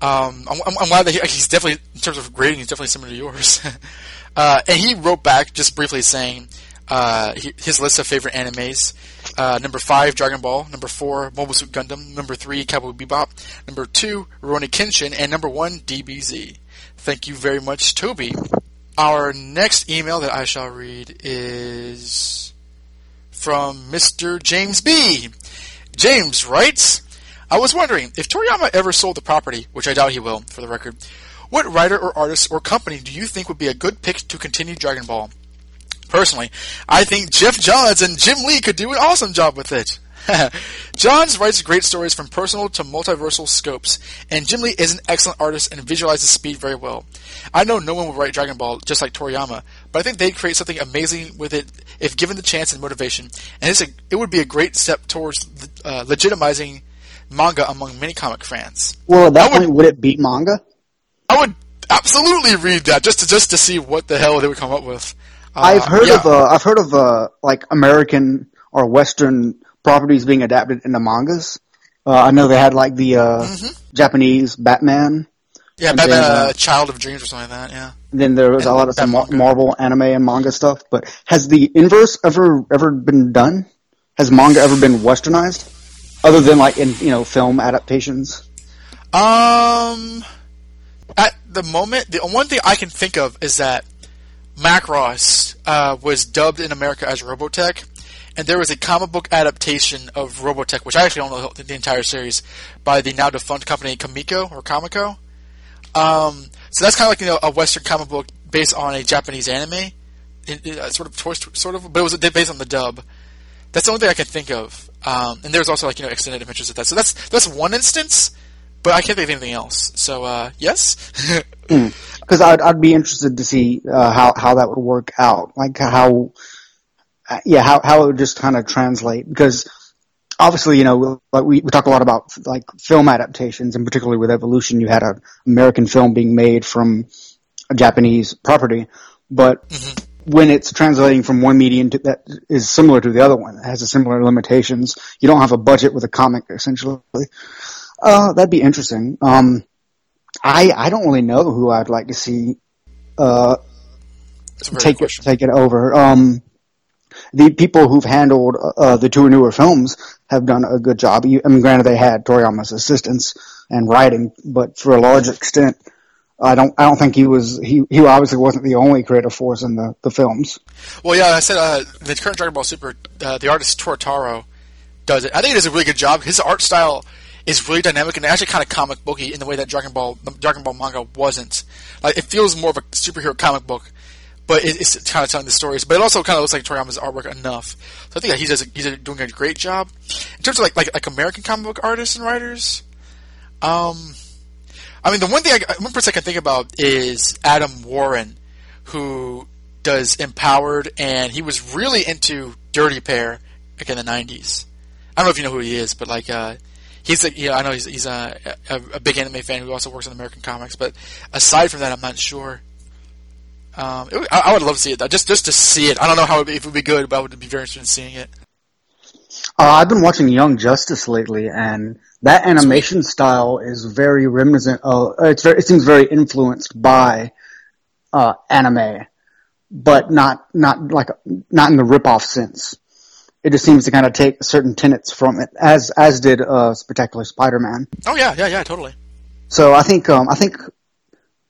Um, I'm, I'm, glad that he, he's definitely in terms of grading, he's definitely similar to yours. uh, and he wrote back just briefly saying uh, his list of favorite animes. Uh, number five, Dragon Ball. Number four, Mobile Suit Gundam. Number three, Cowboy Bebop. Number two, Rurouni Kenshin. And number one, DBZ. Thank you very much, Toby. Our next email that I shall read is from Mr. James B. James writes, I was wondering if Toriyama ever sold the property, which I doubt he will, for the record. What writer or artist or company do you think would be a good pick to continue Dragon Ball? Personally, I think Geoff Johns and Jim Lee could do an awesome job with it. Johns writes great stories from personal to multiversal scopes, and Jim Lee is an excellent artist and visualizes speed very well. I know no one will write Dragon Ball just like Toriyama, but I think they'd create something amazing with it if given the chance and motivation, and a, it would be a great step towards uh, legitimizing manga among many comic fans. Well, at that would, point, would it beat manga? I would absolutely read that just to just to see what the hell they would come up with. Uh, I've heard yeah. of uh, I've heard of uh, like American or Western properties being adapted into mangas. Uh, I know they had like the uh, mm-hmm. Japanese Batman. Yeah, Batman, then, uh, Child of Dreams or something like that. Yeah. Then there was and a lot of some Marvel anime and manga stuff. But has the inverse ever ever been done? Has manga ever been westernized, other than like in you know film adaptations? Um, at the moment, the one thing I can think of is that Macross uh, was dubbed in America as Robotech, and there was a comic book adaptation of Robotech, which I actually don't know the, the entire series, by the now defunct company Comico or Comico. Um, so that's kind of like you know a Western comic book based on a Japanese anime, it, it, uh, sort of sort of, but it was based on the dub. That's the only thing I can think of. Um, and there's also like you know extended adventures of that. So that's that's one instance, but I can't think of anything else. So uh, yes. Because mm. I'd I'd be interested to see uh, how how that would work out, like how uh, yeah, how how it would just kind of translate because obviously, you know, like we, we talk a lot about like film adaptations, and particularly with Evolution, you had an American film being made from a Japanese property, but mm-hmm. when it's translating from one medium to, that is similar to the other one, it has a similar limitations. You don't have a budget with a comic, essentially. Uh, that'd be interesting. Um, I I don't really know who I'd like to see uh, take it take it over. Um, the people who've handled uh, the two newer films have done a good job. I mean, granted, they had Toriyama's assistance and writing, but for a large extent, I don't. I don't think he was. He he obviously wasn't the only creative force in the, the films. Well, yeah, I said uh, the current Dragon Ball Super, uh, the artist Toyotarou does it. I think he does a really good job. His art style is really dynamic and actually kind of comic booky in the way that Dragon Ball Dragon Ball manga wasn't. Like it feels more of a superhero comic book but it's kind of telling the stories. But it also kind of looks like Toriyama's artwork enough. So I think that he's he's doing a great job in terms of like like like American comic book artists and writers. Um, I mean, the one thing I, one person I can think about is Adam Warren, who does Empowered, and he was really into Dirty Pair back in the '90s. I don't know if you know who he is, but like. Uh, he's a, yeah, I know he's he's a, a, a big anime fan who also works on American comics, but aside from that, I'm not sure. Um, it, I, I, would love to see it. Just just to see it. I don't know how it, if it would be good, but I would be very interested in seeing it. Uh, I've been watching Young Justice lately, and that animation Sweet. style is very reminiscent. Of, it's very, it seems very influenced by uh, anime, but not not like not in the rip off sense. It just seems to kind of take certain tenets from it, as as did uh, Spectacular Spider-Man. Oh yeah, yeah, yeah, totally. So I think um, I think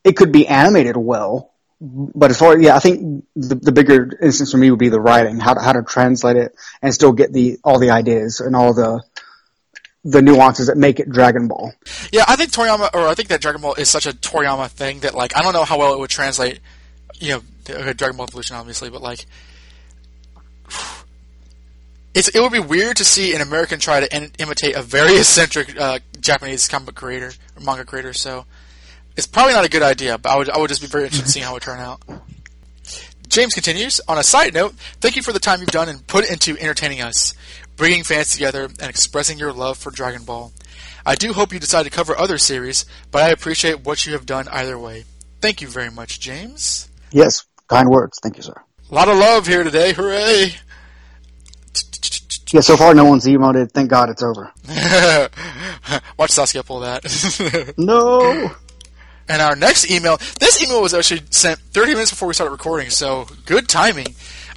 it could be animated well, but as far yeah, I think the, the bigger instance for me would be the writing, how to, how to translate it and still get the all the ideas and all the the nuances that make it Dragon Ball. Yeah, I think Toriyama, or I think that Dragon Ball is such a Toriyama thing that like I don't know how well it would translate. You know, Dragon Ball Evolution, obviously, but like. It's, it would be weird to see an American try to in, imitate a very eccentric uh, Japanese comic creator or manga creator. So it's probably not a good idea. But I would I would just be very interested in seeing how it would turn out. James continues. On a side note, thank you for the time you've done and put into entertaining us, bringing fans together, and expressing your love for Dragon Ball. I do hope you decide to cover other series, but I appreciate what you have done either way. Thank you very much, James. Yes, kind words. Thank you, sir. A lot of love here today. Hooray! Yeah, so far no one's emoted. Thank God it's over. Watch Saskia pull that. no. And our next email, this email was actually sent 30 minutes before we started recording, so good timing.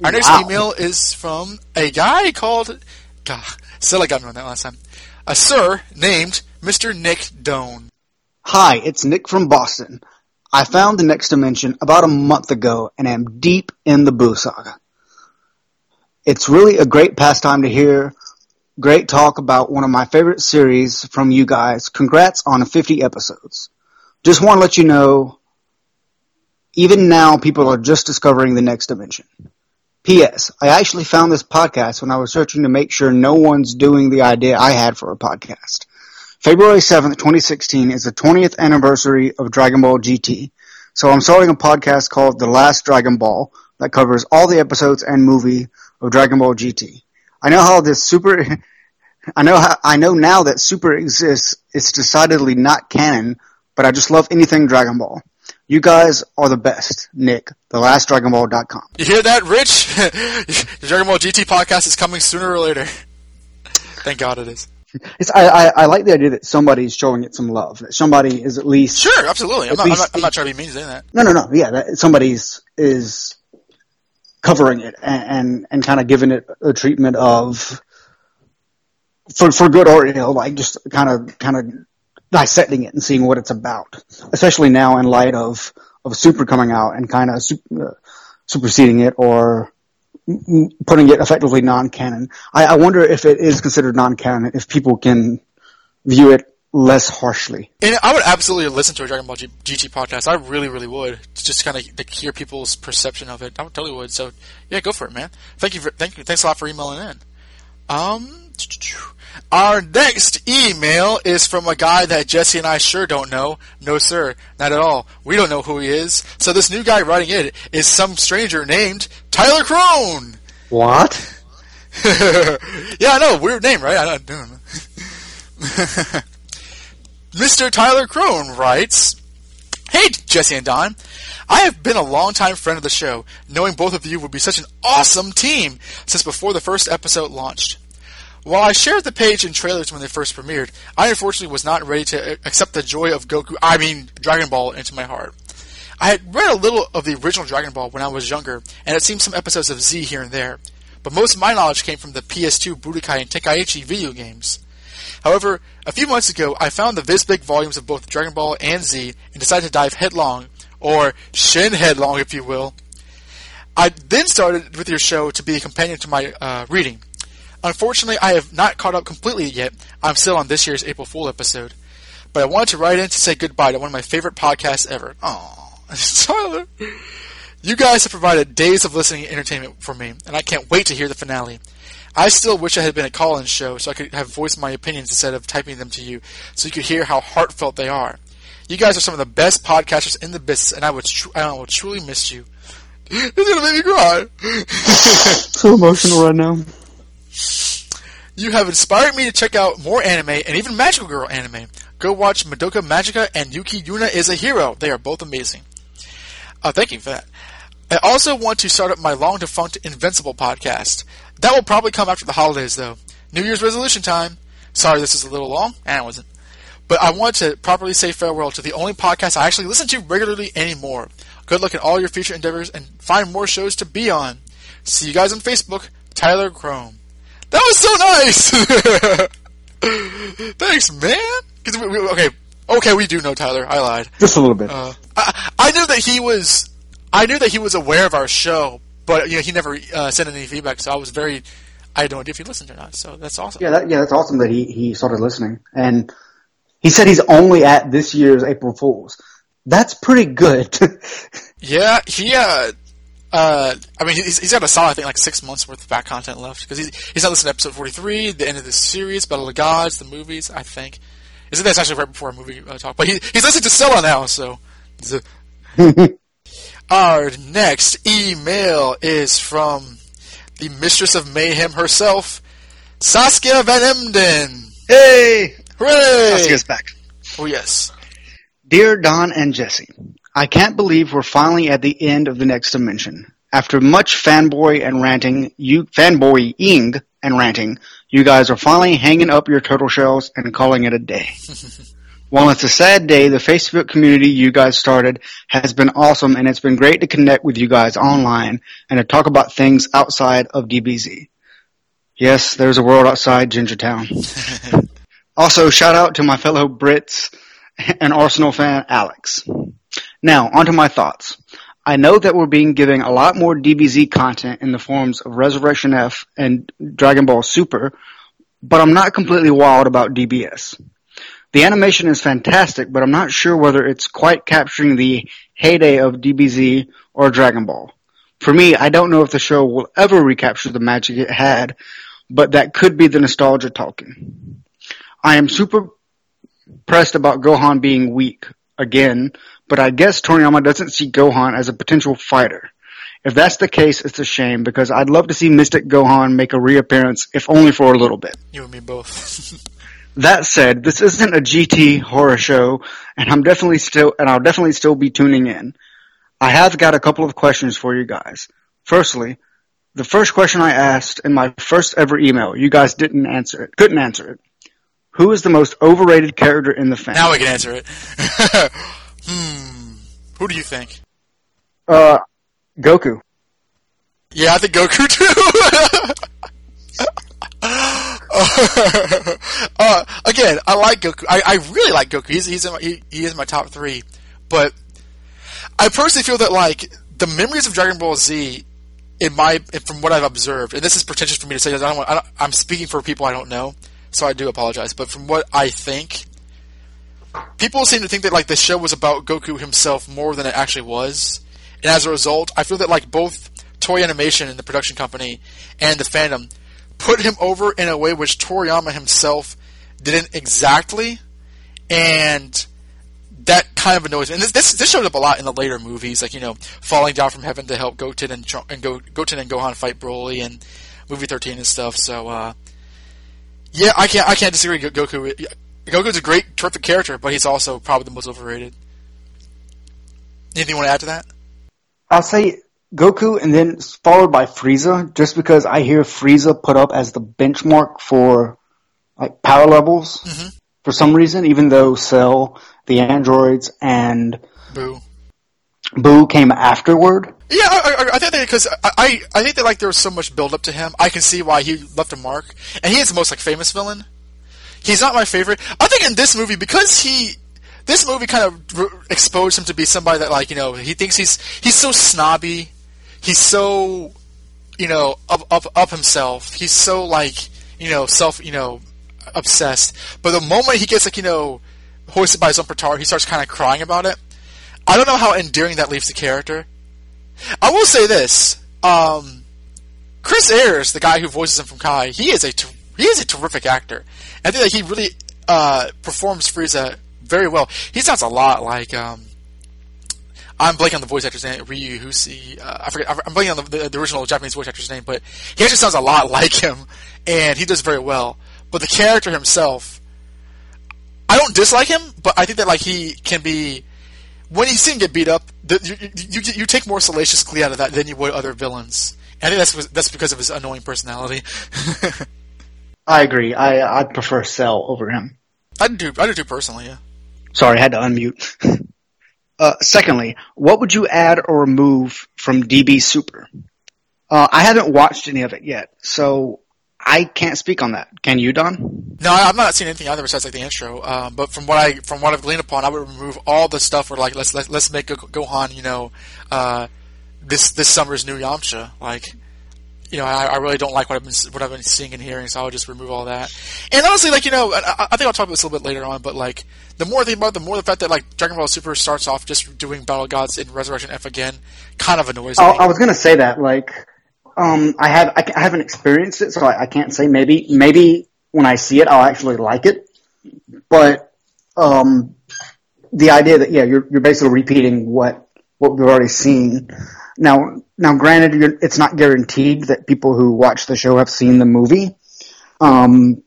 Our next Wow. email is from a guy called, God, Silla got me on that last time, a sir named Mr. Nick Doan. Hi, it's Nick from Boston. I found the next dimension about a month ago and am deep in the Buu Saga. It's really a great pastime to hear great talk about one of my favorite series from you guys. Congrats on 50 episodes. Just want to let you know, even now people are just discovering the next dimension. P.S. I actually found this podcast when I was searching to make sure no one's doing the idea I had for a podcast. February 7th, 2016 is the 20th anniversary of Dragon Ball GT. So I'm starting a podcast called The Last Dragon Ball that covers all the episodes and movie of Dragon Ball GT. I know how this super, I know how, I know now that super exists. It's decidedly not canon, but I just love anything Dragon Ball. You guys are the best. Nick, thelastdragonball.com. You hear that, Rich? the Dragon Ball GT podcast is coming sooner or later. Thank God it is. It's, I, I, I like the idea that somebody's showing it some love. That somebody is at least Sure, absolutely. I'm not, I'm, not, I'm not trying to be mean to say that. No, no, no. Yeah, that somebody's is covering it and and, and kind of giving it a treatment of for for good or ill, like just kind of kind of dissecting it and seeing what it's about. Especially now in light of of Super coming out and kind of super, uh, superseding it or putting it effectively non-canon. I, I wonder if it is considered non-canon if people can view it less harshly. And I would absolutely listen to a Dragon Ball G- GT podcast. I really, really would. Just kind of to hear people's perception of it. I would totally would. So yeah, go for it, man. Thank you. For, thank you. Thanks a lot for emailing in. Um, our next email is from a guy that Jesse and I sure don't know. No, sir, not at all. We don't know who he is. So this new guy writing it is some stranger named Tyler Crone. What? yeah, I know. Weird name, right? I don't know. Mr. Tyler Crone writes, Hey, Jesse and Don. I have been a longtime friend of the show, knowing both of you would be such an awesome team since before the first episode launched. While I shared the page and trailers when they first premiered, I unfortunately was not ready to accept the joy of Goku, I mean Dragon Ball, into my heart. I had read a little of the original Dragon Ball when I was younger, and it seen some episodes of Z here and there, but most of my knowledge came from the PS2 Budokai and Tenkaichi video games. However, a few months ago, I found the Vizbig volumes of both Dragon Ball and Z and decided to dive headlong, or shin headlong if you will. I then started with your show to be a companion to my uh, reading. Unfortunately, I have not caught up completely yet. I'm still on this year's April Fool episode. But I wanted to write in to say goodbye to one of my favorite podcasts ever. Aww, Tyler. You guys have provided days of listening entertainment for me, and I can't wait to hear the finale. I still wish I had been a call-in show so I could have voiced my opinions instead of typing them to you, so you could hear how heartfelt they are. You guys are some of the best podcasters in the business, and I would tr- I will truly miss you. It's gonna make me cry. So emotional right now. You have inspired me to check out more anime and even Magical Girl anime. Go watch Madoka Magica and Yuki Yuna is a Hero. They are both amazing. Uh, thank you for that. I also want to start up my long defunct Invincible podcast. That will probably come after the holidays, though. New Year's resolution time. Sorry, this is a little long. And it wasn't. But I want to properly say farewell to the only podcast I actually listen to regularly anymore. Good luck in all your future endeavors and find more shows to be on. See you guys on Facebook, Tyler Crone. That was so nice. Thanks, man. we, we, okay, okay, we do know Tyler. I lied. Just a little bit. Uh, I, I knew that he was. I knew that he was aware of our show, but you know he never uh, sent any feedback. So I was very. I had no idea if he listened or not. So that's awesome. Yeah, that, yeah, that's awesome that he, he started listening. And he said he's only at this year's April Fools. That's pretty good. Yeah, he. Uh, uh, I mean, he's, he's got a solid, I think, like six months worth of back content left because he's he's not listening to episode forty three, the end of the series, Battle of the Gods, the movies. I think. Isn't that's actually right before a movie uh, talk? But he he's listening to Stella now, so. Our next email is from the mistress of mayhem herself, Saskia Van Emden. Hey! Hooray! Saskia's back. Oh yes. Dear Don and Jesse, I can't believe we're finally at the end of the next dimension. After much fanboy and ranting, you fanboying and ranting, you guys are finally hanging up your turtle shells and calling it a day. While it's a sad day, the Facebook community you guys started has been awesome and it's been great to connect with you guys online and to talk about things outside of DBZ. Yes, there's a world outside Gingertown. also, shout out to my fellow Brits and Arsenal fan Alex. Now, onto my thoughts. I know that we're being given a lot more DBZ content in the forms of Resurrection F and Dragon Ball Super, but I'm not completely wild about DBS. The animation is fantastic, but I'm not sure whether it's quite capturing the heyday of DBZ or Dragon Ball. For me, I don't know if the show will ever recapture the magic it had, but that could be the nostalgia talking. I am super pressed about Gohan being weak again, but I guess Toriyama doesn't see Gohan as a potential fighter. If that's the case, it's a shame because I'd love to see Mystic Gohan make a reappearance, if only for a little bit. You and me both. That said, this isn't a GT horror show, and I'm definitely still, and I'll definitely still be tuning in. I have got a couple of questions for you guys. Firstly, the first question I asked in my first ever email, you guys didn't answer it, couldn't answer it. Who is the most overrated character in the fandom? now we can answer it. hmm. Who do you think? Uh, Goku. Yeah, I think Goku too. uh, again, I like Goku. I, I really like Goku. He's he's my, he, he is my top three, but I personally feel that like the memories of Dragon Ball Z, in my from what I've observed, and this is pretentious for me to say, I don't want, I I'm speaking for people I don't know, so I do apologize. But from what I think, people seem to think that like the show was about Goku himself more than it actually was, and as a result, I feel that like both Toei Animation and the production company and the fandom put him over in a way which Toriyama himself didn't exactly, and that kind of annoys me. And this, this this showed up a lot in the later movies, like you know, falling down from heaven to help Goten and and Go, Goten and Gohan fight Broly and movie thirteen and stuff. So uh, yeah, I can't I can't disagree. Go- Goku Goku's a great, terrific character, but he's also probably the most overrated. Anything you want to add to that? I'll say Goku and then followed by Frieza, just because I hear Frieza put up as the benchmark for like power levels Mm-hmm. for some reason, even though Cell, the androids, and Buu. Buu came afterward. Yeah, I, I, I think because I, I I think that like there was so much build up to him, I can see why he left a mark, and he is the most like famous villain. He's not my favorite. I think in this movie because he this movie kind of r- exposed him to be somebody that like you know he thinks he's he's so snobby, he's so you know up up up himself. He's so like you know self you know obsessed. But the moment he gets like you know hoisted by his own petard, he starts kind of crying about it. I don't know how endearing that leaves the character. I will say this: um, Chris Ayers, the guy who voices him from Kai, he is a ter- he is a terrific actor. I think that he really uh, performs Frieza very well. He sounds a lot like um, I'm blanking on the voice actor's name, Ryusei. Uh, I forget. I'm blanking on the, the, the original Japanese voice actor's name, but he actually sounds a lot like him, and he does very well. But the character himself, I don't dislike him, but I think that like he can be when he's seen get beat up, the, you, you you take more salacious glee out of that than you would other villains. And I think that's that's because of his annoying personality. I agree. I I prefer Cell over him. I do I do too personally. Yeah. Sorry, I had to unmute. uh, secondly, what would you add or remove from DB Super? Uh, I haven't watched any of it yet, so I can't speak on that. Can you, Don? No, I've not seen anything either besides like the intro. Um, but from what I from what I've gleaned upon, I would remove all the stuff where like let's let's, let's make Go- Gohan, you know, uh, this this summer's new Yamcha. Like, you know, I, I really don't like what I've been what I've been seeing and hearing, so I'll just remove all that. And honestly, like you know, I, I think I'll talk about this a little bit later on. But like, the more I think about it, the more the fact that like Dragon Ball Super starts off just doing Battle Gods in Resurrection F again, kind of annoys I, me. I was gonna say that. Like, um, I have I, I haven't experienced it, so I, I can't say. Maybe maybe when I see it, I'll actually like it. But um, the idea that yeah, you're you're basically repeating what what we've already seen. Now, now, granted, it's not guaranteed that people who watch the show have seen the movie. Um,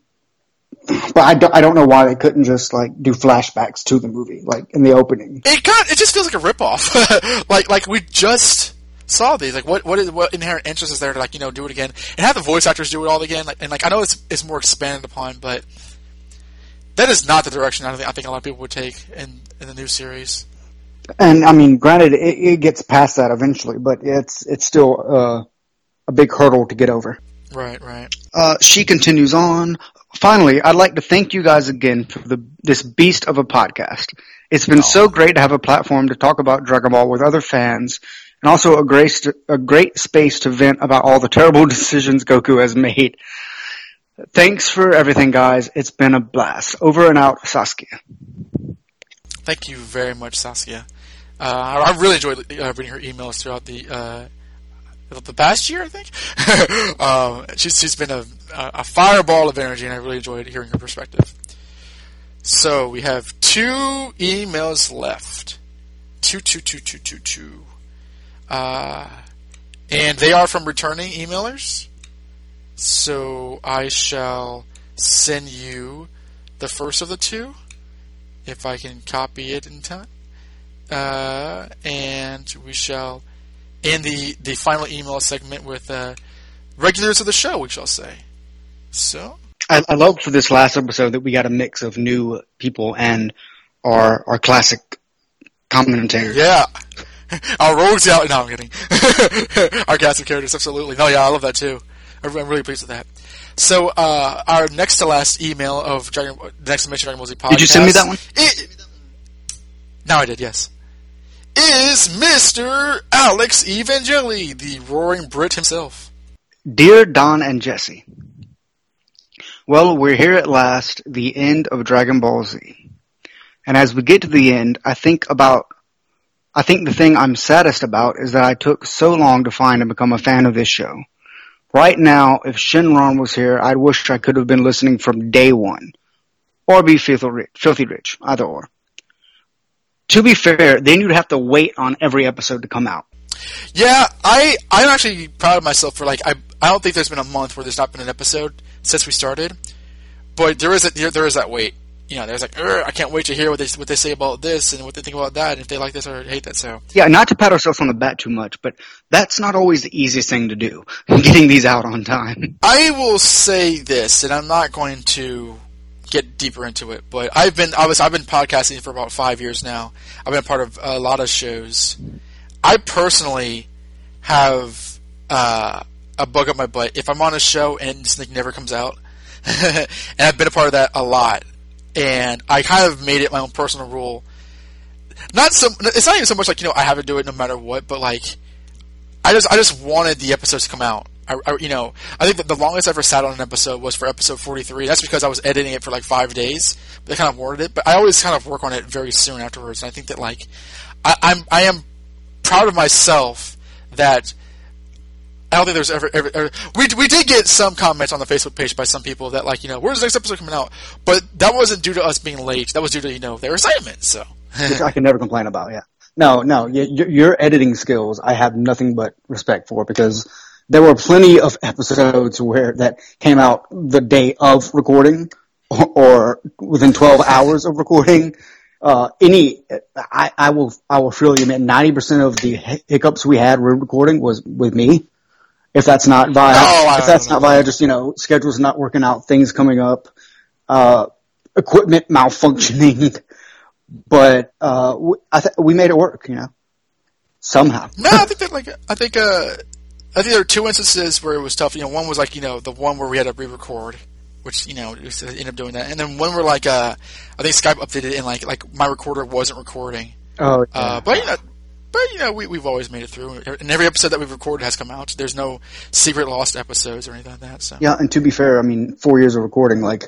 but I don't, I don't know why they couldn't just like do flashbacks to the movie, like in the opening. It kind it just feels like a ripoff. like like we just saw these. Like what what is what inherent interest is there to like you know do it again and have the voice actors do it all again? Like, and like I know it's it's more expanded upon, but that is not the direction I think I think a lot of people would take in in the new series. And I mean, granted, it, it gets past that eventually, but it's it's still uh, a big hurdle to get over. Right, right. Uh, she continues on. Finally, I'd like to thank you guys again for the this beast of a podcast. It's been so great to have a platform to talk about Dragon Ball with other fans, and also a great st- a great space to vent about all the terrible decisions Goku has made. Thanks for everything, guys. It's been a blast. Over and out, Saskia. Thank you very much, Saskia. Uh, I, really enjoyed uh, reading her emails throughout the uh, the past year. I think um, she's she's been a a fireball of energy, and I really enjoyed hearing her perspective. So we have two emails left. Two, two, two, two, two, two. Uh, and they are from returning emailers. So I shall send you the first of the two, if I can copy it in time. Uh, and we shall end the, the final email segment with uh, regulars of the show, we shall say. So, I, I love for this last episode that we got a mix of new people and our our classic commentators. yeah. Our rogues out. No, I'm kidding. our cast of characters, absolutely. No, yeah, I love that too. I'm I'm really pleased with that. So, uh, our next to last email of Dragon, next mention Dragon Ball Z podcast. Did you send me that one? It, now I did, yes. Is Mr. Alex Evangeli, the roaring Brit himself. Dear Don and Jesse, well, we're here at last, the end of Dragon Ball Z. And as we get to the end, I think about, I think the thing I'm saddest about is that I took so long to find and become a fan of this show. Right now, if Shenron was here, I'd wish I could have been listening from day one. Or be filthy rich, filthy rich, either or. To be fair, then you'd have to wait on every episode to come out. Yeah, I I'm actually proud of myself for like I I don't think there's been a month where there's not been an episode since we started, but there is a, there, there is that wait. You know, there's like I can't wait to hear what they what they say about this and what they think about that, and if they like this or hate that. So Yeah, not to pat ourselves on the back too much, but that's not always the easiest thing to do, getting these out on time. I will say this, and I'm not going to get deeper into it, but I've been I was I've been podcasting for about five years now. I've been a part of a lot of shows. I personally have uh, a bug up my butt if I'm on a show and something never comes out, and I've been a part of that a lot. And I kind of made it my own personal rule. Not so. It's not even so much like you know I have to do it no matter what, but like I just I just wanted the episodes to come out. I, I, you know, I think that the longest I ever sat on an episode was for episode 43. That's because I was editing it for like five days. They kind of wanted it, but I always kind of work on it very soon afterwards. And I think that like, I, I'm, I am proud of myself that I don't think there's ever, ever, ever, we, we did get some comments on the Facebook page by some people that like, you know, where's the next episode coming out? But that wasn't due to us being late. That was due to, you know, their assignment. So. Which I can never complain about, yeah. No, no, y- y- your editing skills I have nothing but respect for because there were plenty of episodes where that came out the day of recording or, or within 12 hours of recording. Uh, any, I, I will, I will freely admit 90% of the hiccups we had recording was with me. If that's not via, Oh, if that's don't via just, you know, schedules not working out, things coming up, uh, equipment malfunctioning, but, uh, we, I th- we made it work, you know, somehow. No, I think that like I think uh, I think there were two instances where it was tough. You know, one was like you know the one where we had to re-record, which you know ended up doing that, and then one where like uh, I think Skype updated and like like my recorder wasn't recording. Oh, Uh, but you know, but you know, we we've always made it through, and every episode that we've recorded has come out. There's no secret lost episodes or anything like that. So Yeah, and to be fair, I mean, four years of recording, like,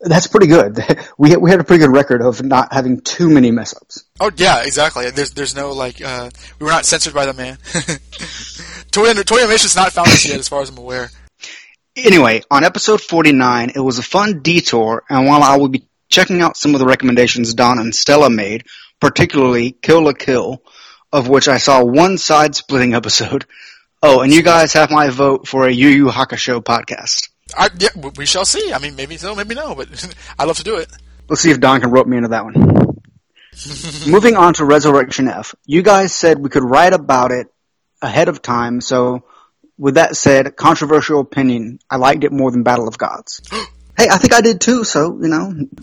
that's pretty good. We we had a pretty good record of not having too many mess ups. Oh yeah, exactly. There's there's no like uh, we were not censored by the man. Toei Toei Animation's not found us yet, as far as I'm aware. Anyway, on episode 49, it was a fun detour, and while I will be checking out some of the recommendations Don and Stella made, particularly Kill la Kill, of which I saw one side splitting episode. Oh, and you guys have my vote for a Yu Yu Hakusho podcast. I, yeah, we- we shall see. I mean, maybe so, maybe no, but I'd love to do it. Let's see if Don can rope me into that one. Moving on to Resurrection F. You guys said we could write about it ahead of time, so with that said, controversial opinion, I liked it more than Battle of Gods. hey, I think I did too, so, you know. Okay,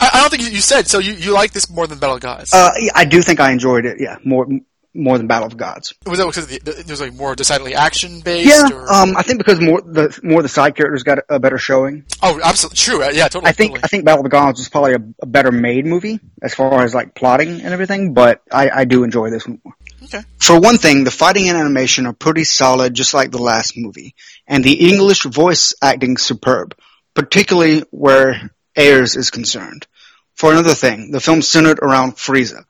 I don't think you said so. You you like this more than Battle of Gods? Uh, yeah, I do think I enjoyed it, yeah, more more than Battle of Gods. was that because the, the, it was like more decidedly action based? Yeah, Or? um, I think because more the more the side characters got a, a better showing. oh, absolutely true. Yeah, totally. I think I think Battle of the Gods was probably a, a better made movie as far as like plotting and everything, but I, I do enjoy this one more. Okay. For one thing, the fighting and animation are pretty solid, just like the last movie, and the English voice acting superb, particularly where Ayers is concerned. For another thing, the film centered around Frieza,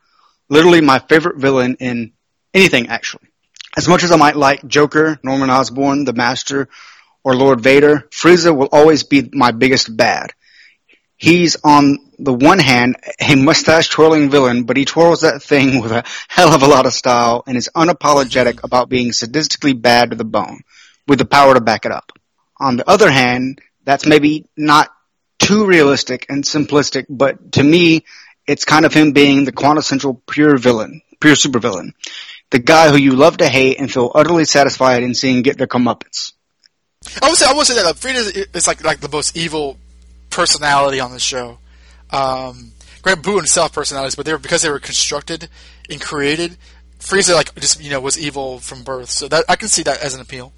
literally my favorite villain in anything actually. As much as I might like Joker, Norman Osborn, the Master, or Lord Vader, Frieza will always be my biggest bad. He's on the one hand a mustache twirling villain, but he twirls that thing with a hell of a lot of style and is unapologetic about being sadistically bad to the bone, with the power to back it up. On the other hand, that's maybe not too realistic and simplistic, but to me, it's kind of him being the quintessential pure villain, pure supervillain. The guy who you love to hate and feel utterly satisfied in seeing get their comeuppance. I would say I would say that uh, Frieza is like like the most evil personality on the show. Um, Grant Buu self personalities, but they were because they were constructed and created. Frieza like just you know was evil from birth, so that I can see that as an appeal.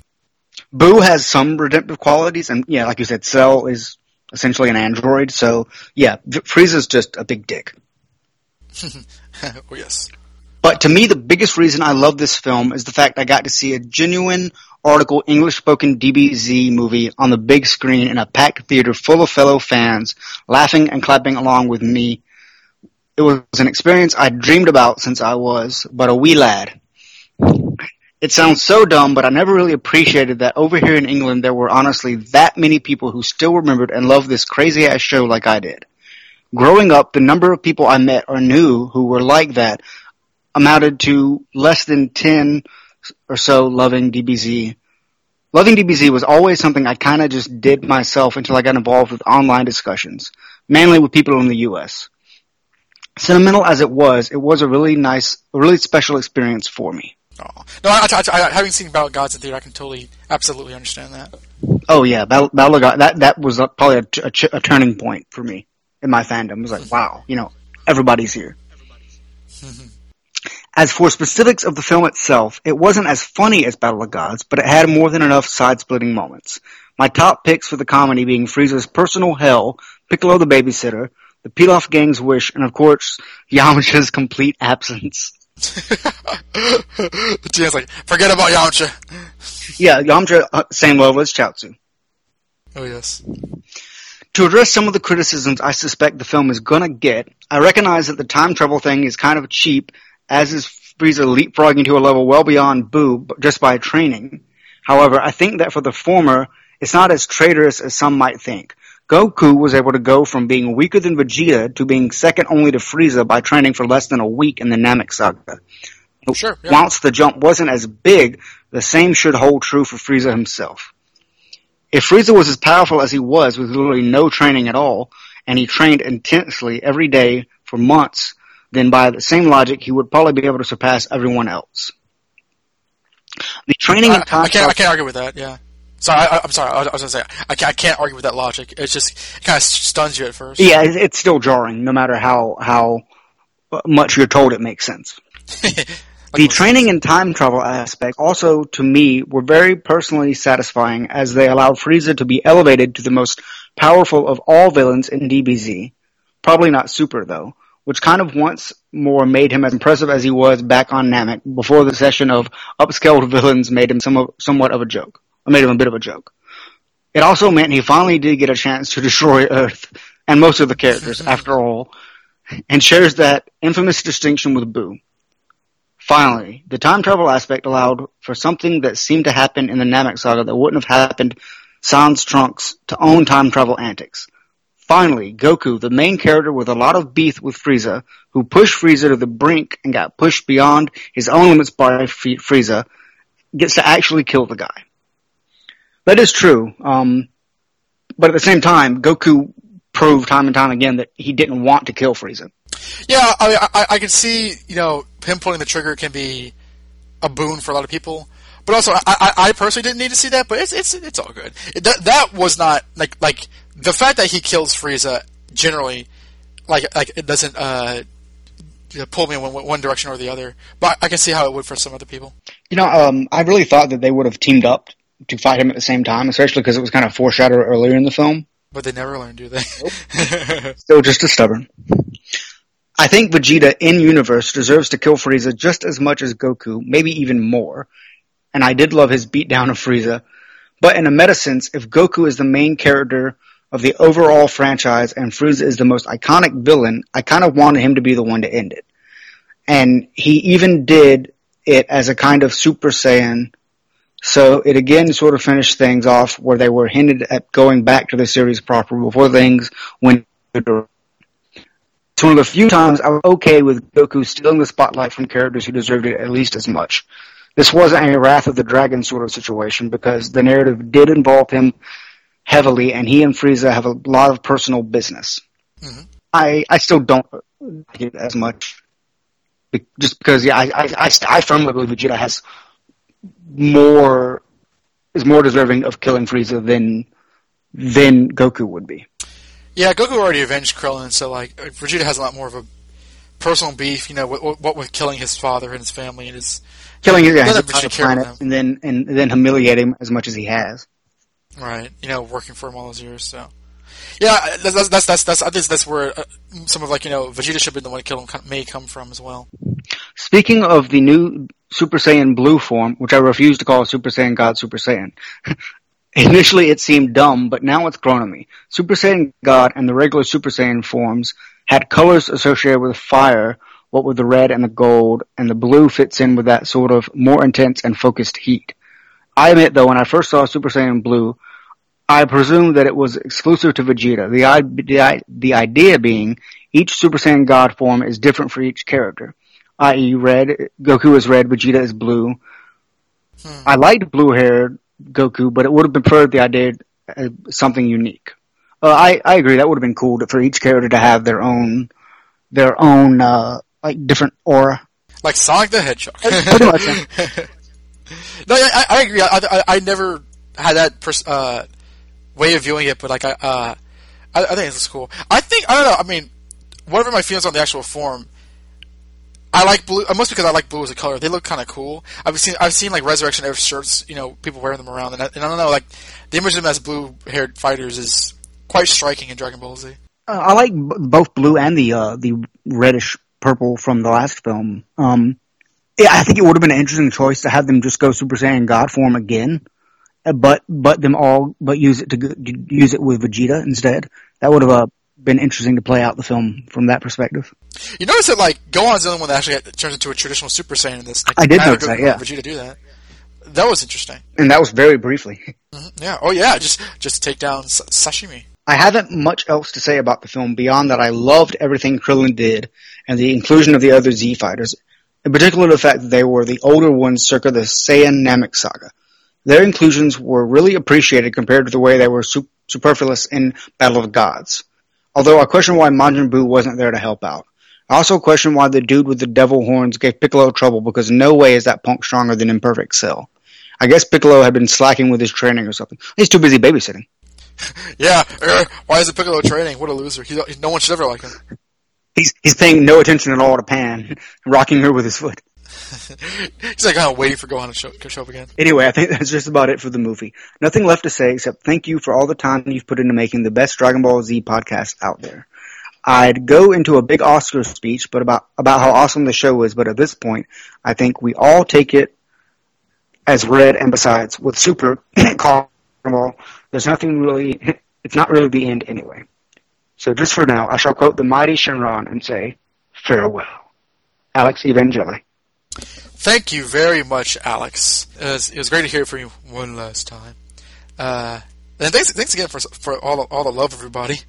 Buu has some redemptive qualities, and yeah, like you said, Cell is essentially an android, so yeah, Frieza's just a big dick. oh yes. But to me, the biggest reason I love this film is the fact I got to see a genuine article English spoken DBZ movie on the big screen in a packed theater full of fellow fans laughing and clapping along with me. It was an experience I dreamed about since I was but a wee lad. It sounds so dumb, but I never really appreciated that over here in England there were honestly that many people who still remembered and loved this crazy ass show like I did. Growing up, the number of people I met or knew who were like that amounted to less than 10 or so loving DBZ. Loving DBZ was always something I kind of just did myself until I got involved with online discussions, mainly with people in the US. Sentimental as it was, it was a really nice, a really special experience for me. No, I, I, I, having seen Battle Gods in theater, I can totally, absolutely understand that. Oh yeah, Battle, Battle of God, that, that was a, probably a, a, a turning point for me in my fandom. It was like, wow, you know, everybody's here. Mm-hmm. As for specifics of the film itself, it wasn't as funny as Battle of Gods, but it had more than enough side-splitting moments. My top picks for the comedy being Frieza's personal hell, Piccolo the babysitter, the Pilaf gang's wish, and of course, Yamcha's complete absence. the like, forget about Yamcha. Yeah, Yamcha, uh, same level as Chaozu. Oh yes. To address some of the criticisms I suspect the film is gonna get, I recognize that the time travel thing is kind of cheap, as is Frieza leapfrogging to a level well beyond Buu just by training. However, I think that for the former, it's not as traitorous as some might think. Goku was able to go from being weaker than Vegeta to being second only to Frieza by training for less than a week in the Namek saga. Sure. yeah. Whilst the jump wasn't as big, the same should hold true for Frieza himself. If Frieza was as powerful as he was with literally no training at all, and he trained intensely every day for months, then by the same logic, he would probably be able to surpass everyone else. The training I, and time I can't, I can't argue with that. Yeah. Sorry, I, I'm sorry. I was, I was gonna say I can't, I can't argue with that logic. It's just it kind of stuns you at first. Yeah, it's still jarring, no matter how how much you're told it makes sense. The training and time travel aspect also, to me, were very personally satisfying as they allowed Frieza to be elevated to the most powerful of all villains in DBZ. Probably not Super, though, which kind of once more made him as impressive as he was back on Namek before the session of upscaled villains made him some, somewhat of a joke, or made him a bit of a joke. It also meant he finally did get a chance to destroy Earth and most of the characters, after all, and shares that infamous distinction with Buu. Finally, the time travel aspect allowed for something that seemed to happen in the Namek saga that wouldn't have happened sans Trunks to own time travel antics. Finally, Goku, the main character with a lot of beef with Frieza, who pushed Frieza to the brink and got pushed beyond his own limits by Frieza, gets to actually kill the guy. That is true, um, but at the same time, Goku proved time and time again that he didn't want to kill Frieza. Yeah, I, mean, I, I can see, you know, him pulling the trigger can be a boon for a lot of people. But also, I, I, I personally didn't need to see that, but it's it's it's all good. That that was not like like the fact that he kills Frieza generally, like like it doesn't uh, pull me in one, one direction or the other. But I can see how it would for some other people. You know, um, I really thought that they would have teamed up to fight him at the same time, especially because it was kind of foreshadowed earlier in the film. But they never learn, do they? Still just as stubborn. I think Vegeta in universe deserves to kill Frieza just as much as Goku, maybe even more. And I did love his beatdown of Frieza. But in a meta sense, if Goku is the main character of the overall franchise and Frieza is the most iconic villain, I kind of wanted him to be the one to end it. And he even did it as a kind of Super Saiyan. So it again sort of finished things off where they were hinted at going back to the series proper before things went it's one of the few times I was okay with Goku stealing the spotlight from characters who deserved it at least as much. This wasn't a Wrath of the Dragon sort of situation because the narrative did involve him heavily, and he and Frieza have a lot of personal business. Mm-hmm. I I still don't like it as much, just because yeah, I I, I, I firmly believe Vegeta has more is more deserving of killing Frieza than than Goku would be. Yeah, Goku already avenged Krillin, so like Vegeta has a lot more of a personal beef. You know, what, what with killing his father and his family and his Killing his, None his of entire planet and then and then humiliate him as much as he has. Right. You know, working for him all those years. So, yeah, that's that's that's, that's, that's I think that's where uh, some of like you know Vegeta should been the one to kill him may come from as well. Speaking of the new Super Saiyan Blue form, which I refuse to call Super Saiyan God Super Saiyan. Initially it seemed dumb, but now it's grown on me. Super Saiyan God and the regular Super Saiyan forms had colors associated with fire, what with the red and the gold, and the blue fits in with that sort of more intense and focused heat. I admit though, when I first saw Super Saiyan Blue, I presumed that it was exclusive to Vegeta. The, the, the idea being each Super Saiyan God form is different for each character. I.e. red, Goku is red, Vegeta is blue. I liked blue haired Goku, but it would have been preferred the idea as something unique. Uh, I, I agree, that would have been cool to, for each character to have their own, their own, uh, like different aura. Like Sonic the Hedgehog. Pretty much, no, I, I agree. I, I, I never had that pers- uh, way of viewing it, but like I, uh, I, I think it's cool. I think I don't know. I mean, whatever my feelings on the actual form, I like blue. uh, Mostly because I like blue as a color. They look kind of cool. I've seen I've seen like Resurrection F shirts. You know, people wearing them around, and I, and I don't know. Like the image of them as blue-haired fighters is quite striking in Dragon Ball Z. Uh, I like b- both blue and the uh, the reddish purple from the last film. Um, yeah, I think it would have been an interesting choice to have them just go Super Saiyan God form again, uh, but but them all but use it to use it with Vegeta instead. That would have uh, been interesting to play out the film from that perspective. You notice that like Gohan's the only one that actually turns into a traditional Super Saiyan in this. Like, I did notice that, yeah. Vegeta do that. That was interesting. And that was very briefly. Mhm, Yeah. Oh yeah. Just just take down s- Shisami. I haven't much else to say about the film beyond that I loved everything Krillin did and the inclusion of the other Z fighters, in particular the fact that they were the older ones circa the Saiyan Namek saga. Their inclusions were really appreciated compared to the way they were su- superfluous in Battle of Gods. Although I question why Majin Buu wasn't there to help out. I also question why the dude with the devil horns gave Piccolo trouble because no way is that punk stronger than Imperfect Cell. I guess Piccolo had been slacking with his training or something. He's too busy babysitting. Yeah. er, why is it Piccolo training? What a loser. He, no one should ever like him. He's he's paying no attention at all to Pan, rocking her with his foot. He's like oh, kind of waiting for Gohan to show, show up again. Anyway, I think that's just about it for the movie. Nothing left to say except thank you for all the time you've put into making the best Dragon Ball Z podcast out there. I'd go into a big Oscar speech, but about about how awesome the show is. But at this point, I think we all take it as read. And besides, with Super Carnival, there's nothing really. It's not really the end anyway. So just for now, I shall quote the mighty Shenron and say, farewell. Alex Evangeli. Thank you very much, Alex. It was, it was great to hear from you one last time. Uh, and thanks, thanks again for for all the, all the love, everybody.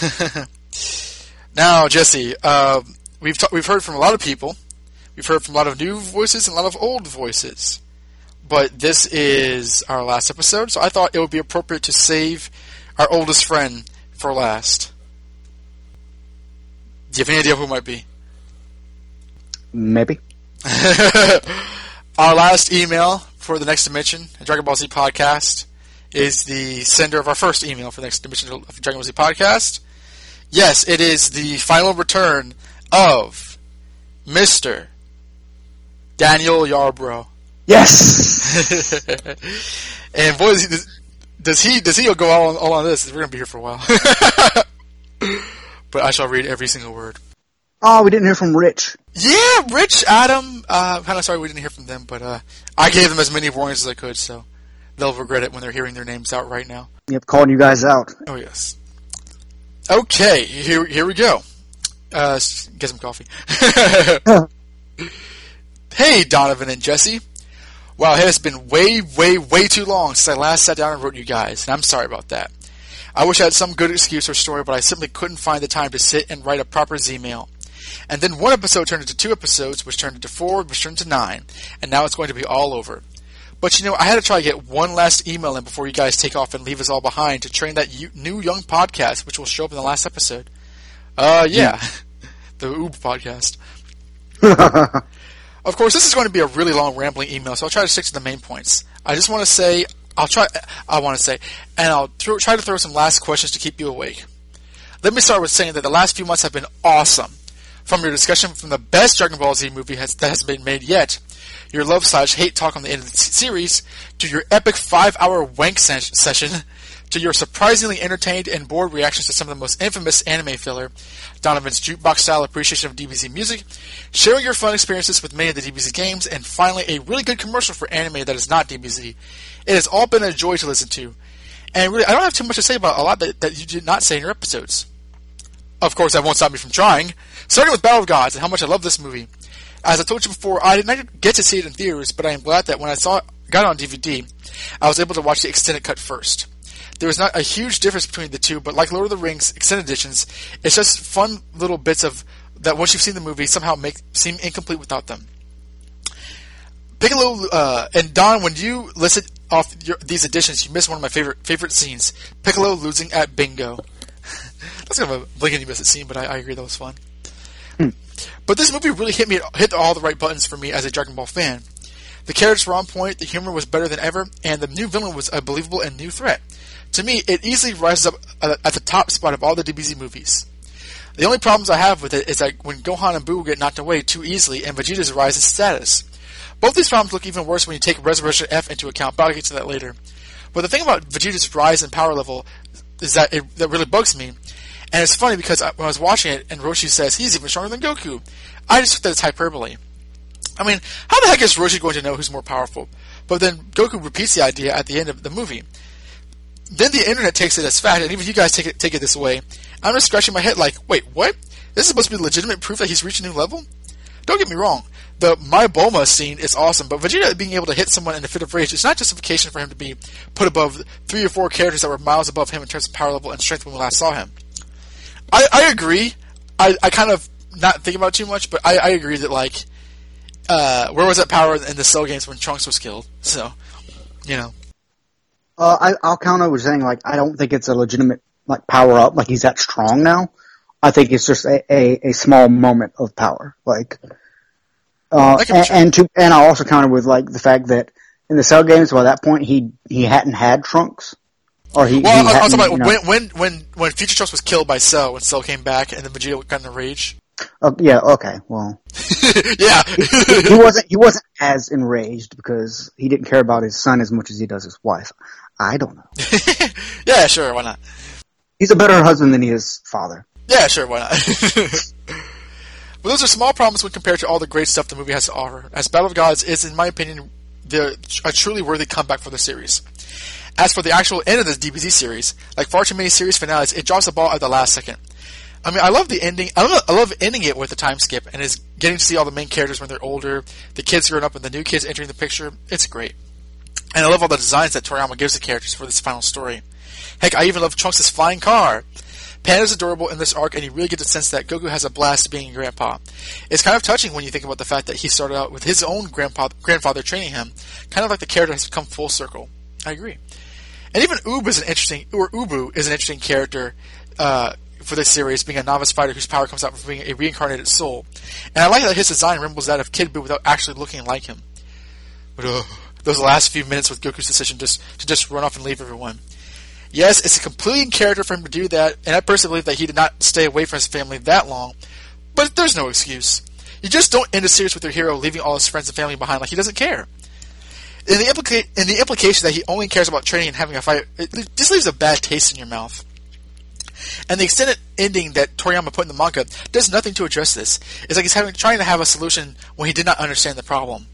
now, Jesse, uh, we've ta- we've heard from a lot of people. We've heard from a lot of new voices and a lot of old voices. But this is our last episode, so I thought it would be appropriate to save our oldest friend for last. Do you have any idea who it might be? Maybe. our last email for the Next Dimension, Dragon Ball Z podcast, is the sender of our first email for the Next Dimension of Dragon Ball Z podcast. Yes, it is the final return of Mister Daniel Yarbrough. Yes. and boy, does he, does he does he go all on, all on this? We're gonna be here for a while. but I shall read every single word. Oh, we didn't hear from Rich. Yeah, Rich, Adam. Uh, kind of sorry we didn't hear from them, but uh, I gave them as many warnings as I could, so they'll regret it when they're hearing their names out right now. Yep, calling you guys out. Oh yes. Okay, here here we go. Uh, get some coffee. hey, Donovan and Jesse. Wow, it has been way, way, way too long since I last sat down and wrote you guys, and I'm sorry about that. I wish I had some good excuse or story, but I simply couldn't find the time to sit and write a proper Z-mail. And then one episode turned into two episodes, which turned into four, which turned into nine, and now it's going to be all over. But you know, I had to try to get one last email in before you guys take off and leave us all behind to train that new young podcast, which will show up in the last episode. Uh, yeah, the Oob podcast. of course, this is going to be a really long, rambling email, so I'll try to stick to the main points. I just want to say, I'll try, I want to say, and I'll throw, try to throw some last questions to keep you awake. Let me start with saying that the last few months have been awesome. From your discussion from the best Dragon Ball Z movie has, that has been made yet, your love slash hate talk on the end of the series, to your epic five hour wank ses- session, to your surprisingly entertained and bored reactions to some of the most infamous anime filler, Donovan's jukebox style appreciation of DBZ music, sharing your fun experiences with many of the DBZ games, and finally a really good commercial for anime that is not DBZ. It has all been a joy to listen to. And really, I don't have too much to say about a lot that, that you did not say in your episodes. Of course, that won't stop me from trying. Starting with Battle of Gods and how much I love this movie. As I told you before, I did not get to see it in theaters, but I am glad that when I saw it, got it on DVD, I was able to watch the extended cut first. There is not a huge difference between the two, but like Lord of the Rings extended editions, it's just fun little bits of that once you've seen the movie somehow make seem incomplete without them. Piccolo uh, and Don, when you listed off your, these editions, you missed one of my favorite favorite scenes: Piccolo losing at bingo. That's kind of a blink and you miss it scene, but I, I agree that was fun. Hmm. But this movie really hit me hit all the right buttons for me as a Dragon Ball fan. The characters were on point, the humor was better than ever, and the new villain was a believable and new threat. To me, it easily rises up uh, at the top spot of all the DBZ movies. The only problems I have with it is that when Gohan and Buu get knocked away too easily and Vegeta's rise in status. Both these problems look even worse when you take Resurrection F into account, but I'll get to that later. But the thing about Vegeta's rise in power level is that it that really bugs me. And it's funny because when I was watching it and Roshi says he's even stronger than Goku, I just took that as hyperbole. I mean, how the heck is Roshi going to know who's more powerful? But then Goku repeats the idea at the end of the movie. Then the internet takes it as fact, and even you guys take it take it this way. I'm just scratching my head like, wait, what? This is supposed to be legitimate proof that he's reached a new level? Don't get me wrong. The My Bulma scene is awesome, but Vegeta being able to hit someone in a fit of rage is not justification for him to be put above three or four characters that were miles above him in terms of power level and strength when we last saw him. I, I agree. I, I kind of not think about it too much, but I, I agree that like, uh, where was that power in the Cell games when Trunks was killed? So, you know. Uh, I, I'll counter with saying like I don't think it's a legitimate like power up. Like he's that strong now. I think it's just a, a, a small moment of power. Like, uh, and, and to and I also counter with like the fact that in the Cell games, by that point he he hadn't had Trunks. Or he, well, he I, I was talking about when, when when when Future Trunks was killed by Cell, when Cell came back and then Vegeta got in a rage. Oh, yeah. Okay. Well. yeah. he, he wasn't. He wasn't as enraged because he didn't care about his son as much as he does his wife. I don't know. yeah, sure. Why not? He's a better husband than he is father. Yeah, sure. Why not? but those are small problems when compared to all the great stuff the movie has to offer. As Battle of Gods is, in my opinion, the, a truly worthy comeback for the series. As for the actual end of this DBZ series, like far too many series finales, it drops the ball at the last second. I mean, I love the ending. I love, I love ending it with a time skip and is getting to see all the main characters when they're older, the kids growing up, and the new kids entering the picture. It's great, and I love all the designs that Toriyama gives the characters for this final story. Heck, I even love Trunks' flying car. Panda's adorable in this arc, and you really get the sense that Goku has a blast being grandpa. It's kind of touching when you think about the fact that he started out with his own grandpa, grandfather training him, kind of like the character has come full circle. I agree. And even Oob is an interesting, or Uub is an interesting character uh, for this series, being a novice fighter whose power comes out from being a reincarnated soul. And I like that his design resembles that of Kid Buu without actually looking like him. But uh, those last few minutes with Goku's decision just to just run off and leave everyone. Yes, it's a completely in character for him to do that, and I personally believe that he did not stay away from his family that long. But there's no excuse. You just don't end a series with your hero leaving all his friends and family behind like he doesn't care. In the, implica- in the implication that he only cares about training and having a fight, it just leaves a bad taste in your mouth. And the extended ending that Toriyama put in the manga does nothing to address this. It's like he's having, trying to have a solution when he did not understand the problem.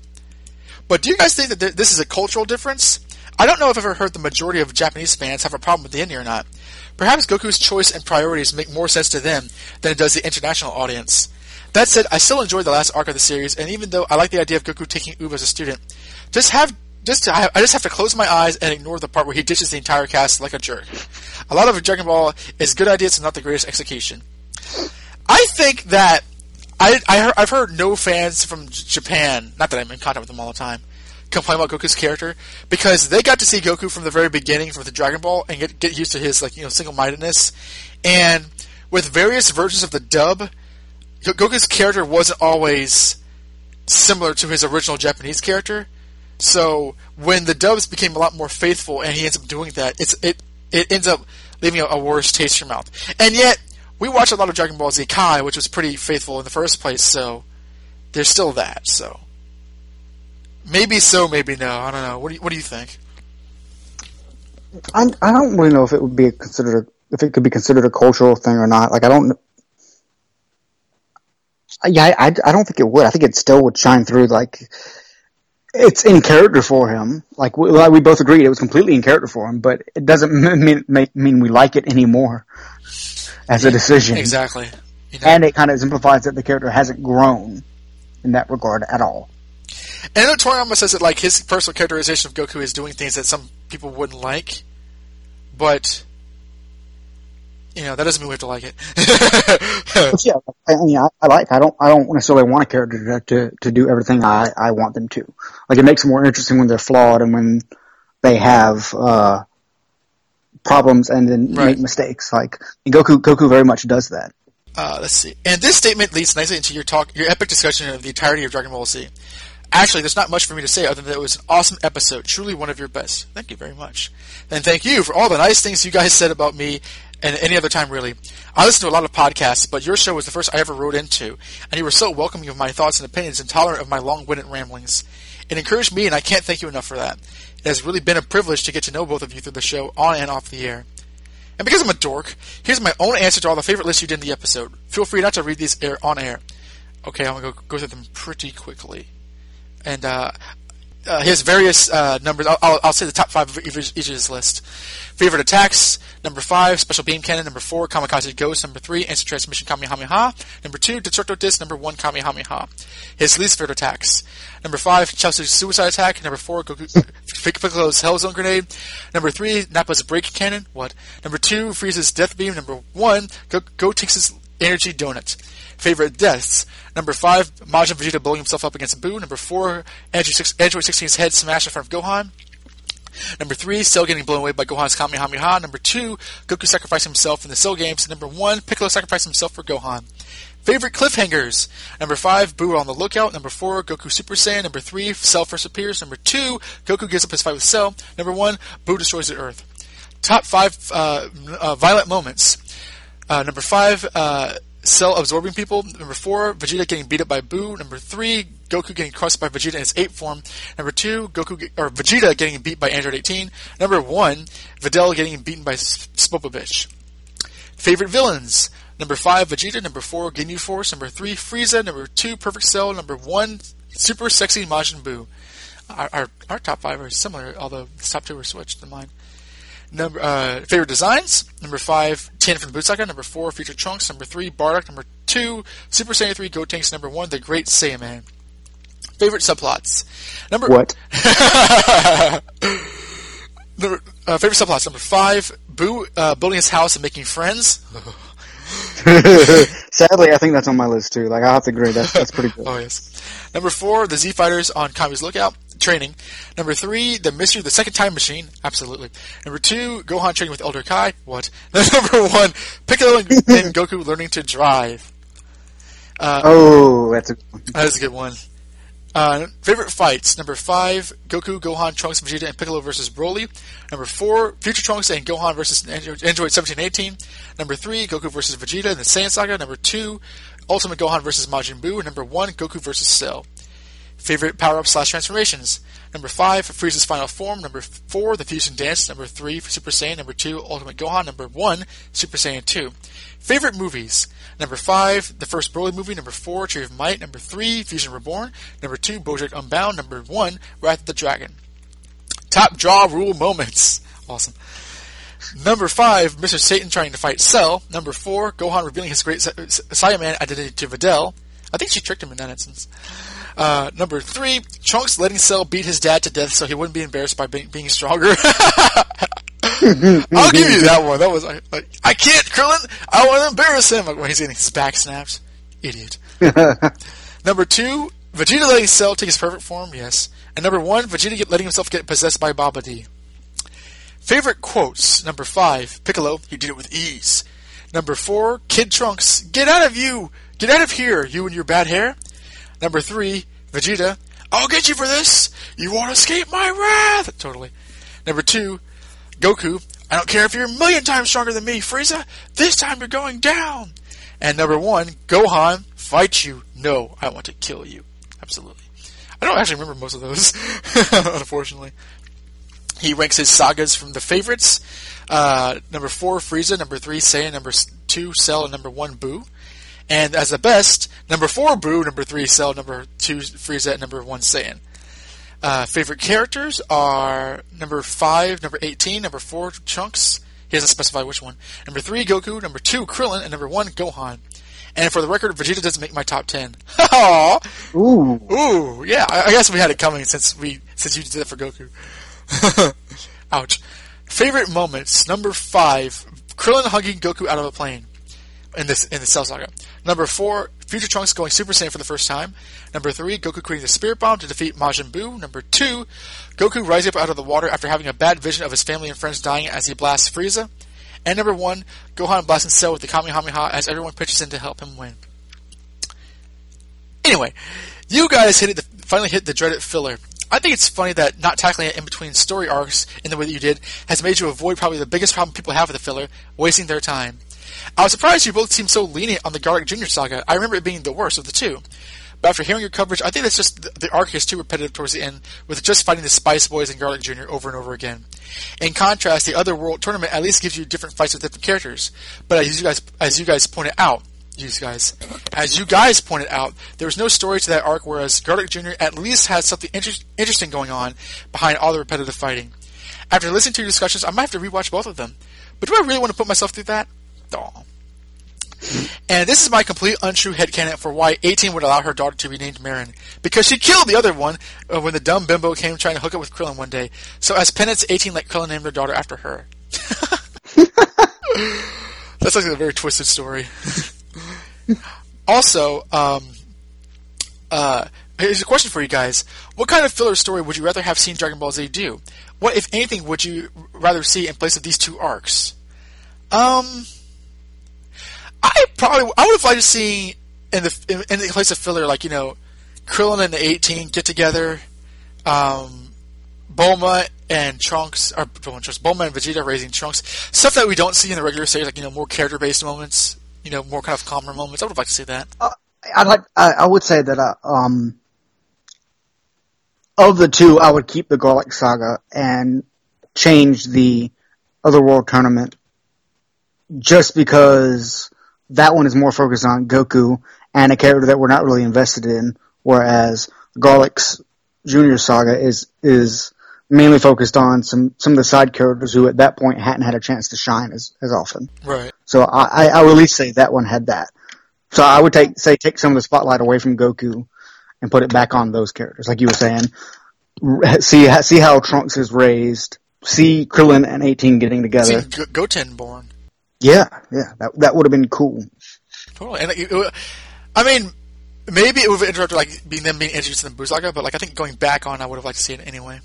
But do you guys think that th- this is a cultural difference? I don't know if I've ever heard the majority of Japanese fans have a problem with the ending or not. Perhaps Goku's choice and priorities make more sense to them than it does the international audience. That said, I still enjoyed the last arc of the series, and even though I like the idea of Goku taking Uub as a student, just have just I just have to close my eyes and ignore the part where he ditches the entire cast like a jerk. A lot of Dragon Ball is good ideas and not the greatest execution. I think that I, I have heard no fans from Japan, not that I'm in contact with them all the time, complain about Goku's character because they got to see Goku from the very beginning from the Dragon Ball and get get used to his like you know single mindedness, and with various versions of the dub, Goku's character wasn't always similar to his original Japanese character. So when the dubs became a lot more faithful and he ends up doing that, it's it it ends up leaving a, a worse taste in your mouth. And yet we watch a lot of Dragon Ball Z Kai, which was pretty faithful in the first place. So there's still that. So maybe so, maybe no. I don't know. What do you, what do you think? I I don't really know if it would be considered if it could be considered a cultural thing or not. Like I don't. Yeah, I, I don't think it would. I think it still would shine through. Like it's in character for him. Like we, like we both agreed, it was completely in character for him. But it doesn't mean mean, mean we like it anymore as a decision. Exactly. You know? And it kind of exemplifies that the character hasn't grown in that regard at all. And Toriyama says that like his personal characterization of Goku is doing things that some people wouldn't like, but you know that doesn't mean we have to like it. Yeah, I, mean, I, I like. I don't. I don't necessarily want a character to, to to do everything I I want them to. Like it makes it more interesting when they're flawed and when they have uh, problems and then Right. make mistakes. Like Goku. Goku very much does that. Uh, let's see. And this statement leads nicely into your talk, your epic discussion of the entirety of Dragon Ball Z. Actually, there's not much for me to say other than that it was an awesome episode, truly one of your best. Thank you very much. And thank you for all the nice things you guys said about me and any other time, really. I listen to a lot of podcasts, but your show was the first I ever wrote into, and you were so welcoming of my thoughts and opinions and tolerant of my long-winded ramblings. It encouraged me, and I can't thank you enough for that. It has really been a privilege to get to know both of you through the show, on and off the air. And because I'm a dork, here's my own answer to all the favorite lists you did in the episode. Feel free not to read these air on air. Okay, I'm gonna go, go through them pretty quickly. And uh, uh, here's various uh, numbers. I'll, I'll, I'll say the top five of each, each of this list. Favorite attacks: number five, special beam cannon. Number four, kamikaze ghost. Number three, instant transmission kamehameha. Number two, destructo disc. Number one, kamehameha. His least favorite attacks: number five, Chiaotzu's suicide attack. Number four, Goku, Piccolo's Hellzone grenade. Number three, Nappa's break cannon. What? Number two, Frieza's death beam. Number one, Go, takes his energy donut. Favorite deaths. Number five, Majin Vegeta blowing himself up against Buu. Number four, Android, 6, Android 16's head smashed in front of Gohan. Number three, Cell getting blown away by Gohan's Kamehameha. Number two, Goku sacrificing himself in the Cell games. Number one, Piccolo sacrificing himself for Gohan. Favorite cliffhangers. Number five, Buu on the lookout. Number four, Goku Super Saiyan. Number three, Cell first appears. Number two, Goku gives up his fight with Cell. Number one, Buu destroys the Earth. Top five uh, uh, violent moments. Uh, number five, uh, Cell absorbing people. Number four, Vegeta getting beat up by Buu. Number three, Goku getting crushed by Vegeta in its ape form. Number two, Goku get, or Vegeta getting beat by Android 18. Number one, Videl getting beaten by Spopovich. Favorite villains. Number five, Vegeta. Number four, Ginyu Force. Number three, Frieza. Number two, Perfect Cell. Number one, Super Sexy Majin Buu. Our, our, our top five are similar, although the top two were switched than mine. Number uh, favorite designs. Number five, Tien from the Number four, Future Trunks. Number three, Bardock. Number two, Super Saiyan 3 Gotenks. Number one, The Great Saiyaman. Favorite subplots. Number What? number, uh, favorite subplots. Number five, Buu uh, building his house and making friends. Sadly, I think that's on my list too. Like I have to agree, that's that's pretty good. Oh yes. Number four, the Z Fighters on Kami's Lookout training. Number three, the mystery of the second time machine. Absolutely. Number two, Gohan training with Elder Kai. What? Number one, Piccolo and, and Goku learning to drive. Uh, Oh, that's a that is a good one. Uh, favorite fights: number five, Goku, Gohan, Trunks, Vegeta, and Piccolo versus Broly. Number four, Future Trunks and Gohan versus Android Android 1718. Number three, Goku versus Vegeta in the Saiyan Saga. Number two, Ultimate Gohan versus Majin Buu. Number one, Goku versus Cell. Favorite power ups slash transformations. Number five, Frieza's final form. Number four, the fusion dance. Number three, Super Saiyan. Number two, Ultimate Gohan. Number one, Super Saiyan 2. Favorite movies. Number five, the first Broly movie. Number four, Tree of Might. Number three, Fusion Reborn. Number two, Bojack Unbound. Number one, Wrath of the Dragon. Top draw rule moments. Awesome. Number five, Mr. Satan trying to fight Cell. Number four, Gohan revealing his great Sa- Sa- Saiyaman identity to Videl. I think she tricked him in that instance. Uh, number three, Trunks letting Cell beat his dad to death so he wouldn't be embarrassed by being, being stronger. I'll give you that one. That was like, like, I can't, Krillin. I want to embarrass him. Like when he's getting his back snaps. Idiot. Number two, Vegeta letting Cell take his perfect form. Yes. And number one, Vegeta get, letting himself get possessed by Babidi. Favorite quotes. Number five, Piccolo. He did it with ease. Number four, Kid Trunks. Get out of you. Get out of here, you and your bad hair. Number three, Vegeta. I'll get you for this. You won't escape my wrath. Totally. Number two, Goku. I don't care if you're a million times stronger than me, Frieza. This time you're going down. And number one, Gohan. Fight you. No, I want to kill you. Absolutely. I don't actually remember most of those, unfortunately. He ranks his sagas from the favorites. Uh, number four, Frieza. Number three, Saiyan. Number two, Cell. And number one, Buu. And as the best, number four, Buu. Number three, Cell. Number two, Frieza. And number one, Saiyan. Uh, favorite characters are number five, number 18, number four, Trunks. He doesn't specify which one. Number three, Goku. Number two, Krillin. And number one, Gohan. And for the record, Vegeta doesn't make my top ten. Aw. Ooh. Ooh, yeah. I, I guess we had it coming since we since you did it for Goku. Ouch. Favorite moments. Number five, Krillin hugging Goku out of a plane in this in the Cell Saga. Number four, Future Trunks going Super Saiyan for the first time. Number three, Goku creating the Spirit Bomb to defeat Majin Buu. Number two, Goku rising up out of the water after having a bad vision of his family and friends dying as he blasts Frieza. And number one, Gohan blasting Cell with the Kamehameha as everyone pitches in to help him win. Anyway, you guys hit it, finally hit the dreaded filler. I think it's funny that not tackling it in between story arcs in the way that you did has made you avoid probably the biggest problem people have with the filler, wasting their time. I was surprised you both seemed so lenient on the Garlic Jr. saga. I remember it being the worst of the two. But after hearing your coverage, I think that's just the, the arc is too repetitive towards the end, with just fighting the Spice Boys and Garlic Jr. over and over again. In contrast, the other World Tournament at least gives you different fights with different characters. But as you guys, as you guys pointed out, you guys, as you guys pointed out, there was no story to that arc, whereas Garlic Jr. at least had something inter- interesting going on behind all the repetitive fighting. After listening to your discussions, I might have to rewatch both of them. But do I really want to put myself through that? And this is my complete untrue headcanon for why 18 would allow her daughter to be named Marron. Because she killed the other one uh, when the dumb bimbo came trying to hook up with Krillin one day. So as penance, 18 let Krillin name their daughter after her. That's like a very twisted story. also, um, uh, here's a question for you guys. What kind of filler story would you rather have seen Dragon Ball Z do? What, if anything, would you rather see in place of these two arcs? Um... I probably I would have liked to see in the in, in the place of filler like you know Krillin and the 18 get together, um, Bulma and Trunks or Trunks, Bulma and Vegeta raising Trunks stuff that we don't see in the regular series like you know more character based moments you know, more kind of calmer moments. I would have liked to see that. I like. I, I would say that uh, um, of the two, I would keep the Garlic Saga and change the Otherworld tournament, just because that one is more focused on Goku and a character that we're not really invested in, whereas Garlic's Junior Saga is is mainly focused on some some of the side characters who at that point hadn't had a chance to shine as as often. Right. So I, I, I would at least say that one had that. So I would take say take some of the spotlight away from Goku and put it back on those characters, like you were saying. See see how Trunks is raised. See Krillin and 18 getting together. See G- Goten born. Yeah, yeah, that that would have been cool. Totally. And it, it- I mean, maybe it would have interrupted like being them being introduced in the Buu but like I think going back on, I would have liked to see it anyway.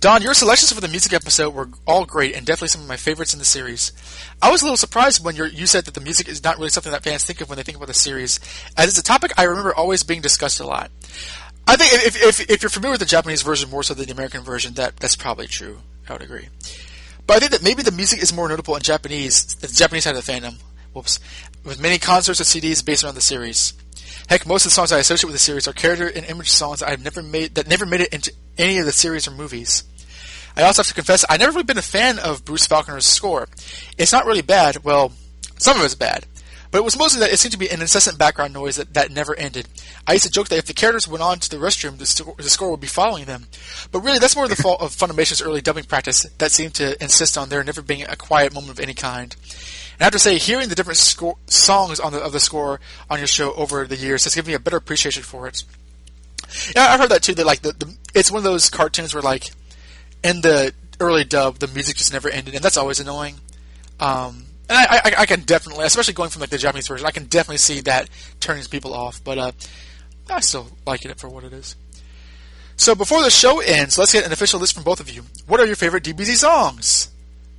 Don, your selections for the music episode were all great and definitely some of my favorites in the series. I was a little surprised when you you said that the music is not really something that fans think of when they think about the series, as it's a topic I remember always being discussed a lot. I think if, if, if you're familiar with the Japanese version more so than the American version, that that's probably true. I would agree. But I think that maybe the music is more notable in Japanese, the Japanese side of the fandom. Whoops. With many concerts and CDs based around the series. Heck, most of the songs I associate with the series are character and image songs that I've never made that never made it into any of the series or movies. I also have to confess I've never really been a fan of Bruce Falconer's score. It's not really bad. Well, some of it's bad. But it was mostly that it seemed to be an incessant background noise that, that never ended. I used to joke that if the characters went on to the restroom, the, sto- the score would be following them. But really, that's more the fault of Funimation's early dubbing practice that seemed to insist on there never being a quiet moment of any kind. And I have to say, hearing the different score, songs on the, of the score on your show over the years has given me a better appreciation for it. Yeah, I've heard that too. That like the, the it's one of those cartoons where like in the early dub, the music just never ended, and that's always annoying. Um, and I, I, I can definitely, especially going from like the Japanese version, I can definitely see that turning people off. But uh, I still like it for what it is. So before the show ends, let's get an official list from both of you. What are your favorite DBZ songs?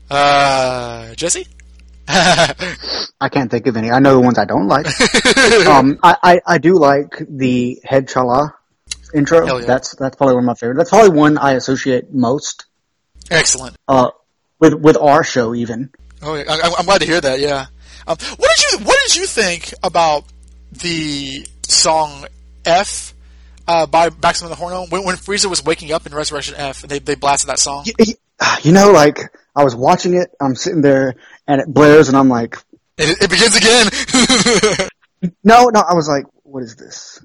Uh, Jesse. I can't think of any. I know the ones I don't like. um, I, I, I do like the Head Chala intro. Yeah. That's that's probably one of my favorites. That's probably one I associate most. Excellent. Uh, with with our show even. Oh. I, I'm glad to hear that. Yeah. Um, what did you What did you think about the song F uh, by Maximum the Hormone when, when Frieza was waking up in Resurrection F? They they blasted that song. You know, like I was watching it, I'm sitting there, and it blares, and I'm like, It, it begins again. no, no. I was like, what is this?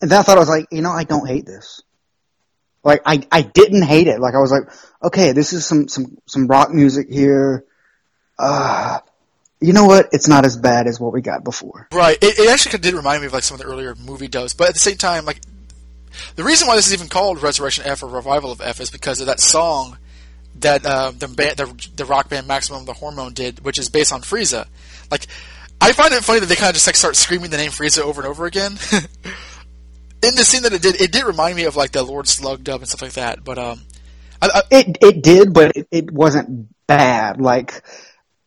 And then I thought I was like, you know, I don't hate this. Like I, I didn't hate it. Like I was like, okay, this is some some some rock music here. Uh, you know what? It's not as bad as what we got before. Right. It, it actually did remind me of like some of the earlier movie dubs, but at the same time, like the reason why this is even called Resurrection F or Revival of F is because of that song that uh, the, band, the the rock band Maximum the Hormone did, which is based on Frieza. Like, I find it funny that they kind of just like start screaming the name Frieza over and over again. In the scene that it did, it did remind me of like the Lord Slug dub and stuff like that. But um, I, I, It it did, but it, it wasn't bad. Like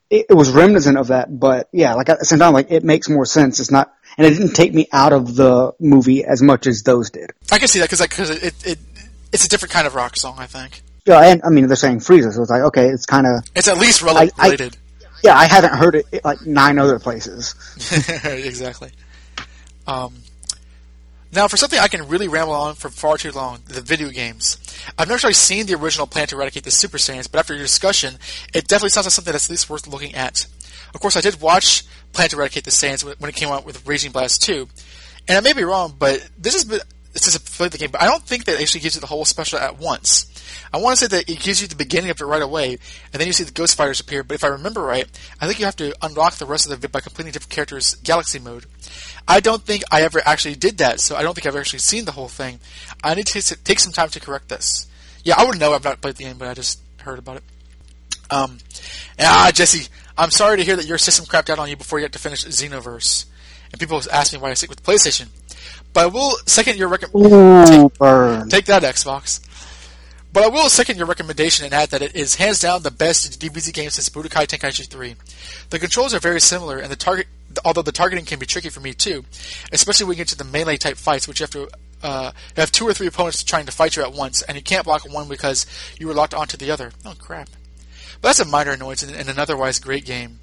it, it was reminiscent of that, but yeah, like at the same time, like it makes more sense. It's not, and it didn't take me out of the movie as much as those did. I can see that because like, cause it, it it's a different kind of rock song. I think Yeah, and I mean they're saying Frieza, so it's like okay, it's kind of it's at least rel- I- I- related. yeah. I haven't heard it like nine other places. exactly. Um, now, for something I can really ramble on for far too long, the video games. I've never actually seen the original Plan to Eradicate the Super Saiyans, but after your discussion, it definitely sounds like something that's at least worth looking at. Of course, I did watch Plan to Eradicate the Saiyans when- it came out with Raging Blast 2, and I may be wrong, but this been this is a the game, but I don't think that actually gives you the whole special at once. I want to say that it gives you the beginning of it right away, and then you see the Ghost Fighters appear. But if I remember right, I think you have to unlock the rest of it by completing different characters' Galaxy mode. I don't think I ever actually did that, so I don't think I've actually seen the whole thing. I need to take- take some time to correct this. Yeah, I would know. I've not played the game, but I just heard about it. Um, ah, Jesse, I'm sorry to hear that your system crapped out on you before you had to finish Xenoverse. And people ask me why I stick with PlayStation. But I will second your recommendation. Burn. Take that, Xbox. But I will second your recommendation and add that it is hands down the best DBZ game since Budokai Tenkaichi 3. The controls are very similar, and the target, although the targeting can be tricky for me too, especially when you get to the melee type fights, which you have to uh, have two or three opponents trying to fight you at once, and you can't block one because you were locked onto the other. Oh crap! But that's a minor annoyance in, in an otherwise great game.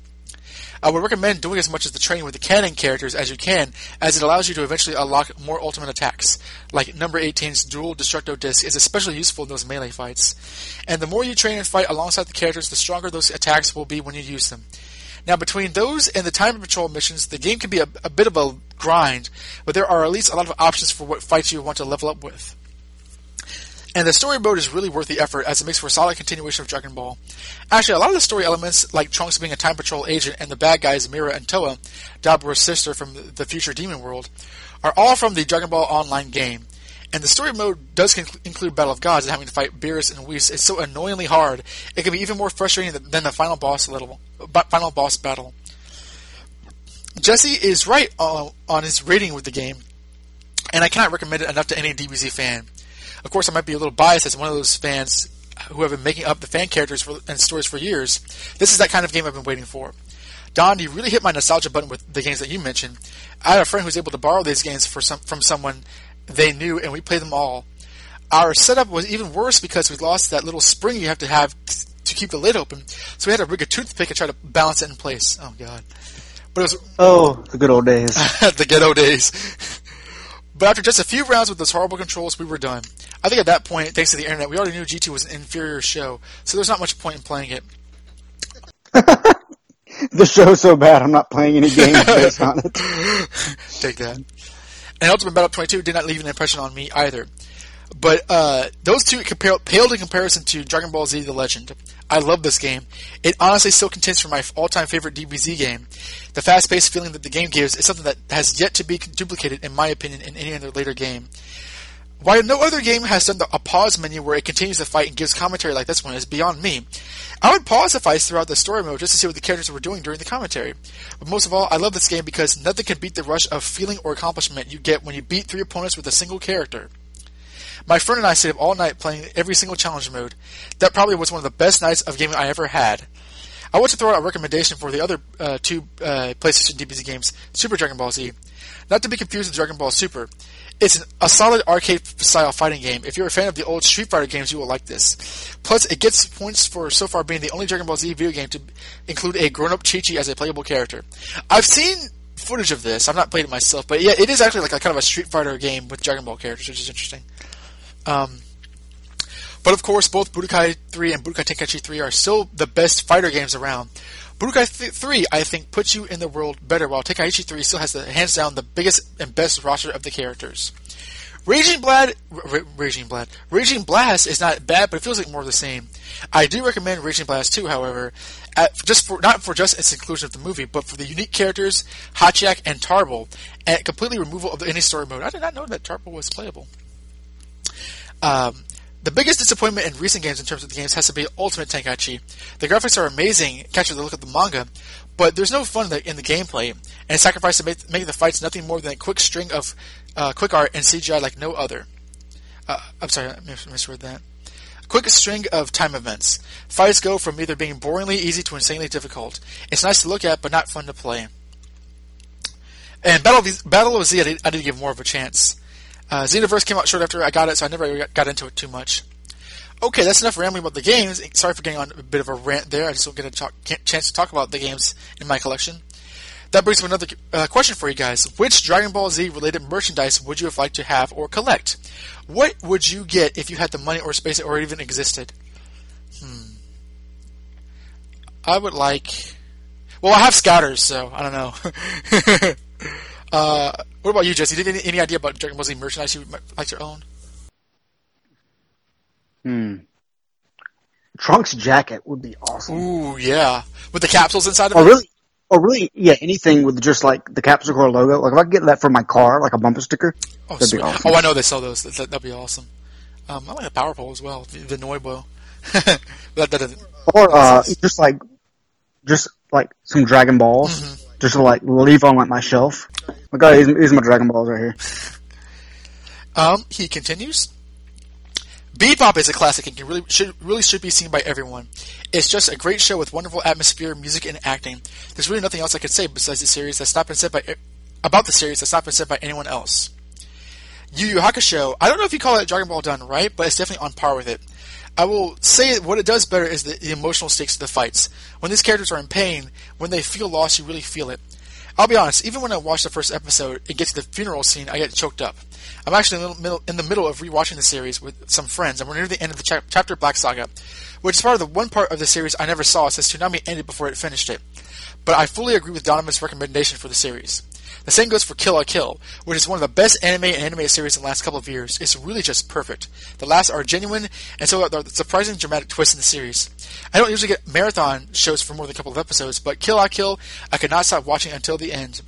I would recommend doing as much as the training with the canon characters as you can, as it allows you to eventually unlock more ultimate attacks. Like number 18's dual destructo disc is especially useful in those melee fights. And the more you train and fight alongside the characters, the stronger those attacks will be when you use them. Now, between those and the time patrol missions, the game can be a, a bit of a grind, but there are at least a lot of options for what fights you want to level up with. And the story mode is really worth the effort as it makes for a solid continuation of Dragon Ball. Actually, a lot of the story elements, like Trunks being a Time Patrol agent and the bad guys Mira and Towa, Dabura's sister from the future Demon World, are all from the Dragon Ball Online game. And the story mode does conc- include Battle of Gods and having to fight Beerus and Whis. It's so annoyingly hard. It can be even more frustrating than, the final boss final boss battle. Jesse is right uh, on his rating with the game, and I cannot recommend it enough to any DBZ fan. Of course, I might be a little biased as one of those fans who have been making up the fan characters for, and stories for years. This is that kind of game I've been waiting for. Don, you really hit my nostalgia button with the games that you mentioned. I had a friend who was able to borrow these games some, from someone they knew, and we played them all. Our setup was even worse because we lost that little spring you have to have to keep the lid open. So we had to rig a toothpick and try to balance it in place. Oh god! But it was oh the good old days, the ghetto days. But after just a few rounds with those horrible controls, we were done. I think at that point, thanks to the internet, we already knew GT was an inferior show, so there's not much point in playing it. the show's so bad, I'm not playing any games based on it. Take that. And Ultimate Battle 22 did not leave an impression on me either. But uh, those two paled in comparison to Dragon Ball Z: The Legend. I love this game. It honestly still contends for my all-time favorite DBZ game. The fast-paced feeling that the game gives is something that has yet to be duplicated, in my opinion, in any other later game. Why no other game has done the, a pause menu where it continues the fight and gives commentary like this one is beyond me. I would pause the fights throughout the story mode just to see what the characters were doing during the commentary. But most of all, I love this game because nothing can beat the rush of feeling or accomplishment you get when you beat three opponents with a single character. My friend and I stayed up all night playing every single challenge mode. That probably was one of the best nights of gaming I ever had. I want to throw out a recommendation for the other uh, two uh, PlayStation DBZ games, Super Dragon Ball Z. Not to be confused with Dragon Ball Super. It's a solid arcade-style fighting game. If you're a fan of the old Street Fighter games, you will like this. Plus, it gets points for so far being the only Dragon Ball Z video game to include a grown-up Chi-Chi as a playable character. I've seen footage of this. I've not played it myself, but yeah, it is actually like a kind of a Street Fighter game with Dragon Ball characters, which is interesting. Um, but of course, both Budokai 3 and Budokai Tenkaichi 3 are still the best fighter games around. Budokai 3, I think, puts you in the world better, while Tenkaichi 3 still has the hands down the biggest and best roster of the characters. Raging Blad, R- Raging Blad, Raging Blast is not bad, but it feels like more of the same. I do recommend Raging Blast 2, however, at, just for not for just its inclusion of the movie, but for the unique characters Hatchiyack and Tarble, and completely removal of any story mode. I did not know that Tarble was playable. Um, the biggest disappointment in recent games in terms of the games has to be Ultimate Tenkaichi. The graphics are amazing, catch the look of the manga, but there's no fun in the, in the gameplay, and it to make, making the fights nothing more than a quick string of uh, quick art and CGI like no other. Uh, I'm sorry, I misread that. A Quick string of time events. Fights go from either being boringly easy to insanely difficult. It's nice to look at, but not fun to play. And Battle of, Battle of Z, I did, I did give more of a chance. Uh, Xenoverse came out short after I got it, so I never got into it too much. Okay, that's enough rambling about the games. Sorry for getting on a bit of a rant there. I just don't get a talk, chance to talk about the games in my collection. That brings me another uh, question for you guys. Which Dragon Ball Z related merchandise would you have liked to have or collect? What would you get if you had the money or space or even existed? Hmm. I would like. Well, I have scouters, so I don't know. uh, what about you, Jesse? You any, any idea about Dragon Ball Z merchandise you would like to own? Hmm. Trunks jacket would be awesome. Ooh, yeah, with the capsules inside of or it. really, or really, yeah, anything with just like the Capsule Corps logo. Like if I could get that for my car, like a bumper sticker, Oh, that'd sweet. be awesome. oh, I know they sell those. That, would be awesome. Um, I like the power pole as well, the, the Nyoibo. that, that, that, Or uh, just like, just like some Dragon Balls, Mm-hmm. Just to like leave on like my shelf. Like, oh, here's, here's my Dragon Balls right here. Um, he continues. Bebop is a classic and really should really should be seen by everyone. It's just a great show with wonderful atmosphere, music, and acting. There's really nothing else I could say besides the series that's not been said by about the series that's not been said by anyone else. Yu Yu Hakusho. I don't know if you call it Dragon Ball done right, but it's definitely on par with it. I will say what it does better is the, the emotional stakes of the fights. When these characters are in pain, when they feel lost, you really feel it. I'll be honest, even when I watch the first episode, it gets to the funeral scene, I get choked up. I'm actually in the middle, in the middle of rewatching the series with some friends, and we're near the end of the cha- chapter Black Saga, which is part of the one part of the series I never saw since Toonami ended before it finished it. But I fully agree with Donovan's recommendation for the series. The same goes for Kill la Kill, which is one of the best anime and anime series in the last couple of years. It's really just perfect. The last are genuine, and so are the surprising dramatic twists in the series. I don't usually get marathon shows for more than a couple of episodes, but Kill la Kill, I could not stop watching until the end.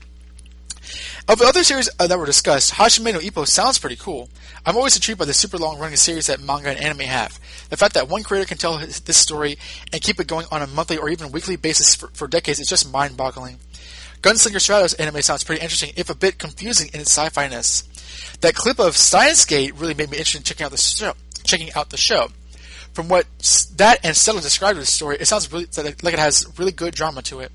Of the other series uh, that were discussed, Hajime no Ippo sounds pretty cool. I'm always intrigued by the super long running series that manga and anime have. The fact that one creator can tell his, this story and keep it going on a monthly or even weekly basis for, for decades is just mind boggling. Gunslinger Stratos anime sounds pretty interesting, if a bit confusing in its sci-fi ness. That clip of Steins Gate really made me interested in checking out the show. Checking out the show. From what that and Stella described the story, it sounds really like it has really good drama to it.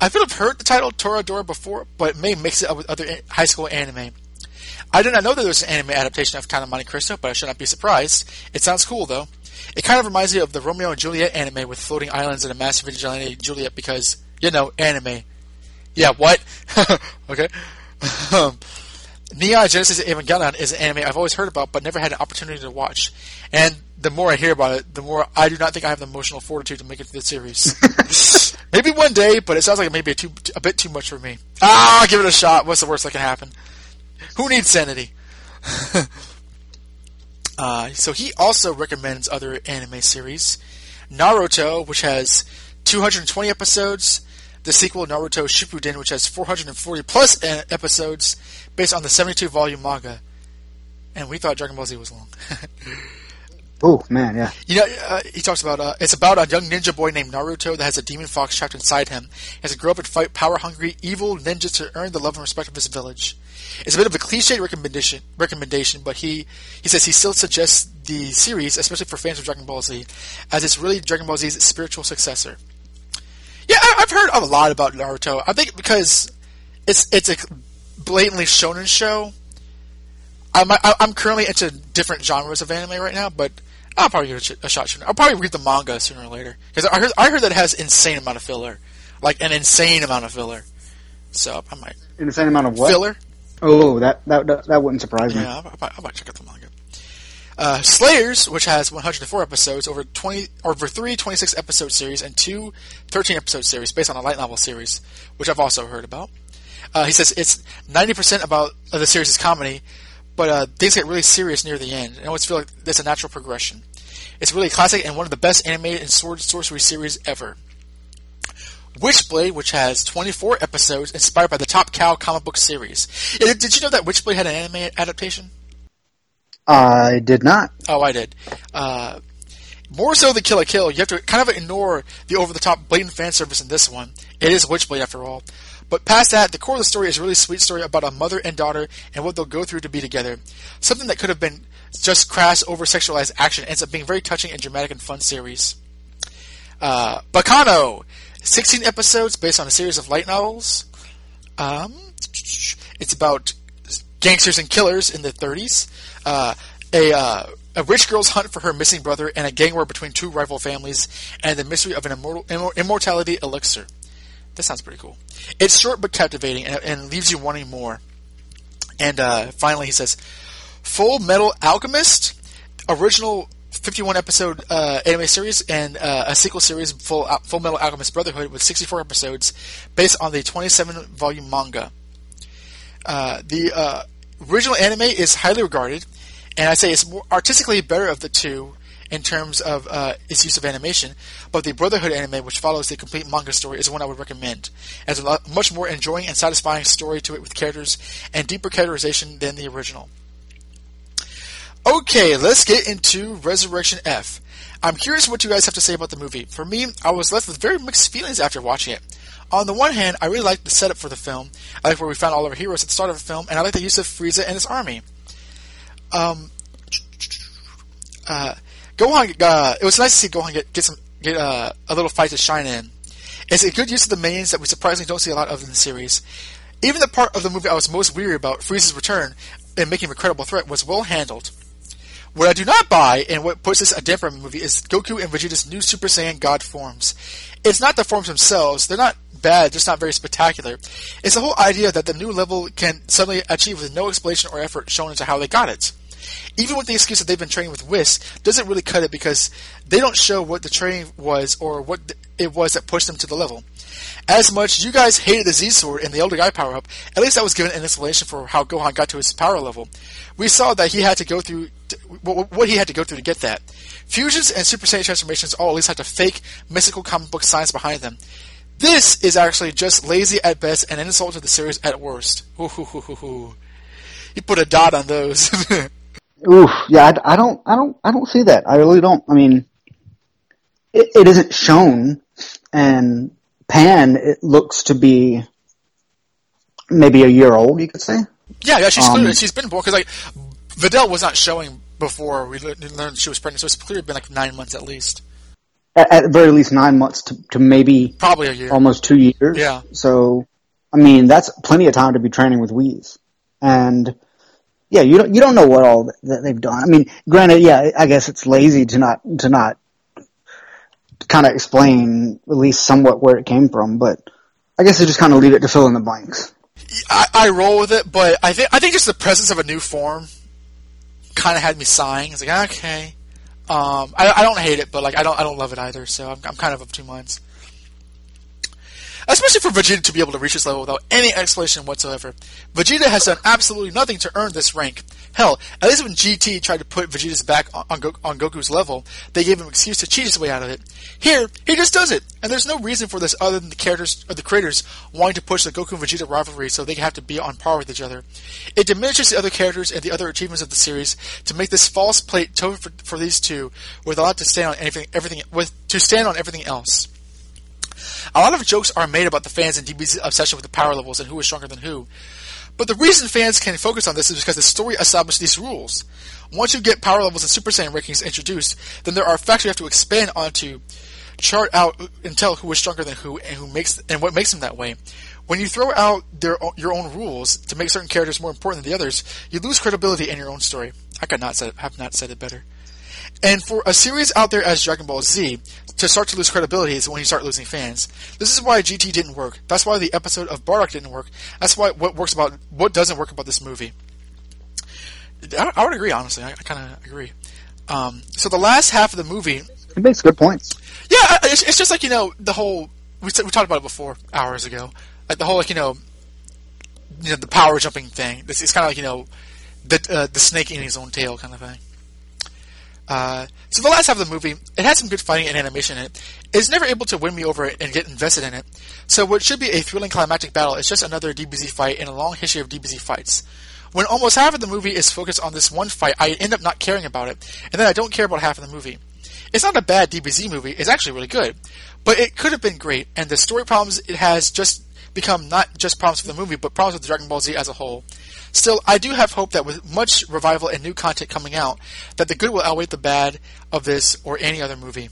I feel I've heard the title Toradora before, but may mix it up with other high school anime. I did not know that there was an anime adaptation of Count of Monte Cristo, but I should not be surprised. It sounds cool though. It kind of reminds me of the Romeo and Juliet anime with floating islands and a massive vigilante Juliet because, you know, anime. Yeah, what? okay. um, Neon Genesis Evangelion is an anime I've always heard about but never had an opportunity to watch. And the more I hear about it, the more I do not think I have the emotional fortitude to make it through the series. maybe one day, but it sounds like it may be a, too, a bit too much for me. Ah, I'll give it a shot. What's the worst that can happen? Who needs sanity? uh, so he also recommends other anime series. Naruto, which has 220 episodes. The sequel, Naruto Shippuden, which has 440 plus episodes based on the 72 volume manga. And we thought Dragon Ball Z was long. Oh man, yeah. You know, uh, he talks about uh, it's about a young ninja boy named Naruto that has a demon fox trapped inside him. He has to grow up and fight power-hungry, evil ninjas to earn the love and respect of his village. It's a bit of a cliche recommendation, recommendation, but he he says he still suggests the series, especially for fans of Dragon Ball Z, as it's really Dragon Ball Z's spiritual successor. Yeah, I, have heard a lot about Naruto. I think because it's it's a blatantly shonen show. I'm I'm currently into different genres of anime right now, but I'll probably give it a shot sooner. I'll probably read the manga sooner or later because I heard I heard that it has insane amount of filler, like an insane amount of filler. So I might insane amount of what filler. Oh, that that that, that wouldn't surprise me. Yeah, I might, I might check out the manga. Uh, Slayers, which has 104 episodes, over 20 over three 26 episode series and two 13 episode series based on a light novel series, which I've also heard about. Uh, he says it's 90% about the series is comedy, but uh, things get really serious near the end. I always feel like that's a natural progression. It's really classic and one of the best animated and sword sorcery series ever. Witchblade, which has 24 episodes, inspired by the Top Cow comic book series. Did you know that Witchblade had an anime adaptation? I did not. Oh, I did. Uh, more so than Kill la Kill, you have to kind of ignore the over-the-top blatant fan service in this one. It is Witchblade after all. But past that, the core of the story is a really sweet story about a mother and daughter and what they'll go through to be together. Something that could have been just crass, over-sexualized action ends up being very touching and dramatic and fun series. Uh, Baccano! 16 episodes based on a series of light novels. Um, it's about gangsters and killers in the 30s. Uh, a, uh, a rich girl's hunt for her missing brother and a gang war between two rival families and the mystery of an immortal, immortality elixir. That sounds pretty cool. It's short but captivating and, and leaves you wanting more. And uh, finally, he says, Full Metal Alchemist, original 51 episode uh, anime series and uh, a sequel series, Full, Full Metal Alchemist Brotherhood, with 64 episodes based on the 27 volume manga. Uh, the uh, original anime is highly regarded, and I say it's more artistically better of the two in terms of uh, its use of animation. But the Brotherhood anime, which follows the complete manga story, is one I would recommend. It has a lot, much more enjoying and satisfying story to it with characters and deeper characterization than the original. Okay, let's get into Resurrection F. I'm curious what you guys have to say about the movie. For me, I was left with very mixed feelings after watching it. On the one hand, I really liked the setup for the film. I like where we found all of our heroes at the start of the film, and I like the use of Frieza and his army. Um, uh, Gohan, uh, it was nice to see Gohan get get some get uh, a little fight to shine in. It's a good use of the mains that we surprisingly don't see a lot of in the series. Even the part of the movie I was most weary about, Frieza's return and making him a credible threat, was well handled. What I do not buy, and what puts this a damper on the movie, is Goku and Vegeta's new Super Saiyan God forms. It's not the forms themselves; they're not bad, just not very spectacular. It's the whole idea that the new level can suddenly achieve with no explanation or effort shown into how they got it. Even with the excuse that they've been training with Whis, doesn't really cut it because they don't show what the training was or what it was that pushed them to the level. As much you guys hated the Z Sword and the Elder Kai power up, at least that was given an explanation for how Gohan got to his power level. We saw that he had to go through what he had to go through to get that. Fusions and Super Saiyan transformations all at least have to fake, mystical comic book science behind them. This is actually just lazy at best and an insult to the series at worst. Ooh, put a dot on those. Oof, yeah, I, I, don't, I don't, I don't see that. I really don't. I mean, it, it isn't shown, and Pan it looks to be maybe a year old. You could say. Yeah, yeah, she's Um, clearly, she's been born because like Videl was not showing before we learned she was pregnant, so it's clearly been like nine months at least. At, at the very least, nine months to, to maybe Probably a year. almost two years. Yeah. So, I mean, that's plenty of time to be training with Whis. And yeah, you don't you don't know what all that- they've done. I mean, granted, yeah, I guess it's lazy to not to not kind of explain at least somewhat where it came from, but I guess they just kind of leave it to fill in the blanks. I, I roll with it, but I think I think just the presence of a new form kind of had me sighing. It's like okay, um, I, I don't hate it, but like I don't I don't love it either. So I'm, I'm kind of of two minds. Especially for Vegeta to be able to reach this level without any explanation whatsoever. Vegeta has done absolutely nothing to earn this rank. Hell, at least when GT tried to put Vegeta's back on, Go- on Goku's level, they gave him an excuse to cheat his way out of it. Here, he just does it, and there's no reason for this other than the characters or the creators wanting to push the Goku and Vegeta rivalry so they have to be on par with each other. It diminishes the other characters and the other achievements of the series to make this false plate for, for these two with a lot to stand on anything, everything with to stand on everything else. A lot of jokes are made about the fans and DB's obsession with the power levels and who is stronger than who. But the reason fans can focus on this is because the story established these rules. Once you get power levels and Super Saiyan rankings introduced, then there are facts you have to expand onto, chart out and tell who is stronger than who and who makes and what makes them that way. When you throw out their your own rules to make certain characters more important than the others, you lose credibility in your own story. I could not have not said it better. And for a series out there as Dragon Ball Z to start to lose credibility is when you start losing fans. This is why GT didn't work. That's why the episode of Bardock didn't work. That's why what works about what doesn't work about this movie. I, I would agree, honestly. I, I kind of agree. Um, so the last half of the movie, It makes good points. yeah, it's, it's just like you know the whole we we talked about it before hours ago, like the whole like you know, you know the power jumping thing. This is kind of like you know the uh, the snake in his own tail kind of thing. Uh, so the last half of the movie, it had some good fighting and animation in it. It's never able to win me over and get invested in it. So what should be a thrilling climactic battle is just another DBZ fight in a long history of DBZ fights. When almost half of the movie is focused on this one fight, I end up not caring about it, and then I don't care about half of the movie. It's not a bad DBZ movie, it's actually really good. But it could have been great, and the story problems it has just become not just problems for the movie, but problems with Dragon Ball Z as a whole. Still, I do have hope that with much revival and new content coming out, that the good will outweigh the bad of this or any other movie.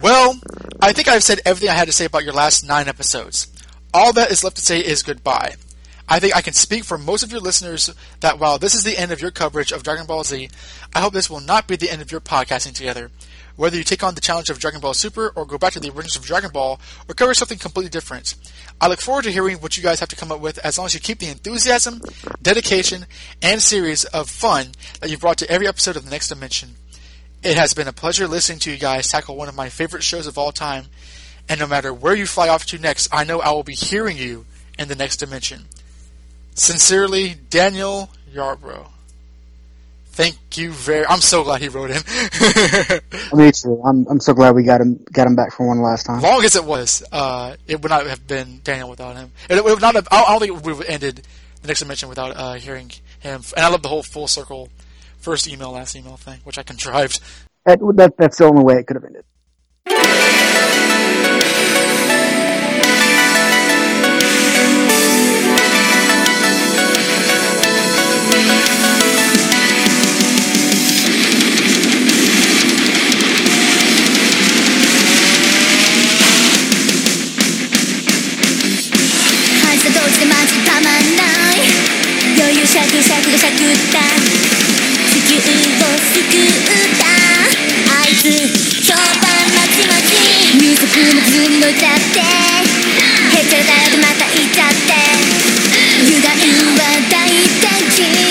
Well, I think I've said everything I had to say about your last nine episodes. All that is left to say is goodbye. I think I can speak for most of your listeners that while this is the end of your coverage of Dragon Ball Z, I hope this will not be the end of your podcasting together. Whether you take on the challenge of Dragon Ball Super or go back to the origins of Dragon Ball or cover something completely different. I look forward to hearing what you guys have to come up with as long as you keep the enthusiasm, dedication, and series of fun that you've brought to every episode of The Next Dimension. It has been a pleasure listening to you guys tackle one of my favorite shows of all time, and no matter where you fly off to next, I know I will be hearing you in the next dimension. Sincerely, Daniel Yarbrough. Thank you very. I'm so glad he wrote in. Me too. I'm I'm so glad we got him got him back for one last time. long as it was, uh, it would not have been Daniel without him. It, it would not have. I don't think it would have ended the next dimension without uh, hearing him. And I love the whole full circle, first email, last email thing, which I contrived. That, that that's the only way it could have ended. ヘむずだって。へちゃらでまたいたって。歪みは大敵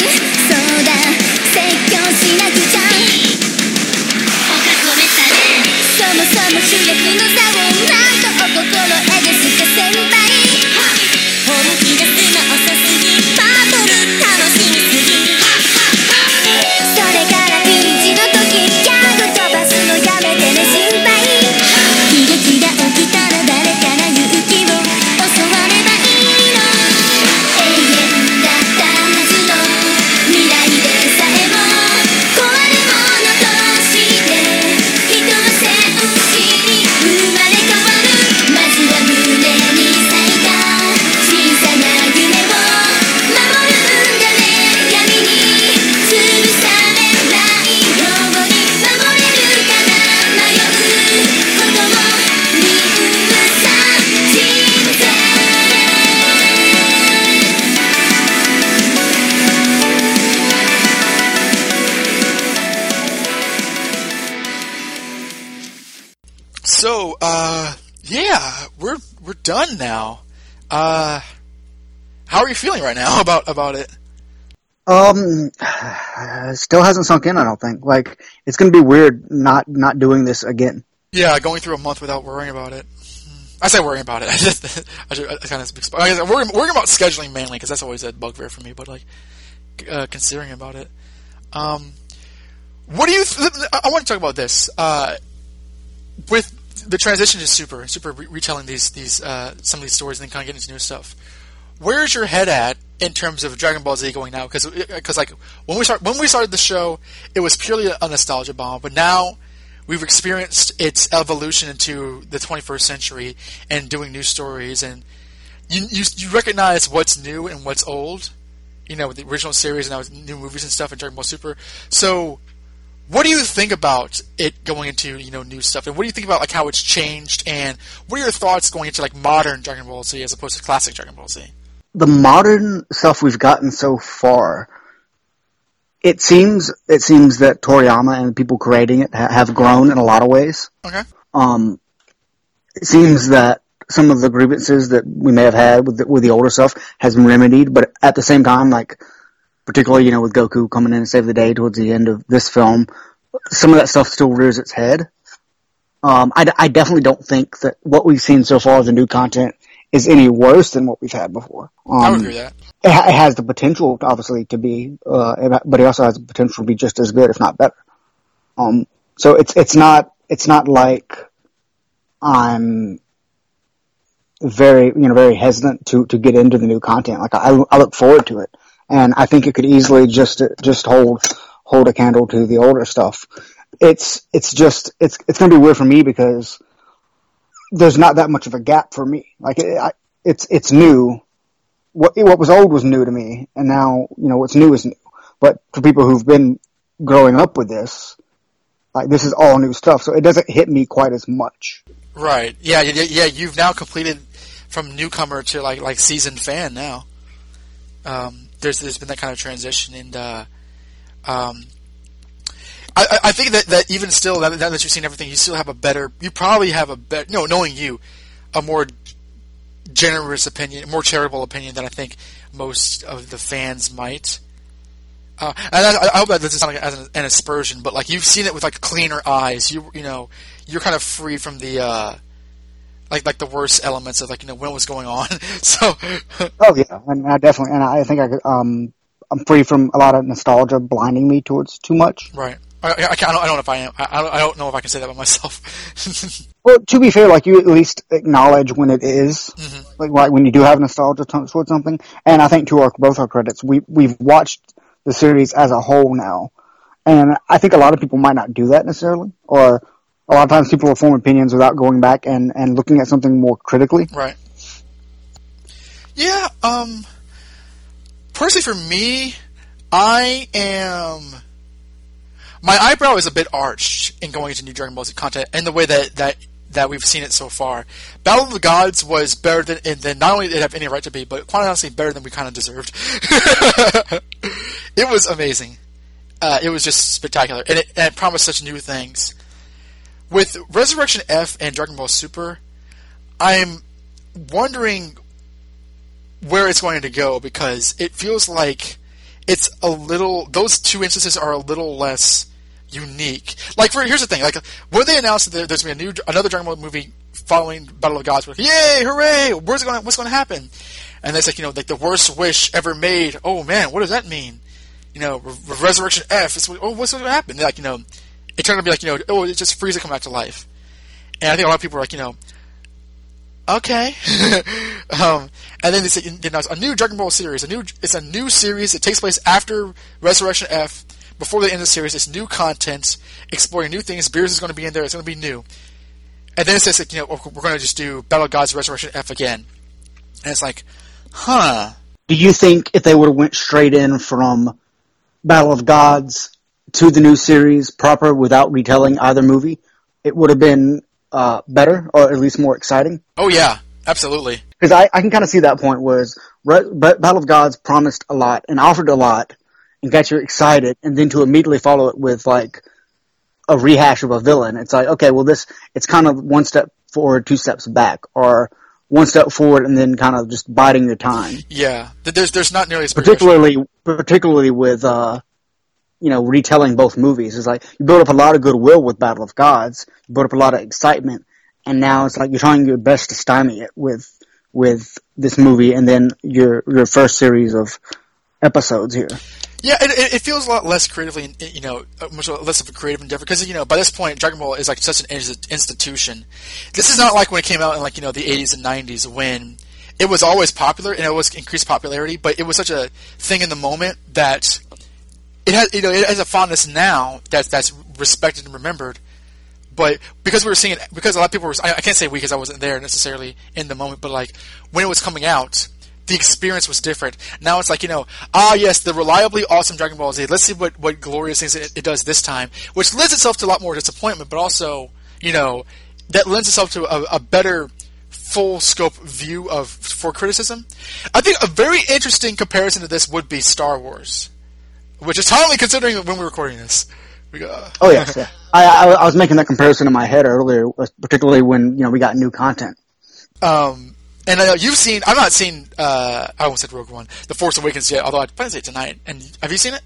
Uh, how are you feeling right now about about it? Um, still hasn't sunk in. I don't think. Like it's to be weird not not doing this again. Yeah, going through a month without worrying about it. I say worrying about it. I just I, just, I kind of I guess worrying, worrying about scheduling mainly because that's always a bugbear for me. But like uh, considering about it, um, what do you? Th- I I want to talk about this uh, with the transition is Super, Super re- retelling these these uh, some of these stories and then kind of getting into new stuff. Where's your head at in terms of Dragon Ball Z going now? Because like when we start when we started the show, it was purely a nostalgia bomb, but now we've experienced its evolution into the 21st century and doing new stories and you, you you recognize what's new and what's old, you know, with the original series and now new movies and stuff and Dragon Ball Super. So, what do you think about it going into you know new stuff, and what do you think about like how it's changed, and what are your thoughts going into like modern Dragon Ball Z as opposed to classic Dragon Ball Z? The modern stuff we've gotten so far, it seems it seems that Toriyama and the people creating it ha- have grown in a lot of ways. Okay. Um, it seems that some of the grievances that we may have had with the, with the older stuff has been remedied, but at the same time, like particularly you know with Goku coming in and save the day towards the end of this film, some of that stuff still rears its head. Um, I, I definitely don't think that what we've seen so far as the new content is any worse than what we've had before. Um, I would agree that. It, ha- it has the potential, obviously, to be, uh, but it also has the potential to be just as good, if not better. Um, so it's it's not it's not like I'm very you know very hesitant to to get into the new content. Like I I look forward to it, and I think it could easily just just hold hold a candle to the older stuff. It's it's just it's it's going to be weird for me because there's not that much of a gap for me. Like it, I, it's it's new. What what was old was new to me, and now you know what's new is new. But for people who've been growing up with this, like this is all new stuff, so it doesn't hit me quite as much. Right. Yeah. Yeah. Yeah. You've now completed from newcomer to like like seasoned fan now. Um, there's there's been that kind of transition, and uh, um, I, I- think that, that even still, now that you've seen everything, you still have a better. You probably have a better. No, knowing you, a more generous opinion, more charitable opinion than I think most of the fans might. Uh, and I, I hope that doesn't sound like as an, an aspersion, but like you've seen it with like cleaner eyes. You you know you're kind of free from the uh, like like the worst elements of like you know when it was going on. so Oh yeah, and I definitely, and I think I could, um, I'm free from a lot of nostalgia blinding me towards too much. right, I, I, I, don't, I don't know if I am. I, I don't- know if I can say that about myself. Well, to be fair, like you at least acknowledge when it is, Mm-hmm. like, like when you do have nostalgia towards something. And I think to our both our credits, we we've watched the series as a whole now, and I think a lot of people might not do that necessarily, or a lot of times people will form opinions without going back and and looking at something more critically. Right. Yeah, um personally for me, I am my eyebrow is a bit arched in going into new Dragon Ball Z content and the way that that that we've seen it so far. Battle of the Gods was better than then not only did it have any right to be, but quite honestly better than we kind of deserved. it was amazing. Uh, it was just spectacular, and it, and it promised such new things. With Resurrection F and Dragon Ball Super, I'm wondering where it's going to go because it feels like it's a little. Those two instances are a little less unique. Like, for here's the thing: like when they announced that there's going to be a new another Dragon Ball movie following Battle of Gods, we're like, yay, hooray! Where's going? What's going to happen? And it's like you know, like the worst wish ever made. Oh man, what does that mean? You know, Re- Resurrection F. It's, oh, what's going to happen? Like you know, it turned out to be like you know, oh, it's just Frieza come back to life. And I think a lot of people are like, you know, okay. um, and then they say they announce a new Dragon Ball series. A new, it's a new series. It takes place after Resurrection F. Before the end of the series, it's new content, exploring new things. Beerus is going to be in there. It's going to be new. And then it says, like, you know, we're going to just do Battle of Gods Resurrection F again. And it's like, huh. Do you think if they would have went straight in from Battle of Gods to the new series proper without retelling either movie, it would have been uh, better or at least more exciting? Oh yeah, absolutely. Because I, I can kind of see that point where Re- Battle of Gods promised a lot and offered a lot and got you excited, and then to immediately follow it with like a rehash of a villain, it's like okay, well this it's kind of one step forward, two steps back, or one step forward and then kind of just biding your time. Yeah, there's there's not nearly as particularly particularly with uh, you know retelling both movies. It's like you build up a lot of goodwill with Battle of Gods, you build up a lot of excitement, and now it's like you're trying your best to stymie it with with this movie, and then your your first series of episodes here. Yeah, it, it feels a lot less creatively, you know, uh, much less of a creative endeavor because you know by this point Dragon Ball is like such an institution. This is not like when it came out in like you know the 80s and 90s when it was always popular and it was increased popularity, but it was such a thing in the moment that it has you know it has a fondness now that's that's respected and remembered. But because we were seeing because a lot of people were, I, I can't say we because I wasn't there necessarily in the moment, but like when it was coming out, the experience was different. Now it's like, you know, ah, yes, the reliably awesome Dragon Ball Z. Let's see what, what glorious things it, it does this time, which lends itself to a lot more disappointment, but also, you know, that lends itself to a, a better full scope view of for criticism. I think a very interesting comparison to this would be Star Wars, which is timely considering when we're recording this. We got, oh yes, yeah. I, I, I was making that comparison in my head earlier, particularly when you know we got new content. Um, and I know you've seen. I've not seen. Uh, I almost said Rogue One, The Force Awakens yet. Although I plan to see it tonight. And have you seen it?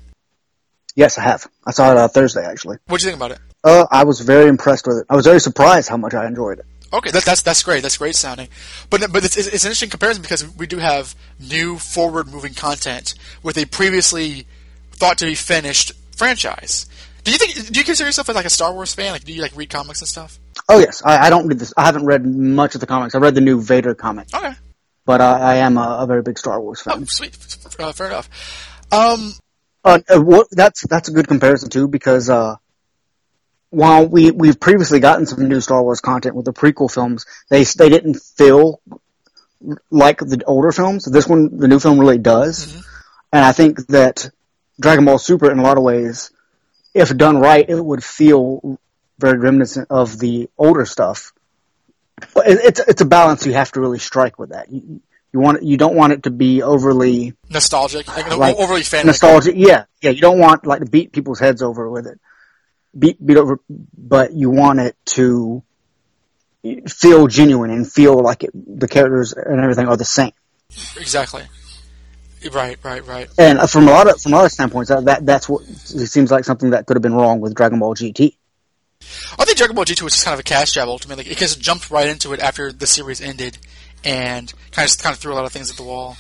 Yes, I have. I saw it on Thursday actually. What do you think about it? Uh, I was very impressed with it. I was very surprised how much I enjoyed it. Okay, that, that's that's great. That's great sounding. But but it's, it's an interesting comparison because we do have new forward moving content with a previously thought to be finished franchise. Do you think? Do you consider yourself like a Star Wars fan? Like, do you like read comics and stuff? Oh yes, I, I don't read this. I haven't read much of the comics. I read the new Vader comic. Okay. But uh, I am a, a, very big Star Wars fan. Oh, sweet. Uh, fair enough. Um, uh, what, that's that's a good comparison too because uh, while we we've previously gotten some new Star Wars content with the prequel films, they they didn't feel like the older films. This one, the new film, really does, mm-hmm. and I think that Dragon Ball Super, in a lot of ways, if done right, it would feel very reminiscent of the older stuff. But it's it's a balance you have to really strike with that. You, you want you don't want it to be overly nostalgic, like, like overly fan nostalgic. Yeah, yeah. You don't want like to beat people's heads over with it, beat beat over, but you want it to feel genuine and feel like it, the characters and everything are the same. Exactly. Right, right, right. And from a lot of from a lot of standpoints, that, that that's what it seems like something that could have been wrong with Dragon Ball GT. I think Dragon Ball GT was just kind of a cash grab ultimately. It just jumped right into it after the series ended, and kind of kind of threw a lot of things at the wall.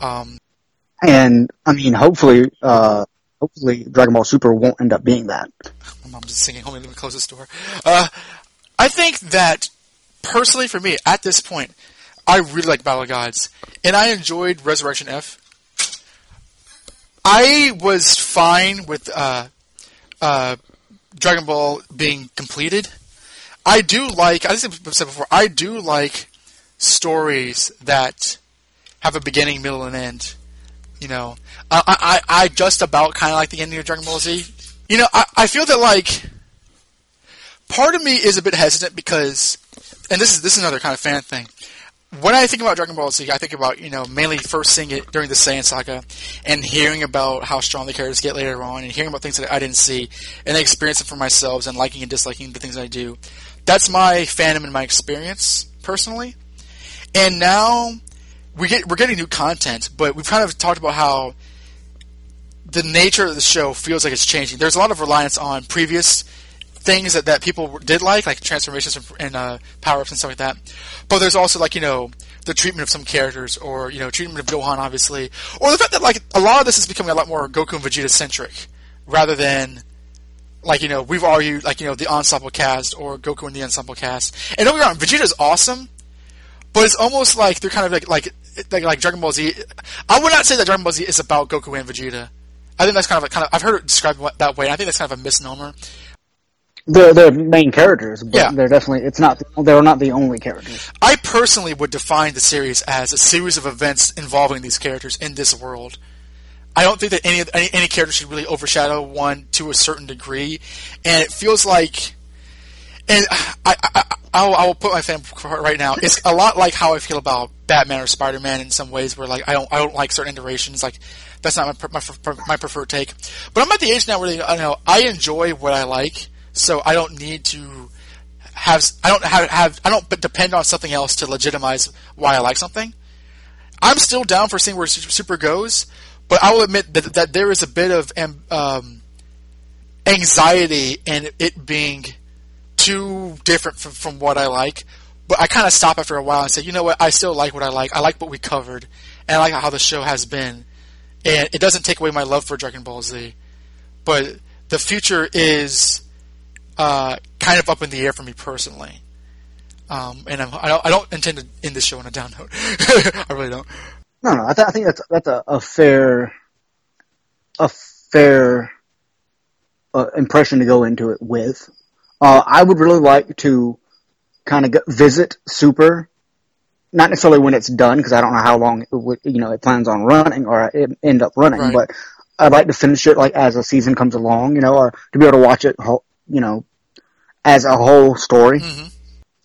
Um, and I mean, hopefully, uh, hopefully, Dragon Ball Super won't end up being that. My mom's just singing. Hold me, let me close this door. Uh, I think that personally, for me, at this point, I really like Battle of Gods, and I enjoyed Resurrection F. I was fine with uh, uh, Dragon Ball being completed. I do like, I said before, I do like stories that have a beginning, middle, and end. You know, I I, I just about kind of like the ending of Dragon Ball Z. You know, I, I feel that like part of me is a bit hesitant because, and this is this is another kind of fan thing when I think about Dragon Ball Z, I think about you know mainly first seeing it during the Saiyan saga, and hearing about how strong the characters get later on, and hearing about things that I didn't see, and then experience it for myself, and liking and disliking the things I do. That's my fandom and my experience personally. And now we get we're getting new content, but we've kind of talked about how the nature of the show feels like it's changing. There's a lot of reliance on previous things that, that people did like, like transformations and, uh, power ups and stuff like that. But there's also like you know the treatment of some characters, or you know treatment of Gohan, obviously, or the fact that like a lot of this is becoming a lot more Goku and Vegeta centric, rather than like you know we've argued like you know the ensemble cast or Goku and the ensemble cast. And don't get me wrong, Vegeta's awesome, but it's almost like they're kind of like like like, like Dragon Ball Z. I would not say that Dragon Ball Z is about Goku and Vegeta. I think that's kind of a, kind of I've heard it described that way. And I think that's kind of a misnomer. They're they're main characters, but Yeah. they're definitely it's not they're not the only characters. I personally would define the series as a series of events involving these characters in this world. I don't think that any any, any character should really overshadow one to a certain degree, and it feels like, and I, I, I, I will, I will put my fan right now. It's a lot like how I feel about Batman or Spider Man in some ways, where like I don't I don't like certain iterations. Like that's not my my, my preferred take. But I'm at the age now where I know I enjoy what I like, so I don't need to have I don't have, have I don't depend on something else to legitimize why I like something. I'm still down for seeing where Super goes, but I will admit that that there is a bit of um, anxiety in it being too different from, from what I like. But I kind of stop after a while and say, you know what? I still like what I like. I like what we covered, and I like how the show has been. And it doesn't take away my love for Dragon Ball Z, but the future is uh, kind of up in the air for me personally. Um, and I'm, I, don't, I don't intend to end this show on a down note. I really don't. No, no, I, th- I think that's that's a, a fair, a fair uh, impression to go into it with. Uh, I would really like to kind of visit Super, not necessarily when it's done because I don't know how long it would, you know, it plans on running or it end up running, Right. but I'd like to finish it like as a season comes along, you know, or to be able to watch it, you know, as a whole story.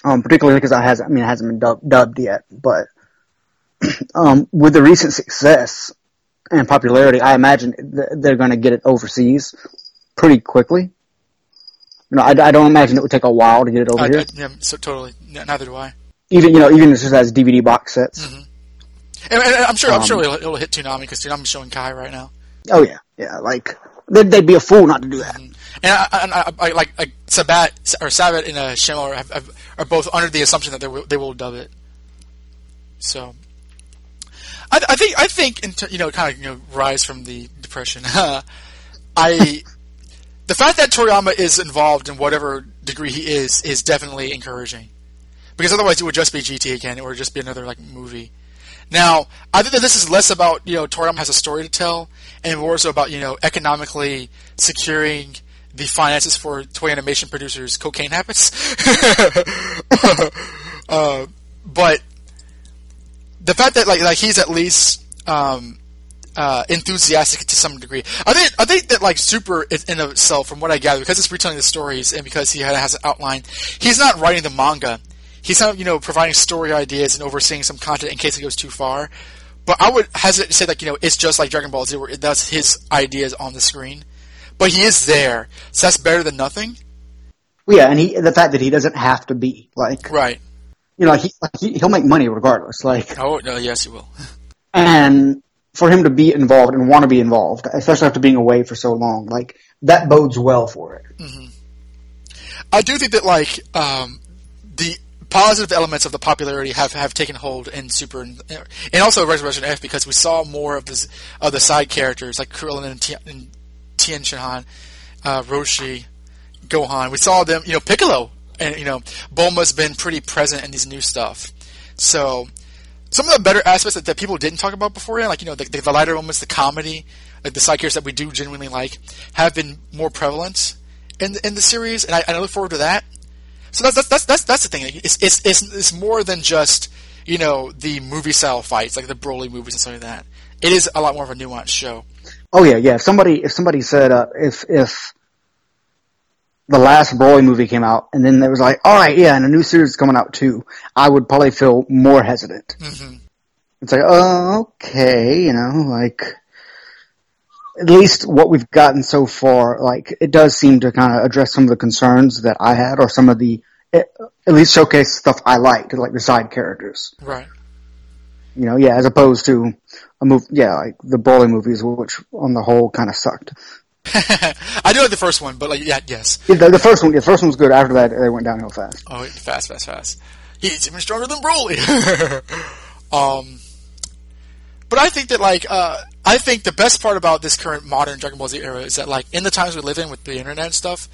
Um, particularly because I hasn't, I mean, it hasn't been dub- dubbed yet, but um, with the recent success and popularity, I imagine th- they're going to get it overseas pretty quickly. You know, I, I don't imagine it would take a while to get it over I, here. I, yeah, so totally. Neither do I. even you know, even if it just has DVD box sets. And, and I'm sure. I'm Um, sure it'll, it'll hit Toonami because Toonami's showing Kai right now. Oh yeah, yeah. Like they'd, they'd be a fool not to do that. And I, I, I, like, like Sabat or Sabat and uh, Schemmel have, have, are both under the assumption that they will, they will dub it. So, I, I think I think in ter- you know kind of you know rise from the depression. I the fact that Toriyama is involved in whatever degree he is is definitely encouraging because otherwise it would just be GT again or just be another like movie. Now, I think that this is less about you know Toriyama has a story to tell, and more so about you know economically securing the finances for Toei Animation producers' cocaine habits. uh, but the fact that like like he's at least um, uh, enthusiastic to some degree, I think I think that like Super in of itself, from what I gather, because it's retelling the stories and because he has an outline, he's not writing the manga. He's not, you know, providing story ideas and overseeing some content in case it goes too far. But I would hesitate to say like, you know, it's just like Dragon Ball Z, where that's his ideas on the screen. But he is there, so that's better than nothing. Well, yeah, and he the fact that he doesn't have to be like Right. you know, he, like, he he'll make money regardless. Like Oh no, yes, he will. and for him to be involved and want to be involved, especially after being away for so long, like that bodes well for it. hmm I do think that like um, the positive elements of the popularity have, have taken hold in Super and, and also Resurrection F because we saw more of the of the side characters like Krillin and, Tien, and Tien Shinhan, uh, Roshi, Gohan. We saw them, you know, Piccolo, and you know, Bulma's been pretty present in these new stuff. So some of the better aspects that, that people didn't talk about beforehand, like you know, the, the lighter moments, the comedy, like the side characters that we do genuinely like, have been more prevalent in in the series, and I, and I look forward to that. So that's that's that's that's, that's the thing. It's, it's it's it's more than just you know the movie style fights like the Broly movies and stuff like that. It is a lot more of a nuanced show. Oh yeah, yeah. If somebody if somebody said uh, if if the last Broly movie came out and then there was like, all right, yeah, and a new series is coming out too, I would probably feel more hesitant. Mm-hmm. It's like, oh, okay, you know, like at least what we've gotten so far, like it does seem to kind of address some of the concerns that I had or some of the at least showcase stuff I liked, like the side characters. Right. You know, yeah, as opposed to a movie, yeah, like the Broly movies, which on the whole kind of sucked. I do like the first one, but like, yeah, yes. Yeah, the, the first one, the first one was good. After that, they went downhill fast. Oh, fast, fast, fast. He's even stronger than Broly. um, but I think that like, uh, I think the best part about this current modern Dragon Ball Z era is that like in the times we live in with the internet and stuff,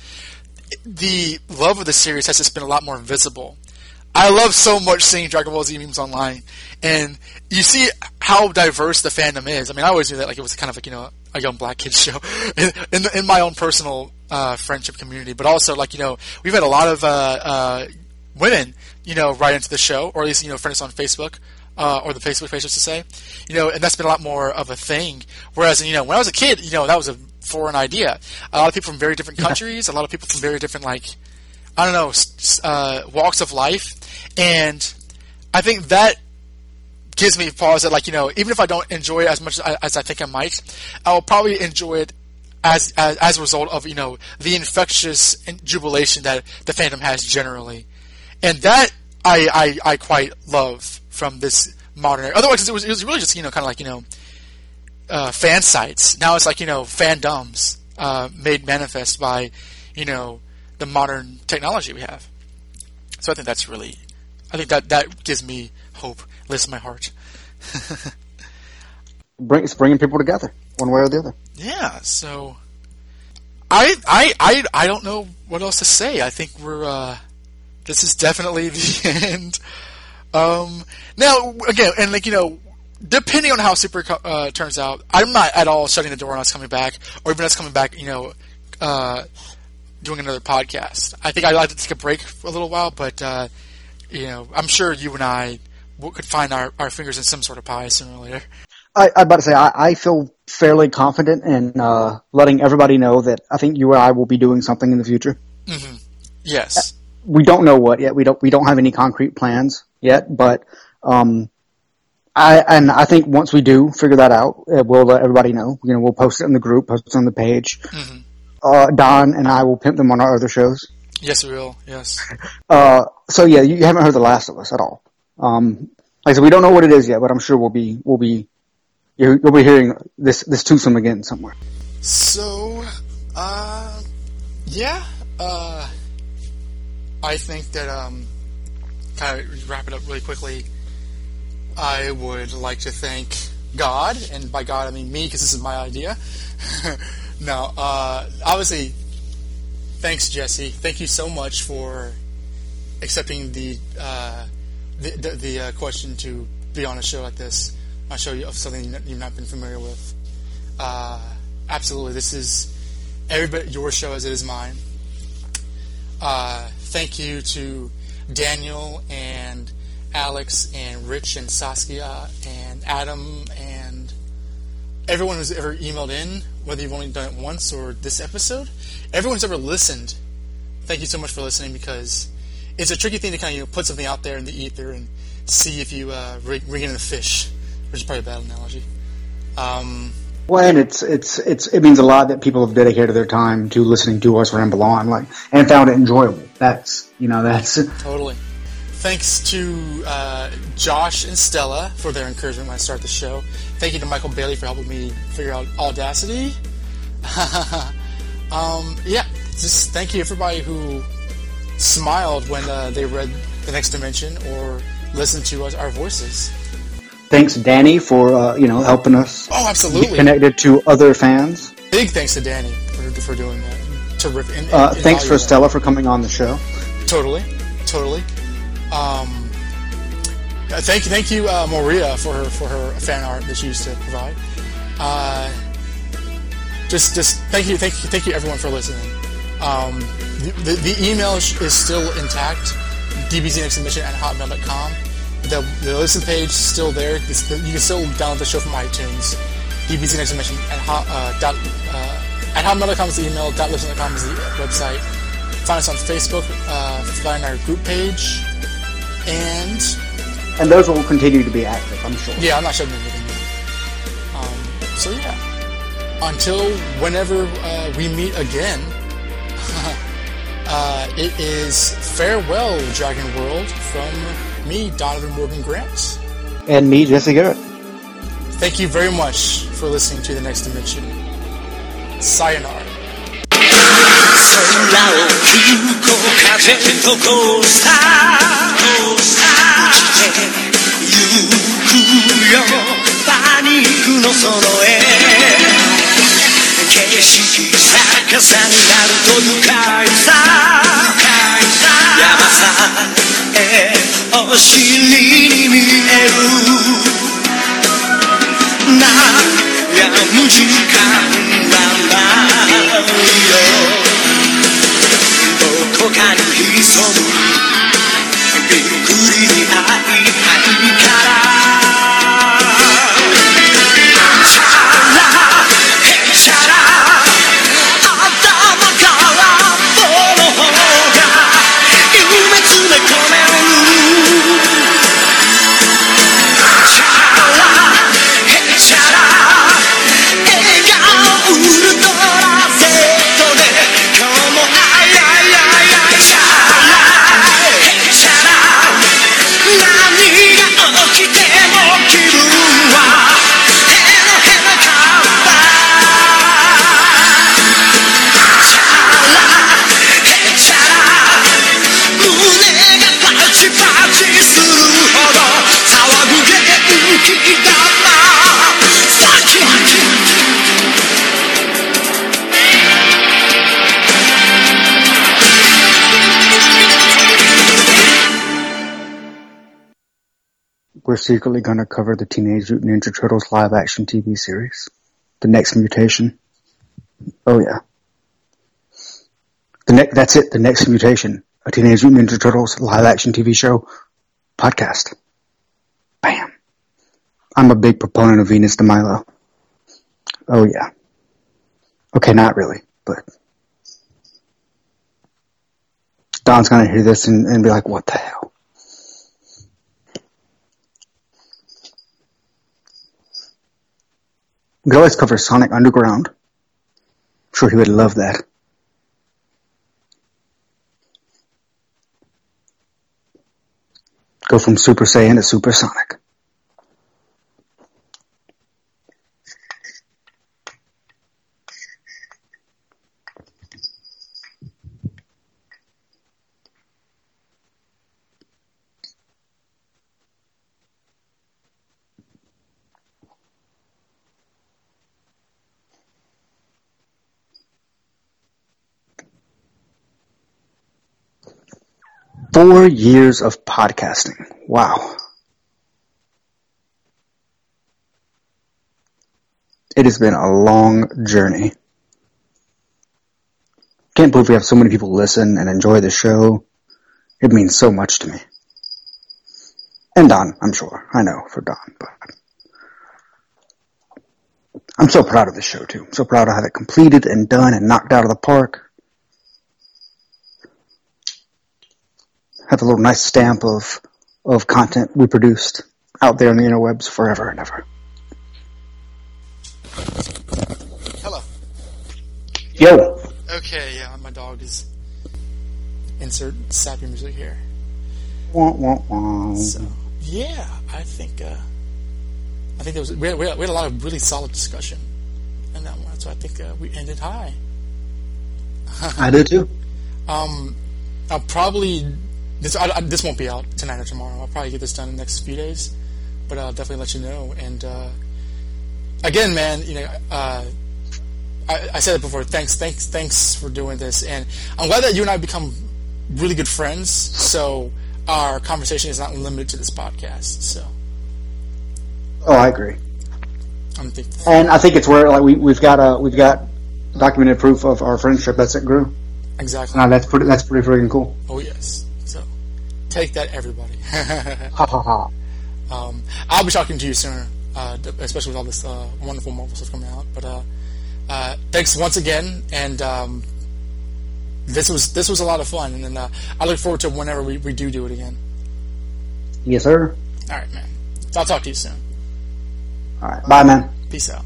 the love of the series has just been a lot more visible. I love so much seeing Dragon Ball Z memes online, and you see how diverse the fandom is. I mean, I always knew that like it was kind of like you know a young black kid show in in, in my own personal uh, friendship community, but also like you know we've had a lot of uh, uh, women you know write into the show, or at least you know friend us on Facebook. Uh, or the Facebook page, just to say, you know, and that's been a lot more of a thing. Whereas, you know, when I was a kid, you know, that was a foreign idea. A lot of people from very different countries, a lot of people from very different, like, I don't know, uh, walks of life, and I think that gives me pause that, like, you know, even if I don't enjoy it as much as I, as I think I might, I will probably enjoy it as, as as a result of you know the infectious jubilation that the fandom has generally, and that I I, I quite love from this modern era. Otherwise, it was it was really just you know kind of like you know uh, fan sites. Now it's like you know fandoms uh, made manifest by you know the modern technology we have. So I think that's really, I think that that gives me hope, lifts my heart. Bring, it's bringing people together, one way or the other. Yeah. So I I I I don't know what else to say. I think we're uh, this is definitely the end. Um, now again, and like you know, depending on how Super uh, turns out, I'm not at all shutting the door on us coming back, or even us coming back. You know, uh, doing another podcast. I think I'd like to take a break for a little while, but uh, you know, I'm sure you and I could find our, our fingers in some sort of pie sooner or later. I, I'm about to say I, I feel fairly confident in uh, letting everybody know that I think you and I will be doing something in the future. Mm-hmm. Yes. We don't know what yet. We don't. We don't have any concrete plans yet, but um, I and I think once we do figure that out, uh, we'll let everybody know. You know, we'll post it in the group, post it on the page. Mm-hmm. Uh, Don and I will pimp them on our other shows. Yes, we will. Yes. Uh, so yeah, you haven't heard the last of us at all. Um, like I said, we don't know what it is yet, but I'm sure we'll be we'll be you'll be hearing this this twosome again somewhere. So, uh, yeah, uh, I think that um, kind of wrap it up really quickly. I would like to thank God, and by God I mean me because this is my idea. no, uh, obviously, thanks Jesse. Thank you so much for accepting the uh, the, the, the uh, question to be on a show like this. I'll show of something you've not been familiar with. Uh, absolutely, this is everybody your show as it is mine. Uh, thank you to Daniel and Alex and Rich and Saskia and Adam and everyone who's ever emailed in, whether you've only done it once or this episode, everyone's ever listened. Thank you so much for listening because it's a tricky thing to kind of you know, put something out there in the ether and see if you uh, ring, ring in a fish, which is probably a bad analogy. Um, well, and it's it's it's it means a lot that people have dedicated their time to listening to us ramble on, like and found it enjoyable. That's you know that's totally. Thanks to uh, Josh and Stella for their encouragement when I start the show. Thank you to Michael Bailey for helping me figure out Audacity. um, yeah, just thank you everybody who smiled when uh, they read the next dimension or listened to us, our voices. Thanks, Danny, for uh, you know helping us. Oh, absolutely. Connected to other fans. Big thanks to Danny for, for doing that. Terrific. And, uh, thanks for Stella for coming on the show. Totally, totally. Um, thank you, thank you, uh, Maria, for her for her fan art that she used to provide. Uh, just, just thank you, thank you, thank you, everyone for listening. Um, the, the, the, email is, still intact. dbznextmission at hotmail.com. The, the listen page is still there. This, you can still download the show from iTunes. dbznextmission at hot, uh, dot, uh, at hotmail.com is the email. Dot listen.com is the website. Find us on Facebook. Uh, find our group page and and those will continue to be active, I'm sure. Yeah, I'm not shutting anything down. Um, so yeah, until whenever uh, we meet again, uh, it is farewell, Dragon World, from me, Donovan Morgan Grant. And me, Jesse Garrett. Thank you very much for listening to the next dimension. Sayonara. 空を吹く風とコースター落ちてゆくよパニックのその絵景色逆さになると愉快さ山さえお尻に見える悩む時間はないよどこかに潜む。びっくりに会いたいから Secretly going to cover the Teenage Mutant Ninja Turtles live action TV series. The next mutation. Oh yeah. The next, that's it. The next mutation. A Teenage Mutant Ninja Turtles live action TV show podcast. Bam. I'm a big proponent of Venus de Milo. Oh yeah. Okay, not really, but Don's gonna hear this and, and be like, what the hell? We could always cover Sonic Underground. I'm sure he would love that. Go from Super Saiyan to Super Four years of podcasting. Wow. It has been a long journey. Can't believe we have so many people listen and enjoy the show. It means so much to me. And Don, I'm sure. I know for Don, but I'm so proud of this show too. I'm so proud to have it completed and done and knocked out of the park. Have a little nice stamp of of content we produced out there in the interwebs forever and ever. Hello. Yo. Okay, yeah, my dog is. Insert sappy music here. Wah, wah, wah. So, yeah, I think. Uh, I think there was we had, we had, a lot of really solid discussion in that one, so I think uh, we ended high. I do too. Um, I'll probably this I, I, this won't be out tonight or tomorrow. I'll probably get this done in the next few days, but I'll definitely let you know. And uh, again, man, you know, uh, I, I said it before. Thanks, thanks, thanks for doing this, and I'm glad that you and I have become really good friends. So our conversation is not limited to this podcast. So Oh, I agree. I'm thinking. And I think it's where like we we've got uh we've got documented proof of our friendship that's it grew. Exactly. Now that's pretty that's pretty freaking cool. Oh yes. Take that, everybody. Ha ha ha. Um, I'll be talking to you sooner, uh, especially with all this uh, wonderful Marvel stuff coming out. But uh, uh, thanks once again, and um, this was this was a lot of fun, and then uh, I look forward to whenever we, we do do it again. Yes, sir. All right, man. I'll talk to you soon. All right. Bye, man. Peace out.